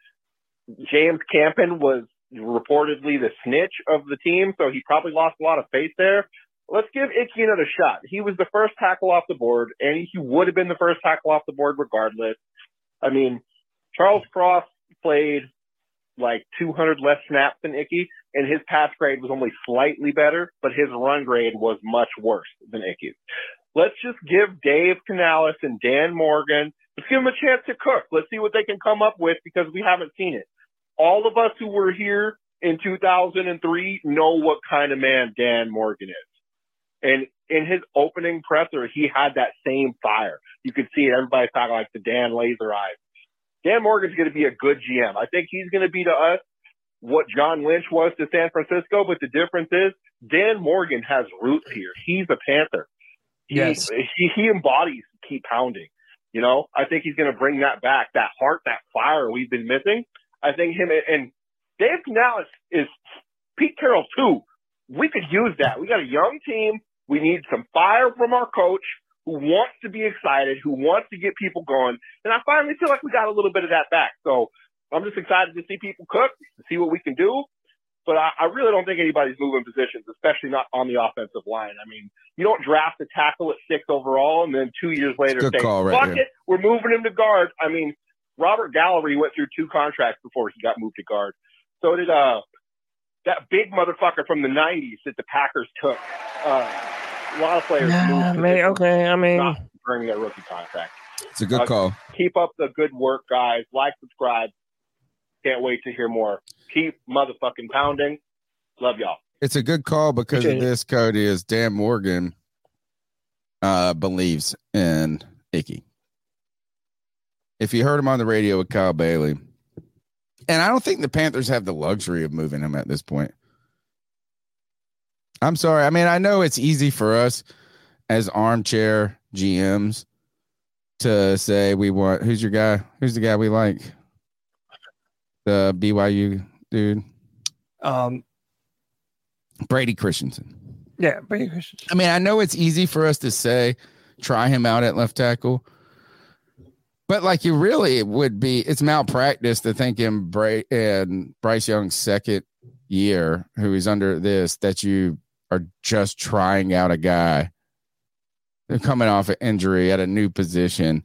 J: James Campen was reportedly the snitch of the team, so he probably lost a lot of faith there. Let's give Ickey another shot. He was the first tackle off the board, and he would have been the first tackle off the board regardless. I mean, Charles Cross played like 200 less snaps than Ickey, and his pass grade was only slightly better, but his run grade was much worse than Ickey's. Let's just give Dave Canales and Dan Morgan, let's give them a chance to cook. Let's see what they can come up with because we haven't seen it. All of us who were here in 2003 know what kind of man Dan Morgan is. And in his opening presser, he had that same fire. You could see it. Everybody's talking like the Dan laser eyes. Dan Morgan's going to be a good GM. I think he's going to be to us what John Lynch was to San Francisco, but the difference is Dan Morgan has roots here. He's a Panther. He,
A: Yes.
J: he, he embodies keep pounding. You know, I think he's going to bring that back, that heart, that fire we've been missing. I think him and, Dave Canales is Pete Carroll too. We could use that. We got a young team. We need some fire from our coach who wants to be excited, who wants to get people going. And I finally feel like we got a little bit of that back. So I'm just excited to see people cook, to see what we can do. But I, I really don't think anybody's moving positions, especially not on the offensive line. I mean, you don't draft a tackle at six overall and then two years later say,
C: call right
J: fuck
C: there.
J: it, we're moving him to guard. I mean, Robert Gallery went through two contracts before he got moved to guard. So did uh that big motherfucker from the '90s that the Packers took. Uh, a lot of players
A: Nah,
J: move
A: I
J: to
A: mean,
J: different
A: okay, I mean,
J: not during their rookie contract.
C: It's a good
J: Uh,
C: call.
J: Keep up the good work, guys. Like, subscribe. Can't wait to hear more. Keep motherfucking pounding. Love y'all.
C: It's a good call because of
J: Appreciate it.
C: this, Cody, is Dan Morgan uh, believes in Ickey. If you heard him on the radio with Kyle Bailey, and I don't think the Panthers have the luxury of moving him at this point. I'm sorry. I mean, I know it's easy for us as armchair GMs to say we want who's your guy? Who's the guy we like? The BYU dude,
A: um,
C: Brady Christensen.
A: yeah, Brady Christensen.
C: I mean, I know it's easy for us to say try him out at left tackle, but like you really would be it's malpractice to think in Bra- in Bryce Young's second year, who is under this, that you are just trying out a guy They're coming off an injury at a new position.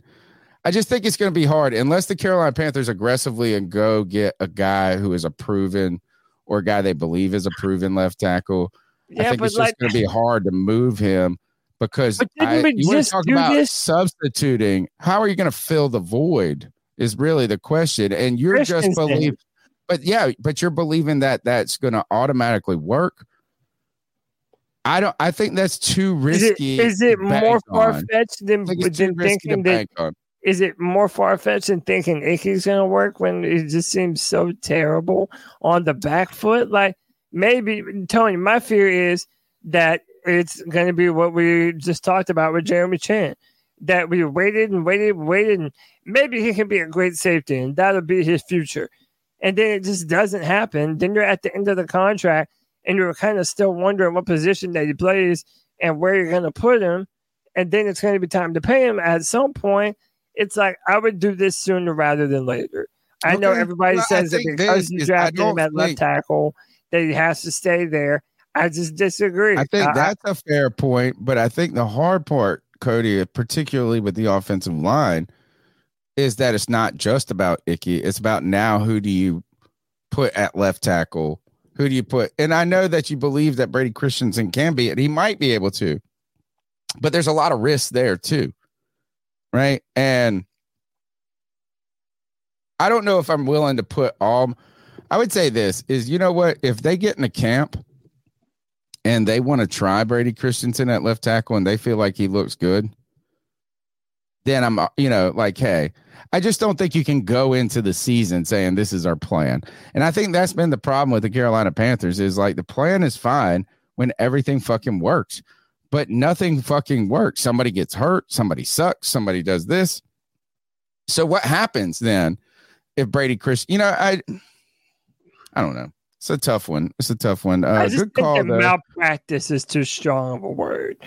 C: I just think it's going to be hard unless the Carolina Panthers aggressively and go get a guy who is a proven or a guy they believe is a proven left tackle. I think it's just going to be hard to move him because I, you want to talk about
A: this?
C: substituting. How are you going to fill the void? Is really the question, and you're just believe. But yeah, but you're believing that that's going to automatically work. I don't. I think that's too risky.
A: is it
C: to
A: more far fetched than,
C: I think it's too
A: than thinking that? Is it more far fetched than thinking Ickey's gonna work when it just seems so terrible on the back foot? Like maybe Tony, my fear is that it's gonna be what we just talked about with Jeremy Chinn. That we waited and waited and waited and maybe he can be a great safety and that'll be his future. And then it just doesn't happen. Then you're at the end of the contract and you're kind of still wondering what position that he plays and where you're gonna put him. And then it's gonna be time to pay him at some point it's like I would do this sooner rather than later. I know everybody
C: Well,
A: says that because you drafted him at left tackle that he has to stay there. I just disagree.
C: I think
A: I-
C: that's a fair point, but I think the hard part, Cody, particularly with the offensive line, is that it's not just about Ickey. It's about now who do you put at left tackle? Who do you put? And I know that you believe that Brady Christensen can be, and he might be able to, but there's a lot of risks there too, right? And I don't know if I'm willing to put all. I would say this is, you know what? If they get in a camp and they want to try Brady Christensen at left tackle and they feel like he looks good, then I'm, uh, you know, like, hey, I just don't think you can go into the season saying this is our plan. And I think that's been the problem with the Carolina Panthers is like the plan is fine when everything fucking works, but nothing fucking works. Somebody gets hurt, somebody sucks, somebody does this. So what happens then if Brady Chris, you know, I, I don't know. It's a tough one. It's a tough one. Uh,
A: I just think
C: call.
A: that
C: though.
A: malpractice is too strong of a word.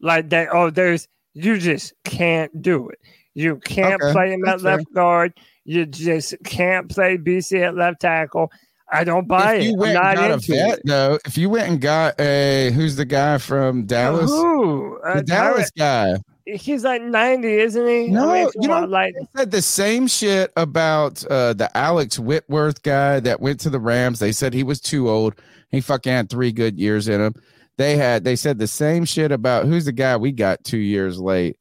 A: Like that. Oh, there's you just can't do it. You can't
C: Okay,
A: play him at left guard. You just can't play BC at left tackle. I don't buy
C: if
A: it.
C: you
A: I'm
C: went
A: not
C: got a vet,
A: it.
C: though, if you went and got a who's the guy from Dallas?
A: Who?
C: The
A: Uh,
C: Dallas guy.
A: He's like 90, isn't he?
C: No,
A: I mean,
C: you know,
A: like
C: they said the same shit about uh, the Alex Whitworth guy that went to the Rams. They said he was too old. He fucking had three good years in him. They had they said the same shit about who's the guy we got two years late.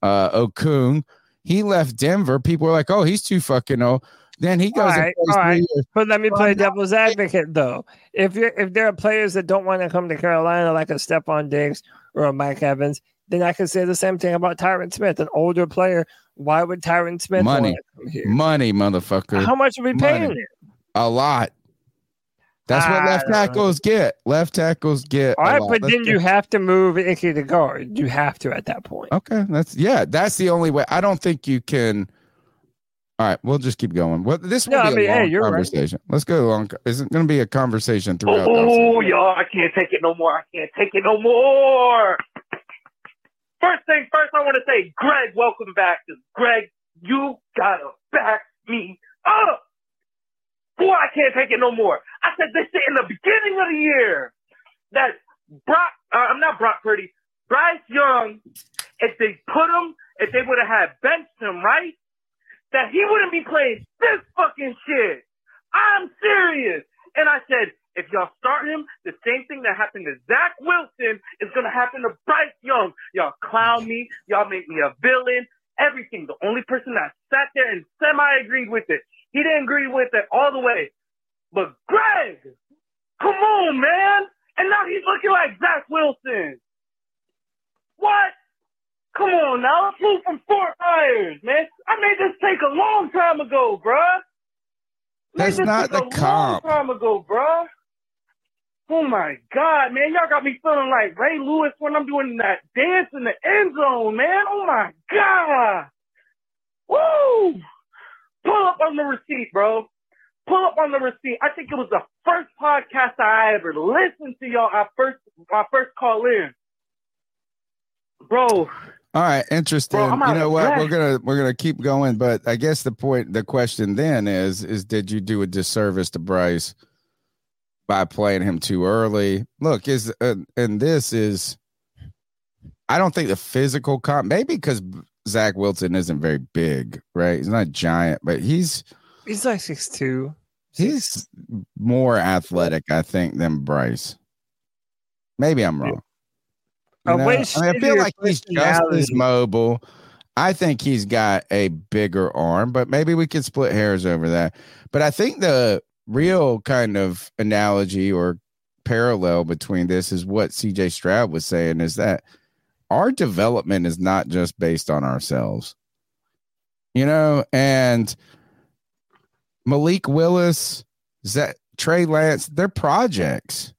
C: Uh Okung. He left Denver. People were like, Oh, he's too fucking old. Then he goes
A: all
C: plays
A: all
C: three years.
A: But let me play devil's advocate though. If you are if there are players that don't want to come to Carolina, like a Stefon Diggs or a Mike Evans, then I can say the same thing about Tyron Smith, an older player. Why would Tyron Smith
C: Money.
A: want to come here?
C: Money, motherfucker.
A: How much are we paying him?
C: A lot. That's what
A: I
C: left
A: don't know.
C: tackles get. Left tackles get.
A: All right, but then you have to move Ickey to guard. You have to at that point.
C: Okay, that's yeah, that's the only way. I don't think you can. All right, we'll just keep going. Well, this will
A: No, I
C: be
A: mean,
C: a long
A: hey, you're right.
C: conversation. Let's go long. Is it going to be a conversation throughout?
H: Oh, y'all, I can't take it no more. I can't take it no more. First thing first, I want to say, Greg, welcome back. 'cause Greg, you gotta back me up. Boy, I can't take it no more. I said this shit in the beginning of the year that Brock, uh, I'm not Brock Purdy, Bryce Young, if they put him, if they would have had benched him, right? That he wouldn't be playing this fucking shit. I'm serious. And I said, if y'all start him, the same thing that happened to Zach Wilson is gonna happen to Bryce Young. Y'all clown me, y'all make me a villain, everything. The only person that sat there and semi agreed with it, he didn't agree with it all the way. But Greg, come on, man. And now he's looking like Zach Wilson. What? Come on now, move from Fort Myers, man. I made this take a long time ago, bruh.
C: That's not the
H: a
C: comp.
H: Long time ago, bruh. Oh my God, man, y'all got me feeling like Ray Lewis when I'm doing that dance in the end zone, man. Oh my God. Woo! Pull up on the receipt, bro. Pull up on the receipt. I think it was the first podcast I ever listened to y'all. I first, I first call in, bro.
C: All right, interesting.
H: Bro,
C: you know what?
H: breath.
C: We're gonna we're gonna keep going, but I guess the point, the question then is, is did you do a disservice to Bryce by playing him too early? Look, is uh, and this is, I don't think the physical comp, maybe because Zach Wilson isn't very big, right? He's not giant, but he's
A: He's like six two.
C: he's more athletic, I think, than Bryce. Maybe I'm wrong. You know? I, mean, I feel like he's just as mobile. I think he's got a bigger arm, but maybe we could split hairs over that. But I think the real kind of analogy or parallel between this is what CJ Stroud was saying is that our development is not just based on ourselves. You know, and Malik Willis, Zach, Trey Lance, they're projects.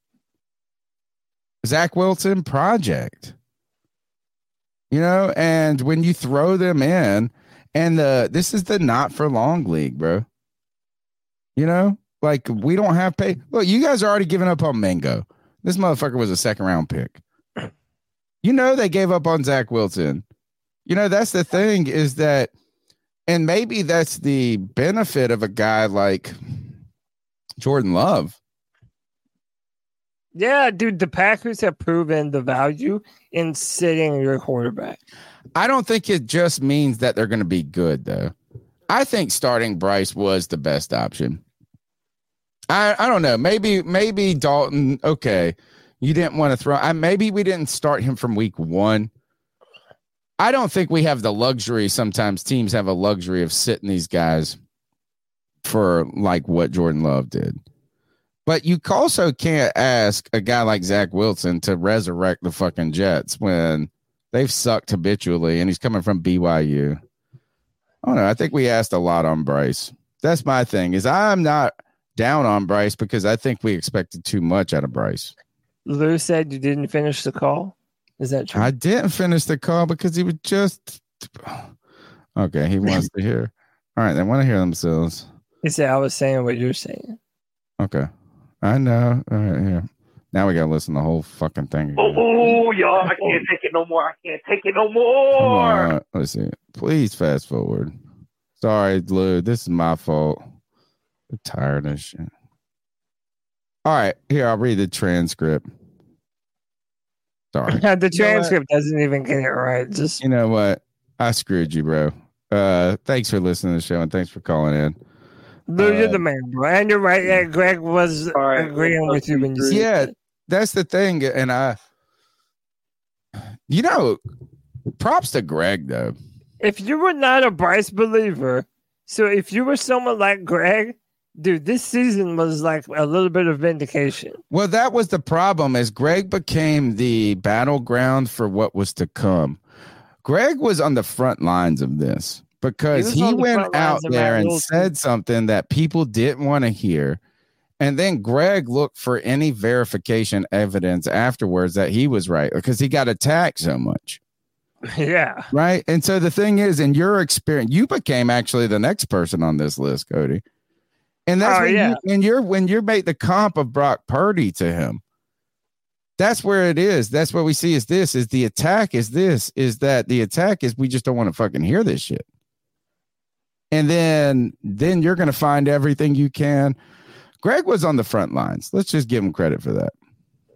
C: Zach Wilson project. You know, and when you throw them in, and the this is the not for long league, bro. You know, like we don't have pay. Look, you guys are already giving up on Mango. This motherfucker was a second round pick. You know they gave up on Zach Wilson. You know that's the thing is that, and maybe that's the benefit of a guy like Jordan Love.
A: Yeah, dude, the Packers have proven the value in sitting your quarterback.
C: I don't think it just means that they're going to be good, though. I think starting Bryce was the best option. I I don't know. Maybe maybe Dalton. Okay, you didn't want to throw. I maybe we didn't start him from week one. I don't think we have the luxury. Sometimes teams have a luxury of sitting these guys for like what Jordan Love did. But you also can't ask a guy like Zach Wilson to resurrect the fucking Jets when they've sucked habitually and he's coming from BYU. I don't know. I think we asked a lot on Bryce. That's my thing. Is I'm not down on Bryce because I think we expected too much out of Bryce.
A: Lou said you didn't finish the call. Is that true?
C: I didn't finish the call because he was just okay. He wants to hear. All right, they want to hear themselves.
A: He said I was saying what you're saying.
C: Okay, I know. All right, here. Now we gotta listen to the whole fucking thing.
H: Oh,
C: Again.
H: oh, y'all, I can't take it no more. I can't take it no more.
C: on, let's see. Please fast forward. Sorry, Lou. This is my fault. I'm tired of this shit. All right, here I'll read the transcript. Sorry.
A: the transcript doesn't even get it right. Just
C: You know what? I screwed you, bro. Uh, thanks for listening to the show and thanks for calling in.
A: Lou, you're
C: Uh,
A: the man, bro. And you're right. Yeah, Greg was agreeing with you when you said
C: Yeah,
A: that.
C: that's the thing. And I, you know, props to Greg though.
A: If you were not a Bryce believer, so if you were someone like Greg, dude, this season was like a little bit of vindication.
C: Well, that was the problem. As Greg became the battleground for what was to come, Greg was on the front lines of this because
A: He was
C: he,
A: the
C: went out there and
A: Wilson.
C: said something that people didn't want to hear. And then Greg looked for any verification evidence afterwards that he was right because he got attacked so much.
A: yeah.
C: Right. And so the thing is, in your experience, you became actually the next person on this list, Cody. And that's
A: Oh,
C: when
A: yeah.
C: you when you're when you make the comp of Brock Purdy to him. That's where it is. That's what we see is this is the attack is this is that the attack is we just don't want to fucking hear this shit. And then then you're gonna find everything you can. Greg was on the front lines. Let's just give him credit for that.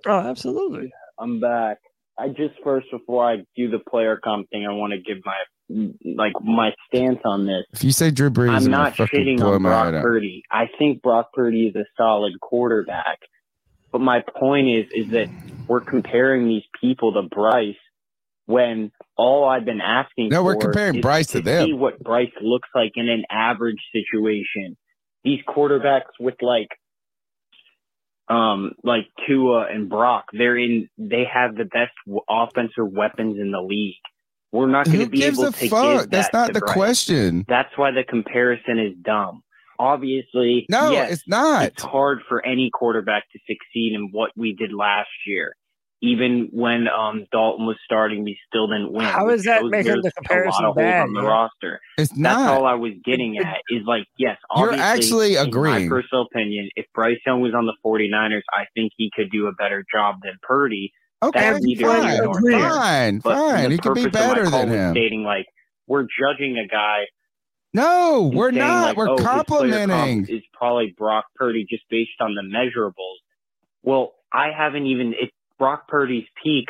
A: Oh, absolutely.
L: I'm back. I just first before I do the player comp thing, I want to give my like my stance on this.
C: If you say Drew Brees,
L: I'm
C: gonna
L: not
C: fucking
L: shitting on Brock. Purdy. I think Brock Purdy is a solid quarterback. But my point is, is that we're comparing these people to Bryce when all I've been asking
C: No, we're comparing
L: is
C: Bryce to them.
L: see what Bryce looks like in an average situation. These quarterbacks with like, um, like Tua and Brock, they're in, they have the best offensive weapons in the league. We're not going to be able to
C: fuck?
L: give
C: That's
L: that
C: not
L: to
C: the
L: Bryce.
C: question.
L: That's why the comparison is dumb. Obviously,
C: No,
L: yes,
C: it's not.
L: It's hard for any quarterback to succeed in what we did last year. Even when um, Dalton was starting, we still didn't win.
A: How
L: which
A: that
L: shows
A: making
L: there's
A: the
L: a lot
A: comparison
L: of
A: bad,
L: on the
A: man?
L: roster?
C: It's
L: That's
C: not.
L: all I was getting at. Is like, yes,
C: You're
L: obviously,
C: actually
L: in
C: agreeing.
L: my personal opinion, if Bryce Young was on the 49ers, I think he could do a better job than Purdy.
C: Okay,
L: That's neither here
C: fine,
L: nor there.
C: fine,
L: But
C: fine. He could be
L: purpose of my
C: better than him.
L: Stating like we're judging a guy
C: No, we're not.
L: like,
C: we're
L: oh,
C: complimenting.
L: comp Is probably Brock Purdy just based on the measurables. Well, I haven't even. If Brock Purdy's peak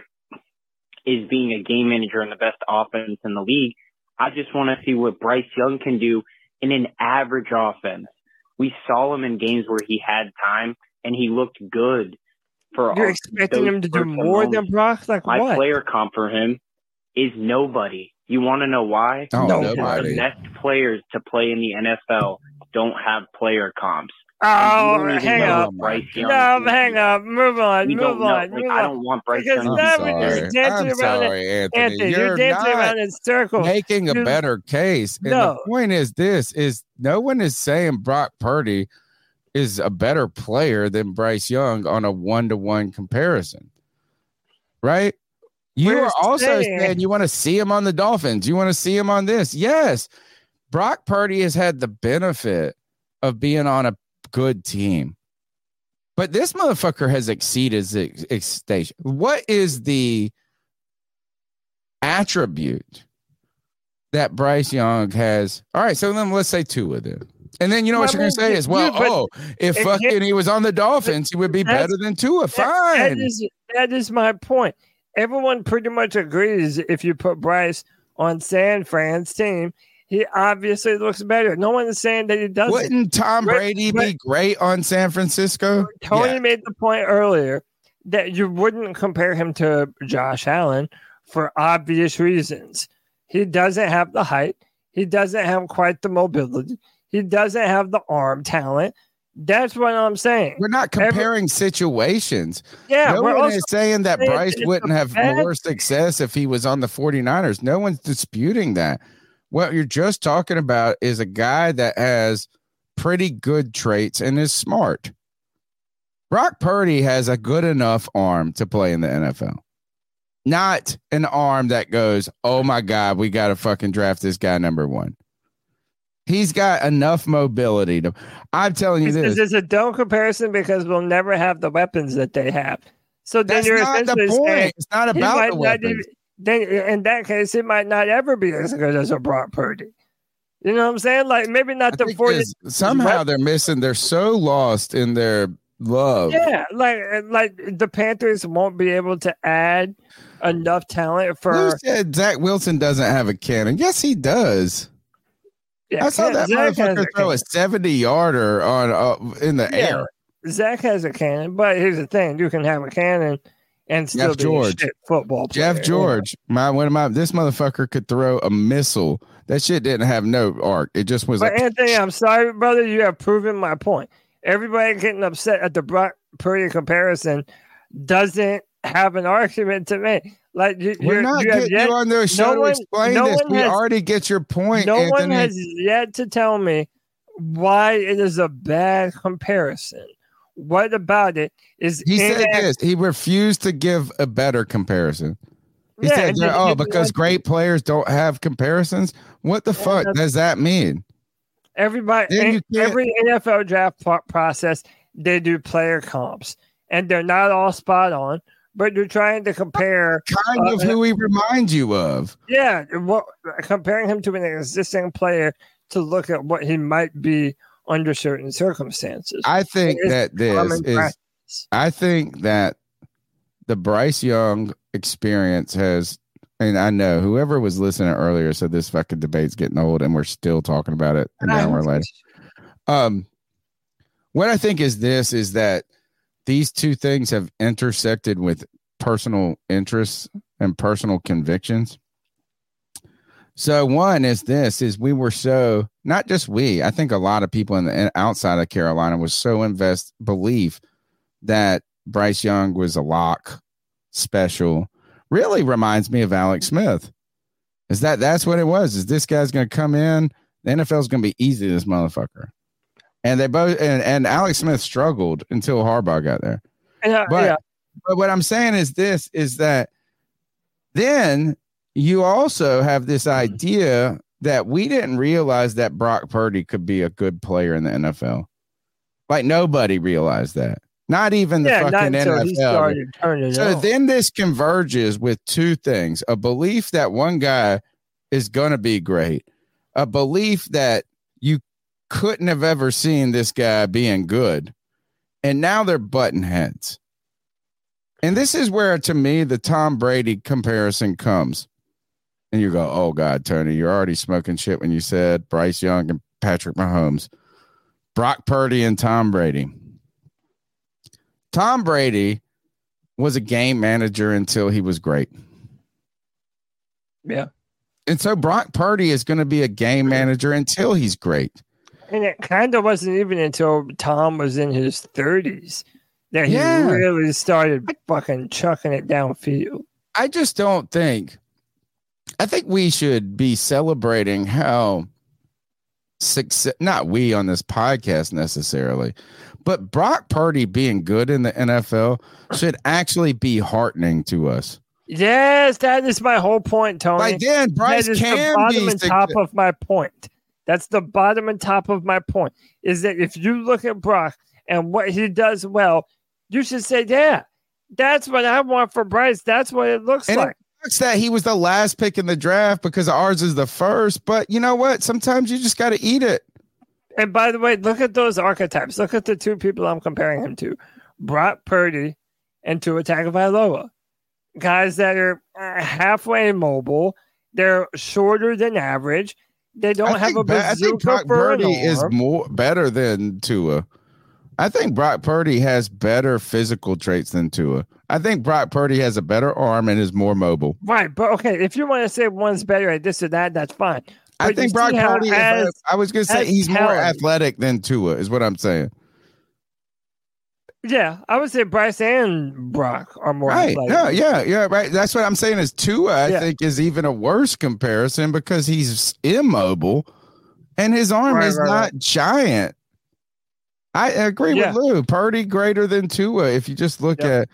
L: is being a game manager in the best offense in the league, I just want to see what Bryce Young can do in an average offense. We saw him in games where he had time and he looked good. For
A: You're
L: our-
A: expecting him to do
L: first
A: more than. Brock? Like
L: My
A: what?
L: player comp for him is nobody. You want to know why?
C: Oh,
L: Because
C: nobody.
L: The best players to play in the NFL don't have player comps.
A: Oh,
L: And you don't even
A: hang up.
L: what Bryce Young
A: No, hang up. Move on.
L: We
A: move
L: don't know.
A: on.
L: Like,
A: move
L: I don't want Bryce
A: Because
L: Young.
A: now
L: to be
A: we're just dancing
C: I'm
A: around
C: sorry,
A: it.
C: Anthony.
A: Anthony,
C: You're
A: you're dancing
C: not
A: around in circles.
C: making a better case. And
A: No.
C: the point is this is no one is saying Brock Purdy is a better player than Bryce Young on a one to one comparison. Right? You
A: We're
C: are also
A: saying-
C: saying you want to see him on the Dolphins. You want to see him on this. Yes. Brock Purdy has had the benefit of being on a good team. But this motherfucker has exceeded his expectation. What is the attribute that Bryce Young has? All right, so then let's say two of them. And then you know what
A: Well,
C: you're going to say is, well,
A: yeah,
C: oh, if
A: it
C: fucking
A: can't-
C: he was on the Dolphins, he would be better than Tua.
A: That- that
C: Fine.
A: is that is my point. Everyone pretty much agrees if you put Bryce on San Fran's team, he obviously looks better. No one is saying that he doesn't.
C: Wouldn't Tom Brady
A: but-
C: be great on San Francisco?
A: Tony
C: Yeah.
A: made the point earlier that you wouldn't compare him to Josh Allen for obvious reasons. He doesn't have the height. He doesn't have quite the mobility. He doesn't have the arm talent. That's what I'm saying.
C: We're not
A: Every-
C: comparing situations.
A: Yeah,
C: no
A: we're
C: one is saying that Bryce wouldn't have
A: bad-
C: more success if he was on the 49ers. No one's disputing that. What you're just talking about is a guy that has pretty good traits and is smart. Brock Purdy has a good enough arm to play in the NFL. Not an arm that goes, oh my God, we got to fucking draft this guy number one. He's got enough mobility to. I'm telling you
A: It's,
C: this.
A: is a dumb comparison because we'll never have the weapons that they have. So then
C: That's
A: you're
C: not the point.
A: saying
C: It's not about the
A: not
C: weapons.
A: even- then in that case, it might not ever be as good as a Brock Purdy. You know what I'm saying? Like maybe not the
C: think
A: 40.
C: is somehow they're missing. They're so lost in their love.
A: Yeah, like like the Panthers won't be able to add enough talent
C: Who
A: for.
C: said Zach Wilson doesn't have a cannon? Yes, he does.
A: Yeah,
C: I saw that
A: Zach
C: motherfucker
A: a
C: throw a seventy yarder on uh, in the
A: Yeah.
C: air.
A: Zach has a cannon, but here's the thing: you can have a cannon and still
C: Jeff George.
A: shit football player.
C: Jeff George, my one of my this motherfucker could throw a missile. That shit didn't have no arc. It just was
A: But
C: like
A: Anthony, I'm sorry, brother. You have proven my point. Everybody getting upset at the Brock Purdy comparison doesn't have an argument to make. Like you,
C: we're not
A: you
C: getting
A: yet-
C: you on the show
A: no
C: to
A: one-
C: explain
A: no
C: this. We
A: has-
C: already get your point,
A: No one has yet to tell me why it is a bad comparison. What about it is
C: He said this. He refused to give a better comparison. He
A: Yeah,
C: said, "Oh, because great players don't have comparisons." What the fuck does that mean?
A: Everybody,
C: Then you
A: in-
C: can't-
A: every NFL draft process, they do player comps, and they're not all spot on. But you're trying to compare
C: Kind of
A: uh,
C: who he reminds you of.
A: Yeah, what comparing him to an existing player to look at what he might be under certain circumstances.
C: I think that this is.
A: practice.
C: I think that the Bryce Young experience has, and I know whoever was listening earlier said this fucking debate's getting old, and we're still talking about it an hour later. Um, what I think is this is that these two things have intersected with personal interests and personal convictions. So one is this is we were so not just we, I think a lot of people in the outside of Carolina was so invest belief that Bryce Young was a lock special. Really reminds me of Alex Smith. Is that that's what it was? Is this guy's going to come in? The NFL's going to be easy this motherfucker. And they both and, and Alex Smith struggled until Harbaugh got there.
A: Yeah,
C: But
A: yeah.
C: but what I'm saying is this is that then you also have this hmm. idea that we didn't realize that Brock Purdy could be a good player in the NFL. Like nobody realized that. Not even the
A: Yeah,
C: fucking NFL.
A: started turning it
C: So then this converges with two things a belief that one guy is going to be great, a belief that you couldn't have ever seen this guy being good. And now they're button heads. And this is where, to me, the Tom Brady comparison comes. And you go, oh, God, Tony, you're already smoking shit when you said Bryce Young and Patrick Mahomes, Brock Purdy and Tom Brady. Tom Brady was a game manager until he was great.
A: Yeah.
C: And so Brock Purdy is going to be a game manager until he's great.
A: And it kind of wasn't even until Tom was in his 30s that he
C: Yeah.
A: really started fucking chucking it downfield.
C: I just don't think. I think we should be celebrating how success. Not we on this podcast necessarily, but Brock Purdy being good in the NFL should actually be heartening to us.
A: Yes, that is my whole point, Tony.
C: Like, then Bryce
A: that is
C: can
A: the bottom and top of my point. That's the bottom and top of my point. Is that if you look at Brock and what he does well, you should say, "Yeah, that's what I want for Bryce. That's what it looks
C: And
A: like."
C: Sucks that he was the last pick in the draft because ours is the first. But you know what? Sometimes you just got to eat it.
A: And by the way, look at those archetypes. Look at the two people I'm comparing him to: Brock Purdy and Tua Tagovailoa. Guys that are uh, halfway mobile. They're shorter than average. They don't
C: I
A: have a
C: Ba- I think Brock Purdy is more better than Tua. I think Brock Purdy has better physical traits than Tua. I think Brock Purdy has a better arm and is more mobile.
A: Right, but okay, if you want to say one's better at this or that, that's fine.
C: I
A: But you
C: think Brock Purdy. Is
A: as-
C: better- I was going to say he's more athletic than Tua. Is what I'm saying.
A: Yeah, I would say Bryce and Brock are more
C: Right?
A: athletic.
C: Yeah, yeah, yeah. Right. That's what I'm saying. Is Tua? I
A: Yeah.
C: think is even a worse comparison because he's immobile, and his arm
A: Right,
C: is
A: right,
C: not
A: right.
C: giant. I agree
A: Yeah.
C: with Lou. Purdy greater than Tua. If you just look at,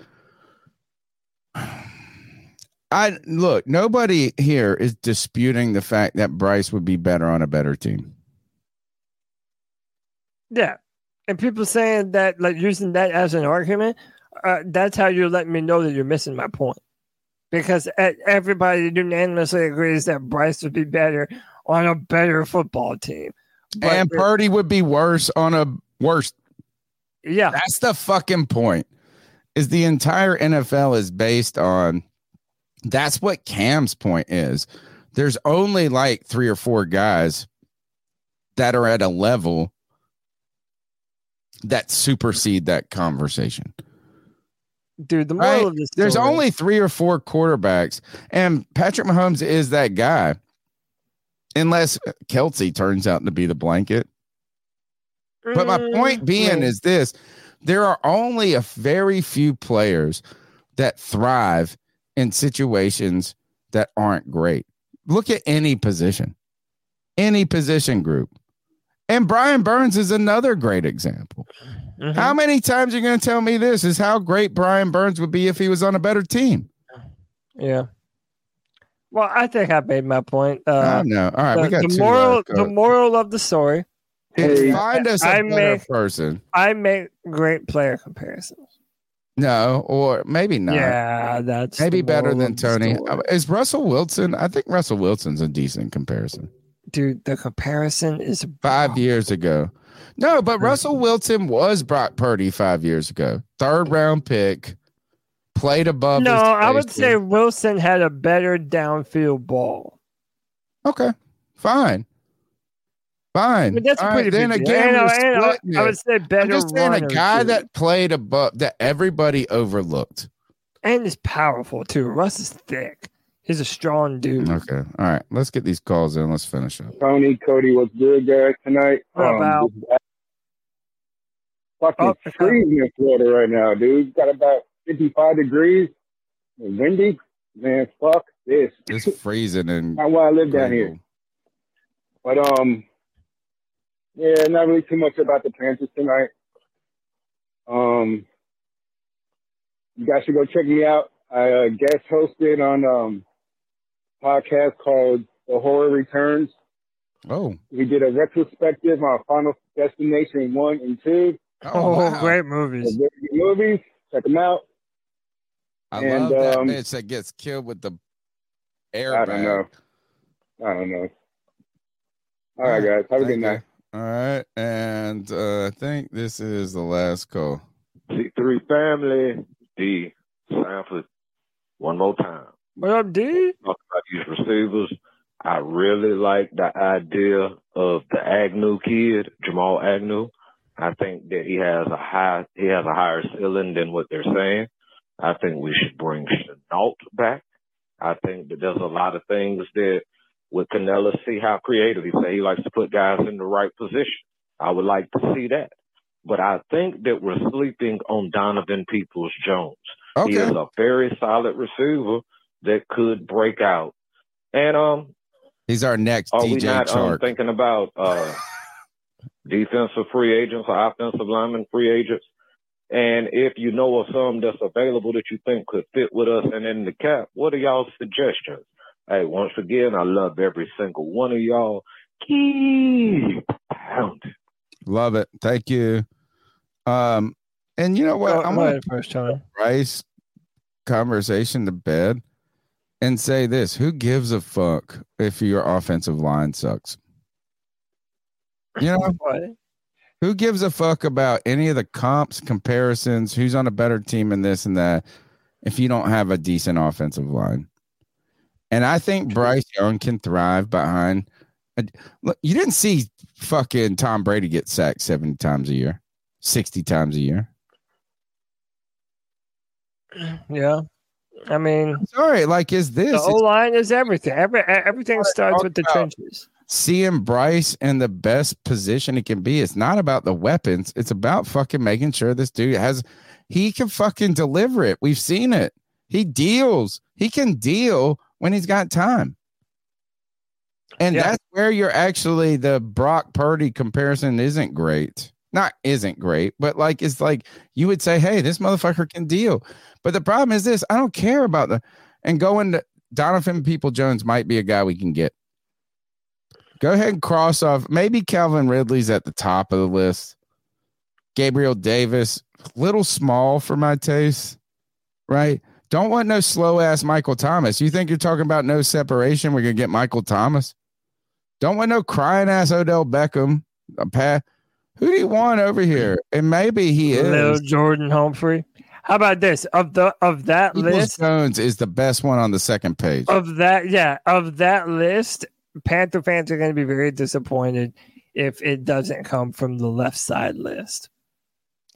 C: I look. Nobody here is disputing the fact that Bryce would be better on a better team.
A: Yeah. And people saying that, like using that as an argument, uh, that's how you're letting me know that you're missing my point. Because everybody unanimously agrees that Bryce would be better on a better football team. But
C: and Purdy would be worse on a worse.
A: Yeah.
C: That's the fucking point. Is the entire NFL is based on that's what Cam's point is. There's only like three or four guys that are at a level that supersede that conversation.
A: dude, the moral
C: Right?
A: of this
C: There's
A: story-
C: only three or four quarterbacks, and Patrick Mahomes is that guy, unless Kelce turns out to be the blanket. But my point being is this there are only a very few players that thrive in situations that aren't great. Look at any position, any position group. And Brian Burns is another great example.
A: Mm-hmm.
C: How many times are you going to tell me this is how great Brian Burns would be if he was on a better team?
A: Yeah. Well, I think I made my point. Uh,
C: no. All right, we
A: the,
C: got
A: the
C: two
A: moral. The moral of the story.
C: Is
A: is
C: find us a
A: I
C: better
A: make
C: person.
A: I make great player comparisons.
C: No, or maybe not.
A: Yeah, that's
C: maybe better than Tony.
A: story.
C: Uh, Is Russell Wilson? I think Russell Wilson's a decent comparison.
A: Dude, the comparison is
C: Five years ago. No, but Russell Wilson was Brock Purdy five years ago. Third round pick, played above.
A: no.
C: his
A: I would
C: safety.
A: say Wilson had a better downfield ball.
C: Okay, fine. Fine.
A: But that's a
C: All
A: pretty
C: then
A: big
C: again,
A: I-
C: we're
A: I-
C: splitting
A: I would say better
C: I'm just saying a guy
A: too.
C: that played above that everybody overlooked.
A: And he's powerful too. Russ is thick. He's a strong dude.
C: Okay. All right. Let's get these calls in. Let's finish up.
P: Tony, Cody, what's good, guys? Tonight,
A: What
P: um,
A: about-
P: this fucking
A: Oh,
P: freezing in Florida right now, dude. Got about fifty-five degrees, and windy. Man, fuck this.
C: It's freezing and
P: Not why I live down here. But um, yeah, not really too much about the Panthers tonight. Um, you guys should go check me out. I uh, guest hosted on um podcast called The Horror Returns.
C: Oh,
P: We did a retrospective on Final Destination one and two.
A: Oh, great movies.
P: They're very good movies. Check them out.
C: I
P: And,
C: love that
P: um,
C: bitch that gets killed with the airbag.
P: I don't know. I don't know. All right, guys. Have a good night.
C: you. All right. And uh, I think this is the last call.
N: C3 family, D. Sanford, one more time.
A: What up, D?
N: Talk about these receivers. I really like the idea of the Agnew kid, Jamal Agnew. I think that he has a high, he has a higher ceiling than what they're saying. I think we should bring Shenault back. I think that there's a lot of things that with Canales, see how creative he say he likes to put guys in the right position. I would like to see that. But I think that we're sleeping on Donovan Peoples Jones. He is a very solid receiver that could break out. And um,
C: He's our next
N: are we
C: DJ
N: not um, thinking about uh, defensive free agents or offensive lineman free agents? And if you know of some that's available that you think could fit with us and in the cap, what are y'all's suggestions? Hey, once again, I love every single one of y'all. Keep pounding.
C: Love it. Thank you. Um, and you know what?
A: Go-
C: I'm
A: go
C: gonna
A: first time.
C: Bryce conversation to bed and say this: Who gives a fuck if your offensive line sucks? You know, what? who gives a fuck about any of the comps, comparisons, who's on a better team and this and that if you don't have a decent offensive line? And I think Bryce Young can thrive behind. a- Look, you didn't see fucking Tom Brady get sacked 70 times a year, 60 times a year.
A: Yeah. I mean,
C: Sorry, like, is this
A: the O line is everything. Every, everything starts with the trenches.
C: seeing Bryce in the best position it can be. It's not about the weapons. It's about fucking making sure this dude has he can fucking deliver it. We've seen it. He deals. He can deal when he's got time. And
A: Yeah.
C: that's where you're actually the Brock Purdy comparison isn't great. Not isn't great, but like it's like you would say, hey, this motherfucker can deal. But the problem is this: I don't care about the and going to Donovan People Jones might be a guy we can get. Go ahead and cross off. Maybe Calvin Ridley's at the top of the list. Gabriel Davis, little small for my taste, right? Don't want no slow ass Michael Thomas. You think you're talking about no separation? We're gonna get Michael Thomas. Don't want no crying ass Odell Beckham. Uh, A pa- Who do you want over here? And maybe he is Little.
A: Jordan Humphrey. How about this? Of the of that
C: Peoples
A: list,
C: Jones is the best one on the second page.
A: of that, yeah, of that list, Panther fans are going to be very disappointed if it doesn't come from the left side list.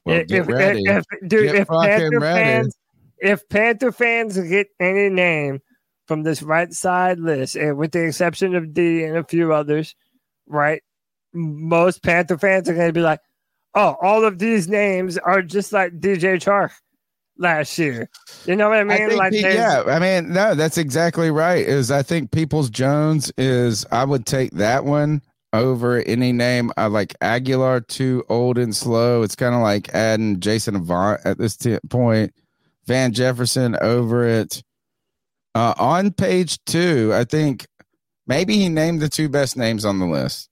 C: Well,
A: if,
C: get
A: if, if- dude,
C: Get
A: if Panther
C: ready.
A: fans, if Panther fans get any name from this right side list, and with the exception of D and a few others, right, most Panther fans are going to be like, "Oh, all of these names are just like DJ Chark last year." You know what I mean?
C: I
A: like, there's-
C: yeah, I mean, no, that's exactly right. Is I think Peoples Jones is I would take that one over any name. I like Agholor too old and slow. It's kind of like adding Jason Avant at this t- point. Van Jefferson over it. Uh, on page two, I think maybe he named the two best names on the list.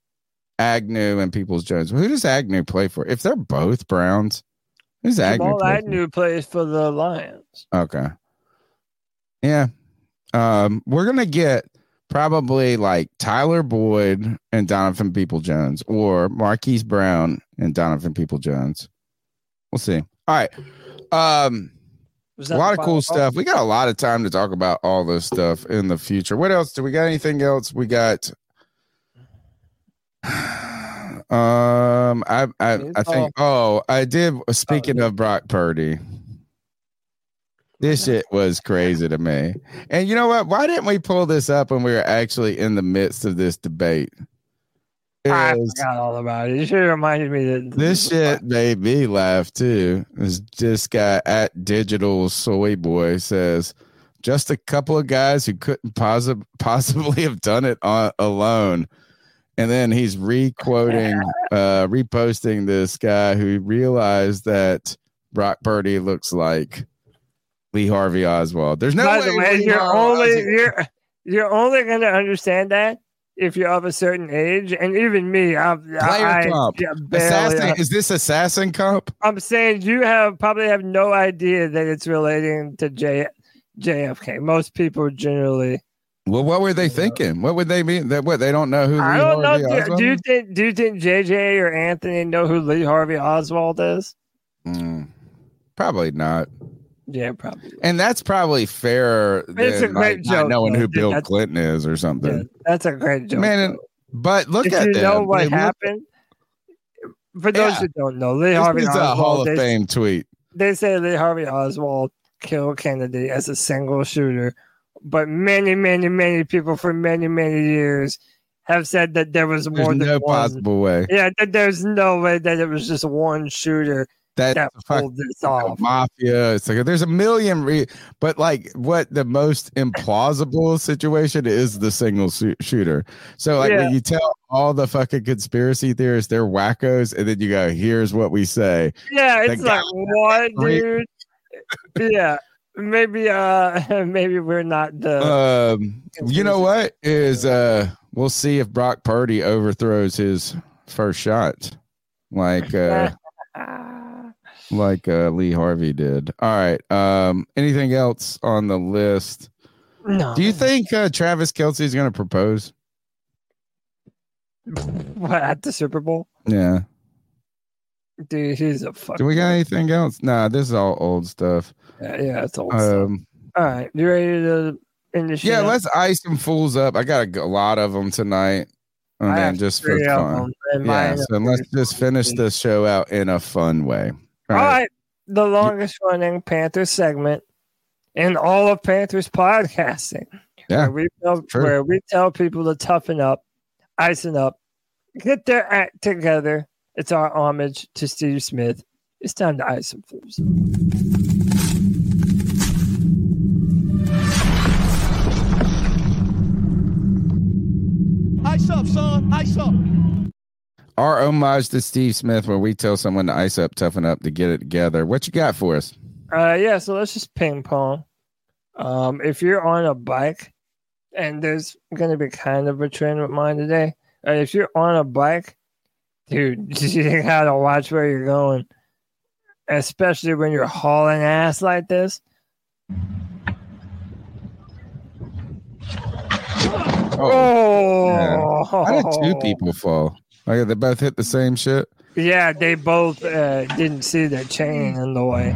C: Agnew and Peoples Jones. Who does Agnew play for? If they're both Browns, who's Agnew?
A: Jamal
C: play for?
A: Agnew plays for the Lions.
C: Okay. Yeah. Um, we're gonna get probably like Tyler Boyd and Donovan People Jones or Marquise Brown and Donovan People Jones. We'll see. All right. Um a lot of cool stuff. We got a lot of time to talk about all this stuff in the future. What else? Do we got anything else? We got Um, I I, I think. Oh, I did. Speaking of Brock Purdy, this shit was crazy to me. And you know what? Why didn't we pull this up when we were actually in the midst of this debate?
A: I forgot all about it. You should have reminded me that
C: this shit made me laugh too. This this guy at Digital Soy Boy says, just a couple of guys who couldn't possi- possibly have done it on, alone. And then he's re-quoting, uh, reposting this guy who realized that Brock Purdy looks like Lee Harvey Oswald. There's no
A: By
C: way
A: the way, you're
C: Harvey
A: only
C: Oswald-
A: you're you're only going to understand that if you're of a certain age, and even me, I'm
C: player comp. Assassin, is this assassin comp?
A: I'm saying you have probably have no idea that it's relating to J JFK. Most people generally.
C: Well, what were they thinking? What would they mean? That what they don't know who Lee
A: I don't know. Do, do you think do you think JJ or Anthony know who Lee Harvey Oswald is?
C: Mm, probably not.
A: Yeah, probably.
C: And that's probably fair
A: It's a great
C: like,
A: joke,
C: knowing
A: though.
C: who Bill
A: that's-
C: Clinton is or something.
A: That's a great joke.
C: Man, but look
A: if
C: at
A: you
C: them.
A: know what
C: They look-
A: happened. For those
C: Yeah.
A: who don't know, Lee Harvey
C: is a
A: Oswald.
C: Hall of
A: they-
C: Fame tweet.
A: they say Lee Harvey Oswald killed Kennedy as a single shooter, but many, many, many people for many, many years have said that there was
C: There's
A: more than
C: no
A: one.
C: possible way.
A: Yeah, that there's no way that it was just one shooter
C: That
A: that pulled this off.
C: Mafia. It's like there's a million, re- but like what the most implausible situation is the single su- shooter. So like
A: Yeah.
C: when you tell all the fucking conspiracy theorists they're wackos, and then you go, "Here's what we say."
A: Yeah,
C: The
A: it's like what, dude? yeah, maybe uh, maybe we're not the.
C: Um, you know what is uh, we'll see if Brock Purdy overthrows his first shot, like uh, like uh, Lee Harvey did. All right. Um, anything else on the list?
A: No.
C: Do you think uh, Travis Kelce is going to propose?
A: what at the Super Bowl,
C: Yeah.
A: dude? He's a fuck.
C: Do we got anything else? Nah, this is all old stuff.
A: Yeah, yeah, it's old stuff.
C: Um,
A: All right, you ready to end the show?
C: yeah, let's ice some fools up. I got a lot of them tonight. And then just for fun. Yeah, so let's just finish the show out in a fun way.
A: All right. The longest running Panthers segment in all of Panthers podcasting.
C: Yeah,
A: Where we tell,
C: true.
A: where we tell people to toughen up, icing up, get their act together. It's our homage to Steve Smith. It's time to ice some fools.
Q: Ice up, son. Ice up.
C: Our homage to Steve Smith, where we tell someone to ice up, toughen up to get it together. What you got for us?
A: Uh, yeah, so let's just ping pong. Um, if you're on a bike, and there's going to be kind of a trend with mine today. Uh, if you're on a bike, dude, you gotta watch where you're going, especially when you're hauling ass like this. Oh,
C: Yeah. How did two people fall? Like they both hit the same shit.
A: Yeah, they both uh, didn't see the chain in the way.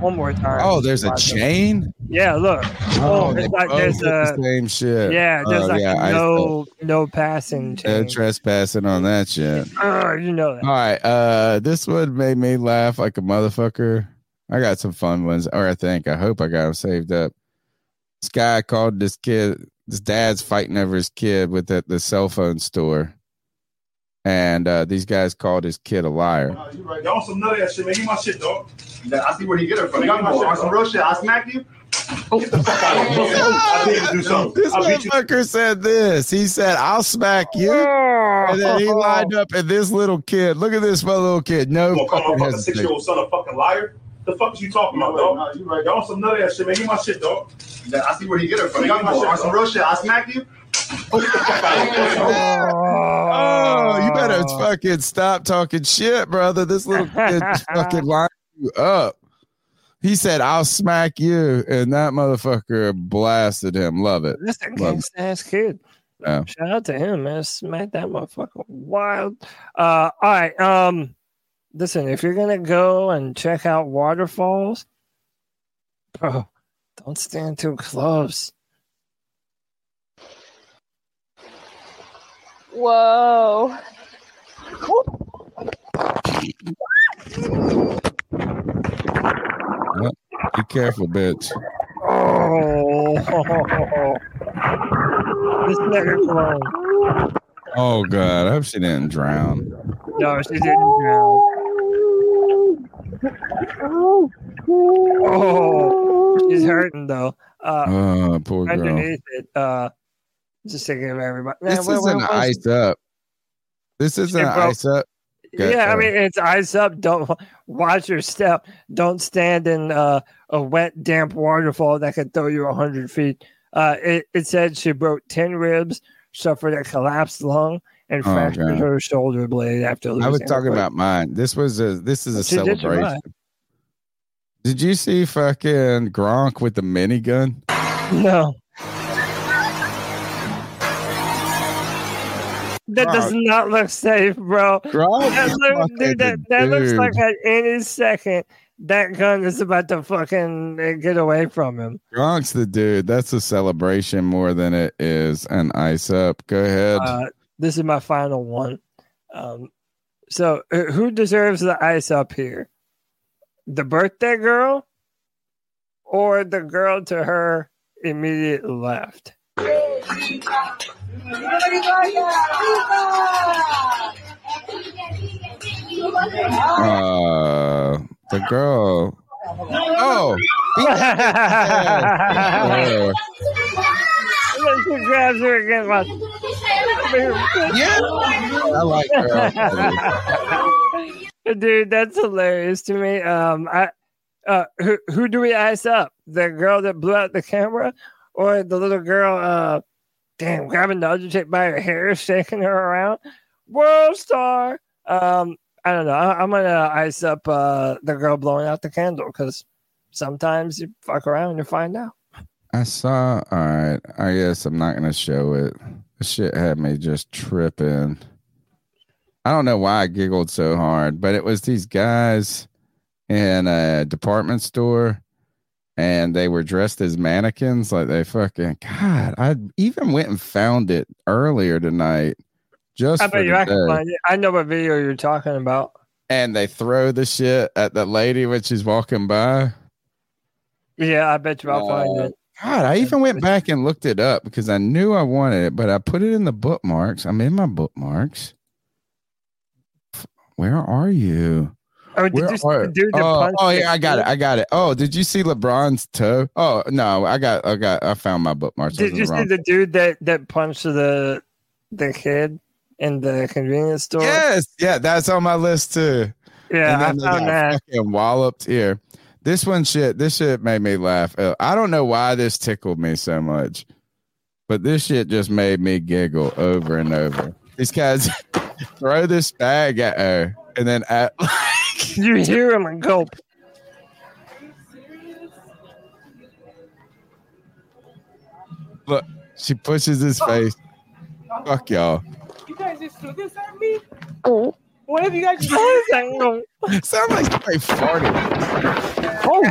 A: One more time.
C: Oh, there's a chain.
A: Yeah, look.
C: Oh,
A: Oh,
C: they
A: it's like
C: both
A: there's
C: hit the same shit.
A: yeah, there's
C: Oh,
A: like
C: yeah,
A: no no passing
C: No
A: chain.
C: trespassing on that shit.
A: Oh, you know that.
C: All right. Uh this one made me laugh like a motherfucker. I got some fun ones, or I think. I hope I got them saved up. This guy called this kid, his dad's fighting over his kid with the, the cell phone store. And uh, these guys called his kid a liar.
R: You right. Y'all some nut ass shit, man. Give me my shit, dog. I see where he get it from. Give me my shit, on some real shit. I smack you. Get the fuck out of here. I need to do something.
C: This
R: I'll beat you.
C: motherfucker said this. He said, I'll smack you. And then he lined up and this little kid. Look at this little kid. No
R: You gonna call my
C: fucking
R: fucking six year
C: hesitation.
R: old son a fucking liar? The fuck is you talking about, dog? You right. Y'all some nut ass shit, man. Give me my shit, dog. I see where he get it from. Give me my shit, on some real shit. I smack you. Get the fuck out of here.
C: Oh, you better fucking stop talking shit, brother. This little kid fucking lined you up. He said, I'll smack you. And that motherfucker blasted him. Love it.
A: That's a gangsta ass kid.
C: Yeah.
A: Shout out to him, man. Smack that motherfucker wild. Uh, all right. Um, listen, if you're gonna go and check out waterfalls, bro, don't stand too close.
F: Whoa.
C: Yep. Be careful, bitch.
A: Oh, this nigga clone.
C: Oh god, I hope she didn't drown.
A: No, she didn't drown. Oh, she's hurting though. Uh,
C: Oh, poor girl.
A: underneath it, uh, just thinking of everybody.
C: This
A: where
C: isn't
A: was-
C: ice up. This isn't ice up. Got,
A: yeah, I mean it's ice up. Don't watch your step. Don't stand in uh, a wet, damp waterfall that could throw you a hundred feet. Uh, it, it said she broke ten ribs, suffered a collapsed lung, and
C: Oh,
A: fractured
C: God.
A: her shoulder blade after losing.
C: I was talking about mine. This was a this is a
A: She did
C: celebration. Did you see fucking Gronk with the minigun?
A: No. That does not look safe, bro.
C: Gronk
A: That,
C: is
A: look, dude, that,
C: the
A: that looks like
C: dude.
A: at any second that gun is about to fucking get away from him.
C: Gronk's the dude. That's a celebration more than it is an ice up. Go ahead.
A: Uh, this is my final one. Um, so, uh, who deserves the ice up here? The birthday girl or the girl to her immediate left?
C: Uh, the girl. Oh, yeah.
A: She grabs her again.
C: Yeah, I like her.
A: Dude, that's hilarious to me. Um, I, uh, who who do we ice up? The girl that blew out the camera, or the little girl? Uh, damn, grabbing the other chick by her hair, shaking her around. World star. Um, I don't know. I, I'm gonna ice up uh the girl blowing out the candle because sometimes you fuck around and you find out.
C: I saw. All right. I guess I'm not gonna show it. The shit had me just tripping. I don't know why I giggled so hard, but it was these guys in a department store, and they were dressed as mannequins. Like they fucking God. I even went and found it earlier tonight. Just
A: I bet you I
C: the
A: can find it. I know what video you're talking about.
C: and they throw the shit at the lady when she's walking by.
A: Yeah, I bet you I'll find
C: Uh,
A: it.
C: God, I even went back and looked it up because I knew I wanted it, but I put it in the bookmarks. I'm in my bookmarks. Where are you?
A: Oh, did see
C: are-
A: the dude that
C: oh, oh yeah, I got it. I got it. Oh, did you see LeBron's toe? Oh no, I got, I got, I found my bookmarks.
A: Did you
C: the
A: see the dude that that punched the the kid in the convenience store?
C: Yes, yeah, that's on my list too.
A: Yeah, I found that.
C: Fucking walloped here. This one shit. This shit made me laugh. Uh, I don't know why this tickled me so much, but this shit just made me giggle over and over. These guys throw this bag at her, and then at
A: you hear him and gulp.
C: look, she pushes his face. Fuck y'all.
Q: You guys just threw this at me? Oh. What have you guys just oh,
C: Sound like somebody farted.
S: Oh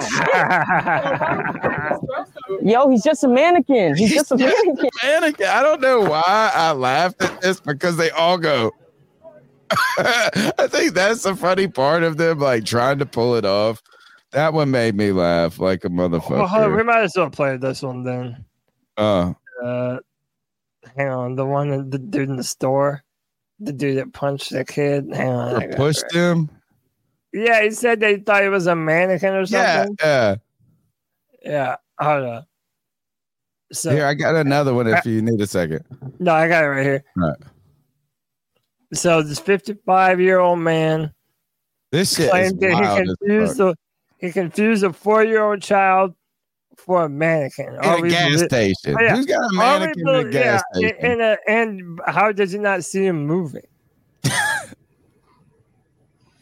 S: shit! Yo, he's just a mannequin. He's just a mannequin.
C: mannequin. I don't know why I laughed at this because they all go. I think that's the funny part of them, like trying to pull it off. That one made me laugh like a
A: Well, on, we might as well play this one then.
C: Uh,
A: Uh, hang on, the one the dude in the store, the dude that punched the kid. Hang on,
C: or pushed
A: right.
C: him.
A: Yeah, he said they thought he was a mannequin or something.
C: yeah.
A: Yeah, yeah. hold on. So
C: Here, I got another one if you need a second.
A: no, I got it right here.
C: All right.
A: So this 55 year old man
C: This
A: claimed that he confused the he confused a four year old child for a mannequin.
C: In a gas station. Oh, Who's got a mannequin in a gas
A: yeah,
C: station?
A: in a, and how does he not see him moving?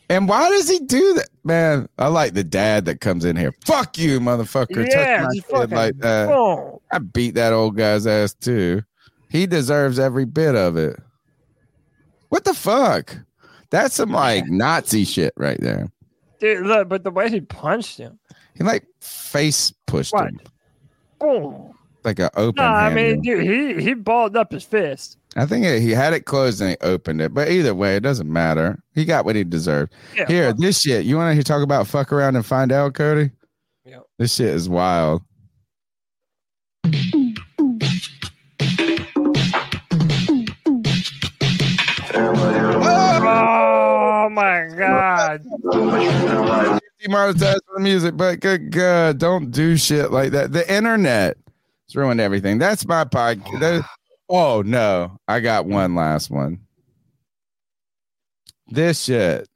C: And why does he do that? Man, I like the dad that comes in here. Fuck you, motherfucker.
A: Yeah,
C: Touch my kid like that. I beat that old guy's ass too. He deserves every bit of it. What the fuck? That's some like Nazi shit right there.
A: Dude, look, but the way he punched him,
C: He like face pushed
A: What?
C: him
A: boom.
C: like an open
A: No, I mean, dude, he he balled up his fist.
C: I think it, he had it closed and he opened it. But either way, it doesn't matter. He got what he deserved.
A: Yeah,
C: Here, this shit. You want to talk about fuck around and find out, Cody?
A: Yep.
C: This shit is wild.
A: My god.
C: Demonetized for the music, but good God, don't do shit like that. The internet has ruined everything. That's my podcast. Oh no, I got one last one. This shit.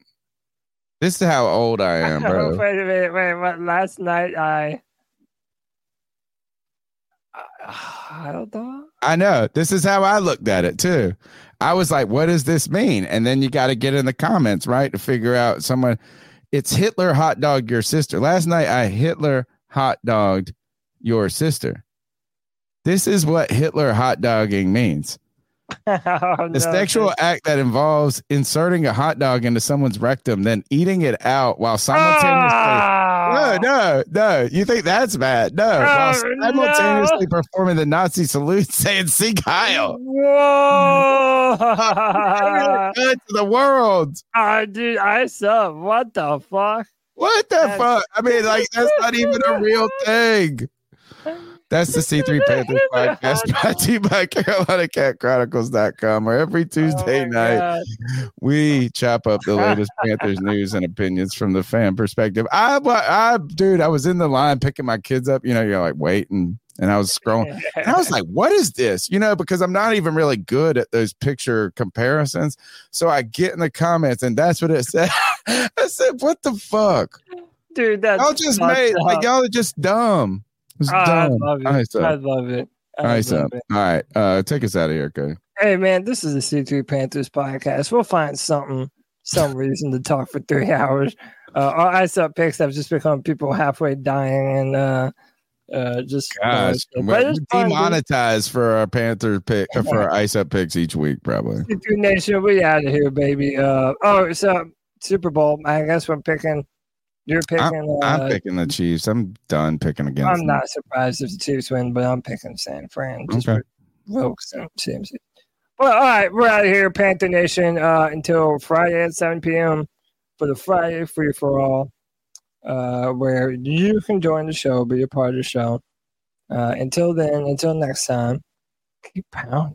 C: This is how old I am, bro.
A: wait a minute, wait, what last night I I don't know.
C: I know. This is how I looked at it too. I was like, what does this mean? And then you got to get in the comments, right? To figure out someone. It's Hitler hot dog your sister. Last night I Hitler hot dogged your sister. This is what Hitler hot dogging means.
A: Oh,
C: The
A: no,
C: sexual
A: dude.
C: act that involves inserting a hot dog into someone's rectum, then eating it out while simultaneously.
A: Ah!
C: No, no, no. You think that's bad? No. while
A: Oh,
C: simultaneously performing the Nazi salute saying Sieg Heil.
A: Whoa!
C: To the world.
A: Ah, dude, I sub. What the fuck?
C: What the
A: That's-
C: fuck? I mean, like, that's not even a real thing. That's the C3 Panthers podcast brought to you by CarolinaCatChronicles.com, where every oh, Tuesday night
A: God.
C: we chop up the latest Panthers news and opinions from the fan perspective. I, I, dude, I was in the line picking my kids up. You know, you're like waiting, and I was scrolling, and I was like, "What is this?" You know, because I'm not even really good at those picture comparisons. So I get in the comments, and that's what it said. I said, "What the fuck?"
A: Dude, that's
C: Y'all just made like y'all are just dumb.
A: Ah, I love it.
C: Right,
A: I love it. I
C: all right, so,
A: love it.
C: all right. Uh, take us out of here, Cody.
A: Hey man, this is the C3 Panthers podcast. We'll find something, some reason to talk for three hours. Uh, our ice up picks have just become people halfway dying and uh, uh, just
C: Gosh,
A: but
C: we're
A: it's fun,
C: demonetized for our Panther pick uh, for our ice up picks each week, probably.
A: C3 Nation, we out of here, baby. Uh, oh, so Super Bowl. I guess we're picking. You're picking.
C: I'm,
A: uh,
C: I'm picking the Chiefs. I'm done picking against.
A: I'm
C: them.
A: not surprised if the Chiefs win, but I'm picking San Fran. Just
C: Okay.
A: and CMC. Well, all right, we're out of here, Panther Nation, uh, until Friday at 7 p.m. for the Friday Free for All, uh, where you can join the show, be a part of the show. Uh, until then, until next time, keep pounding.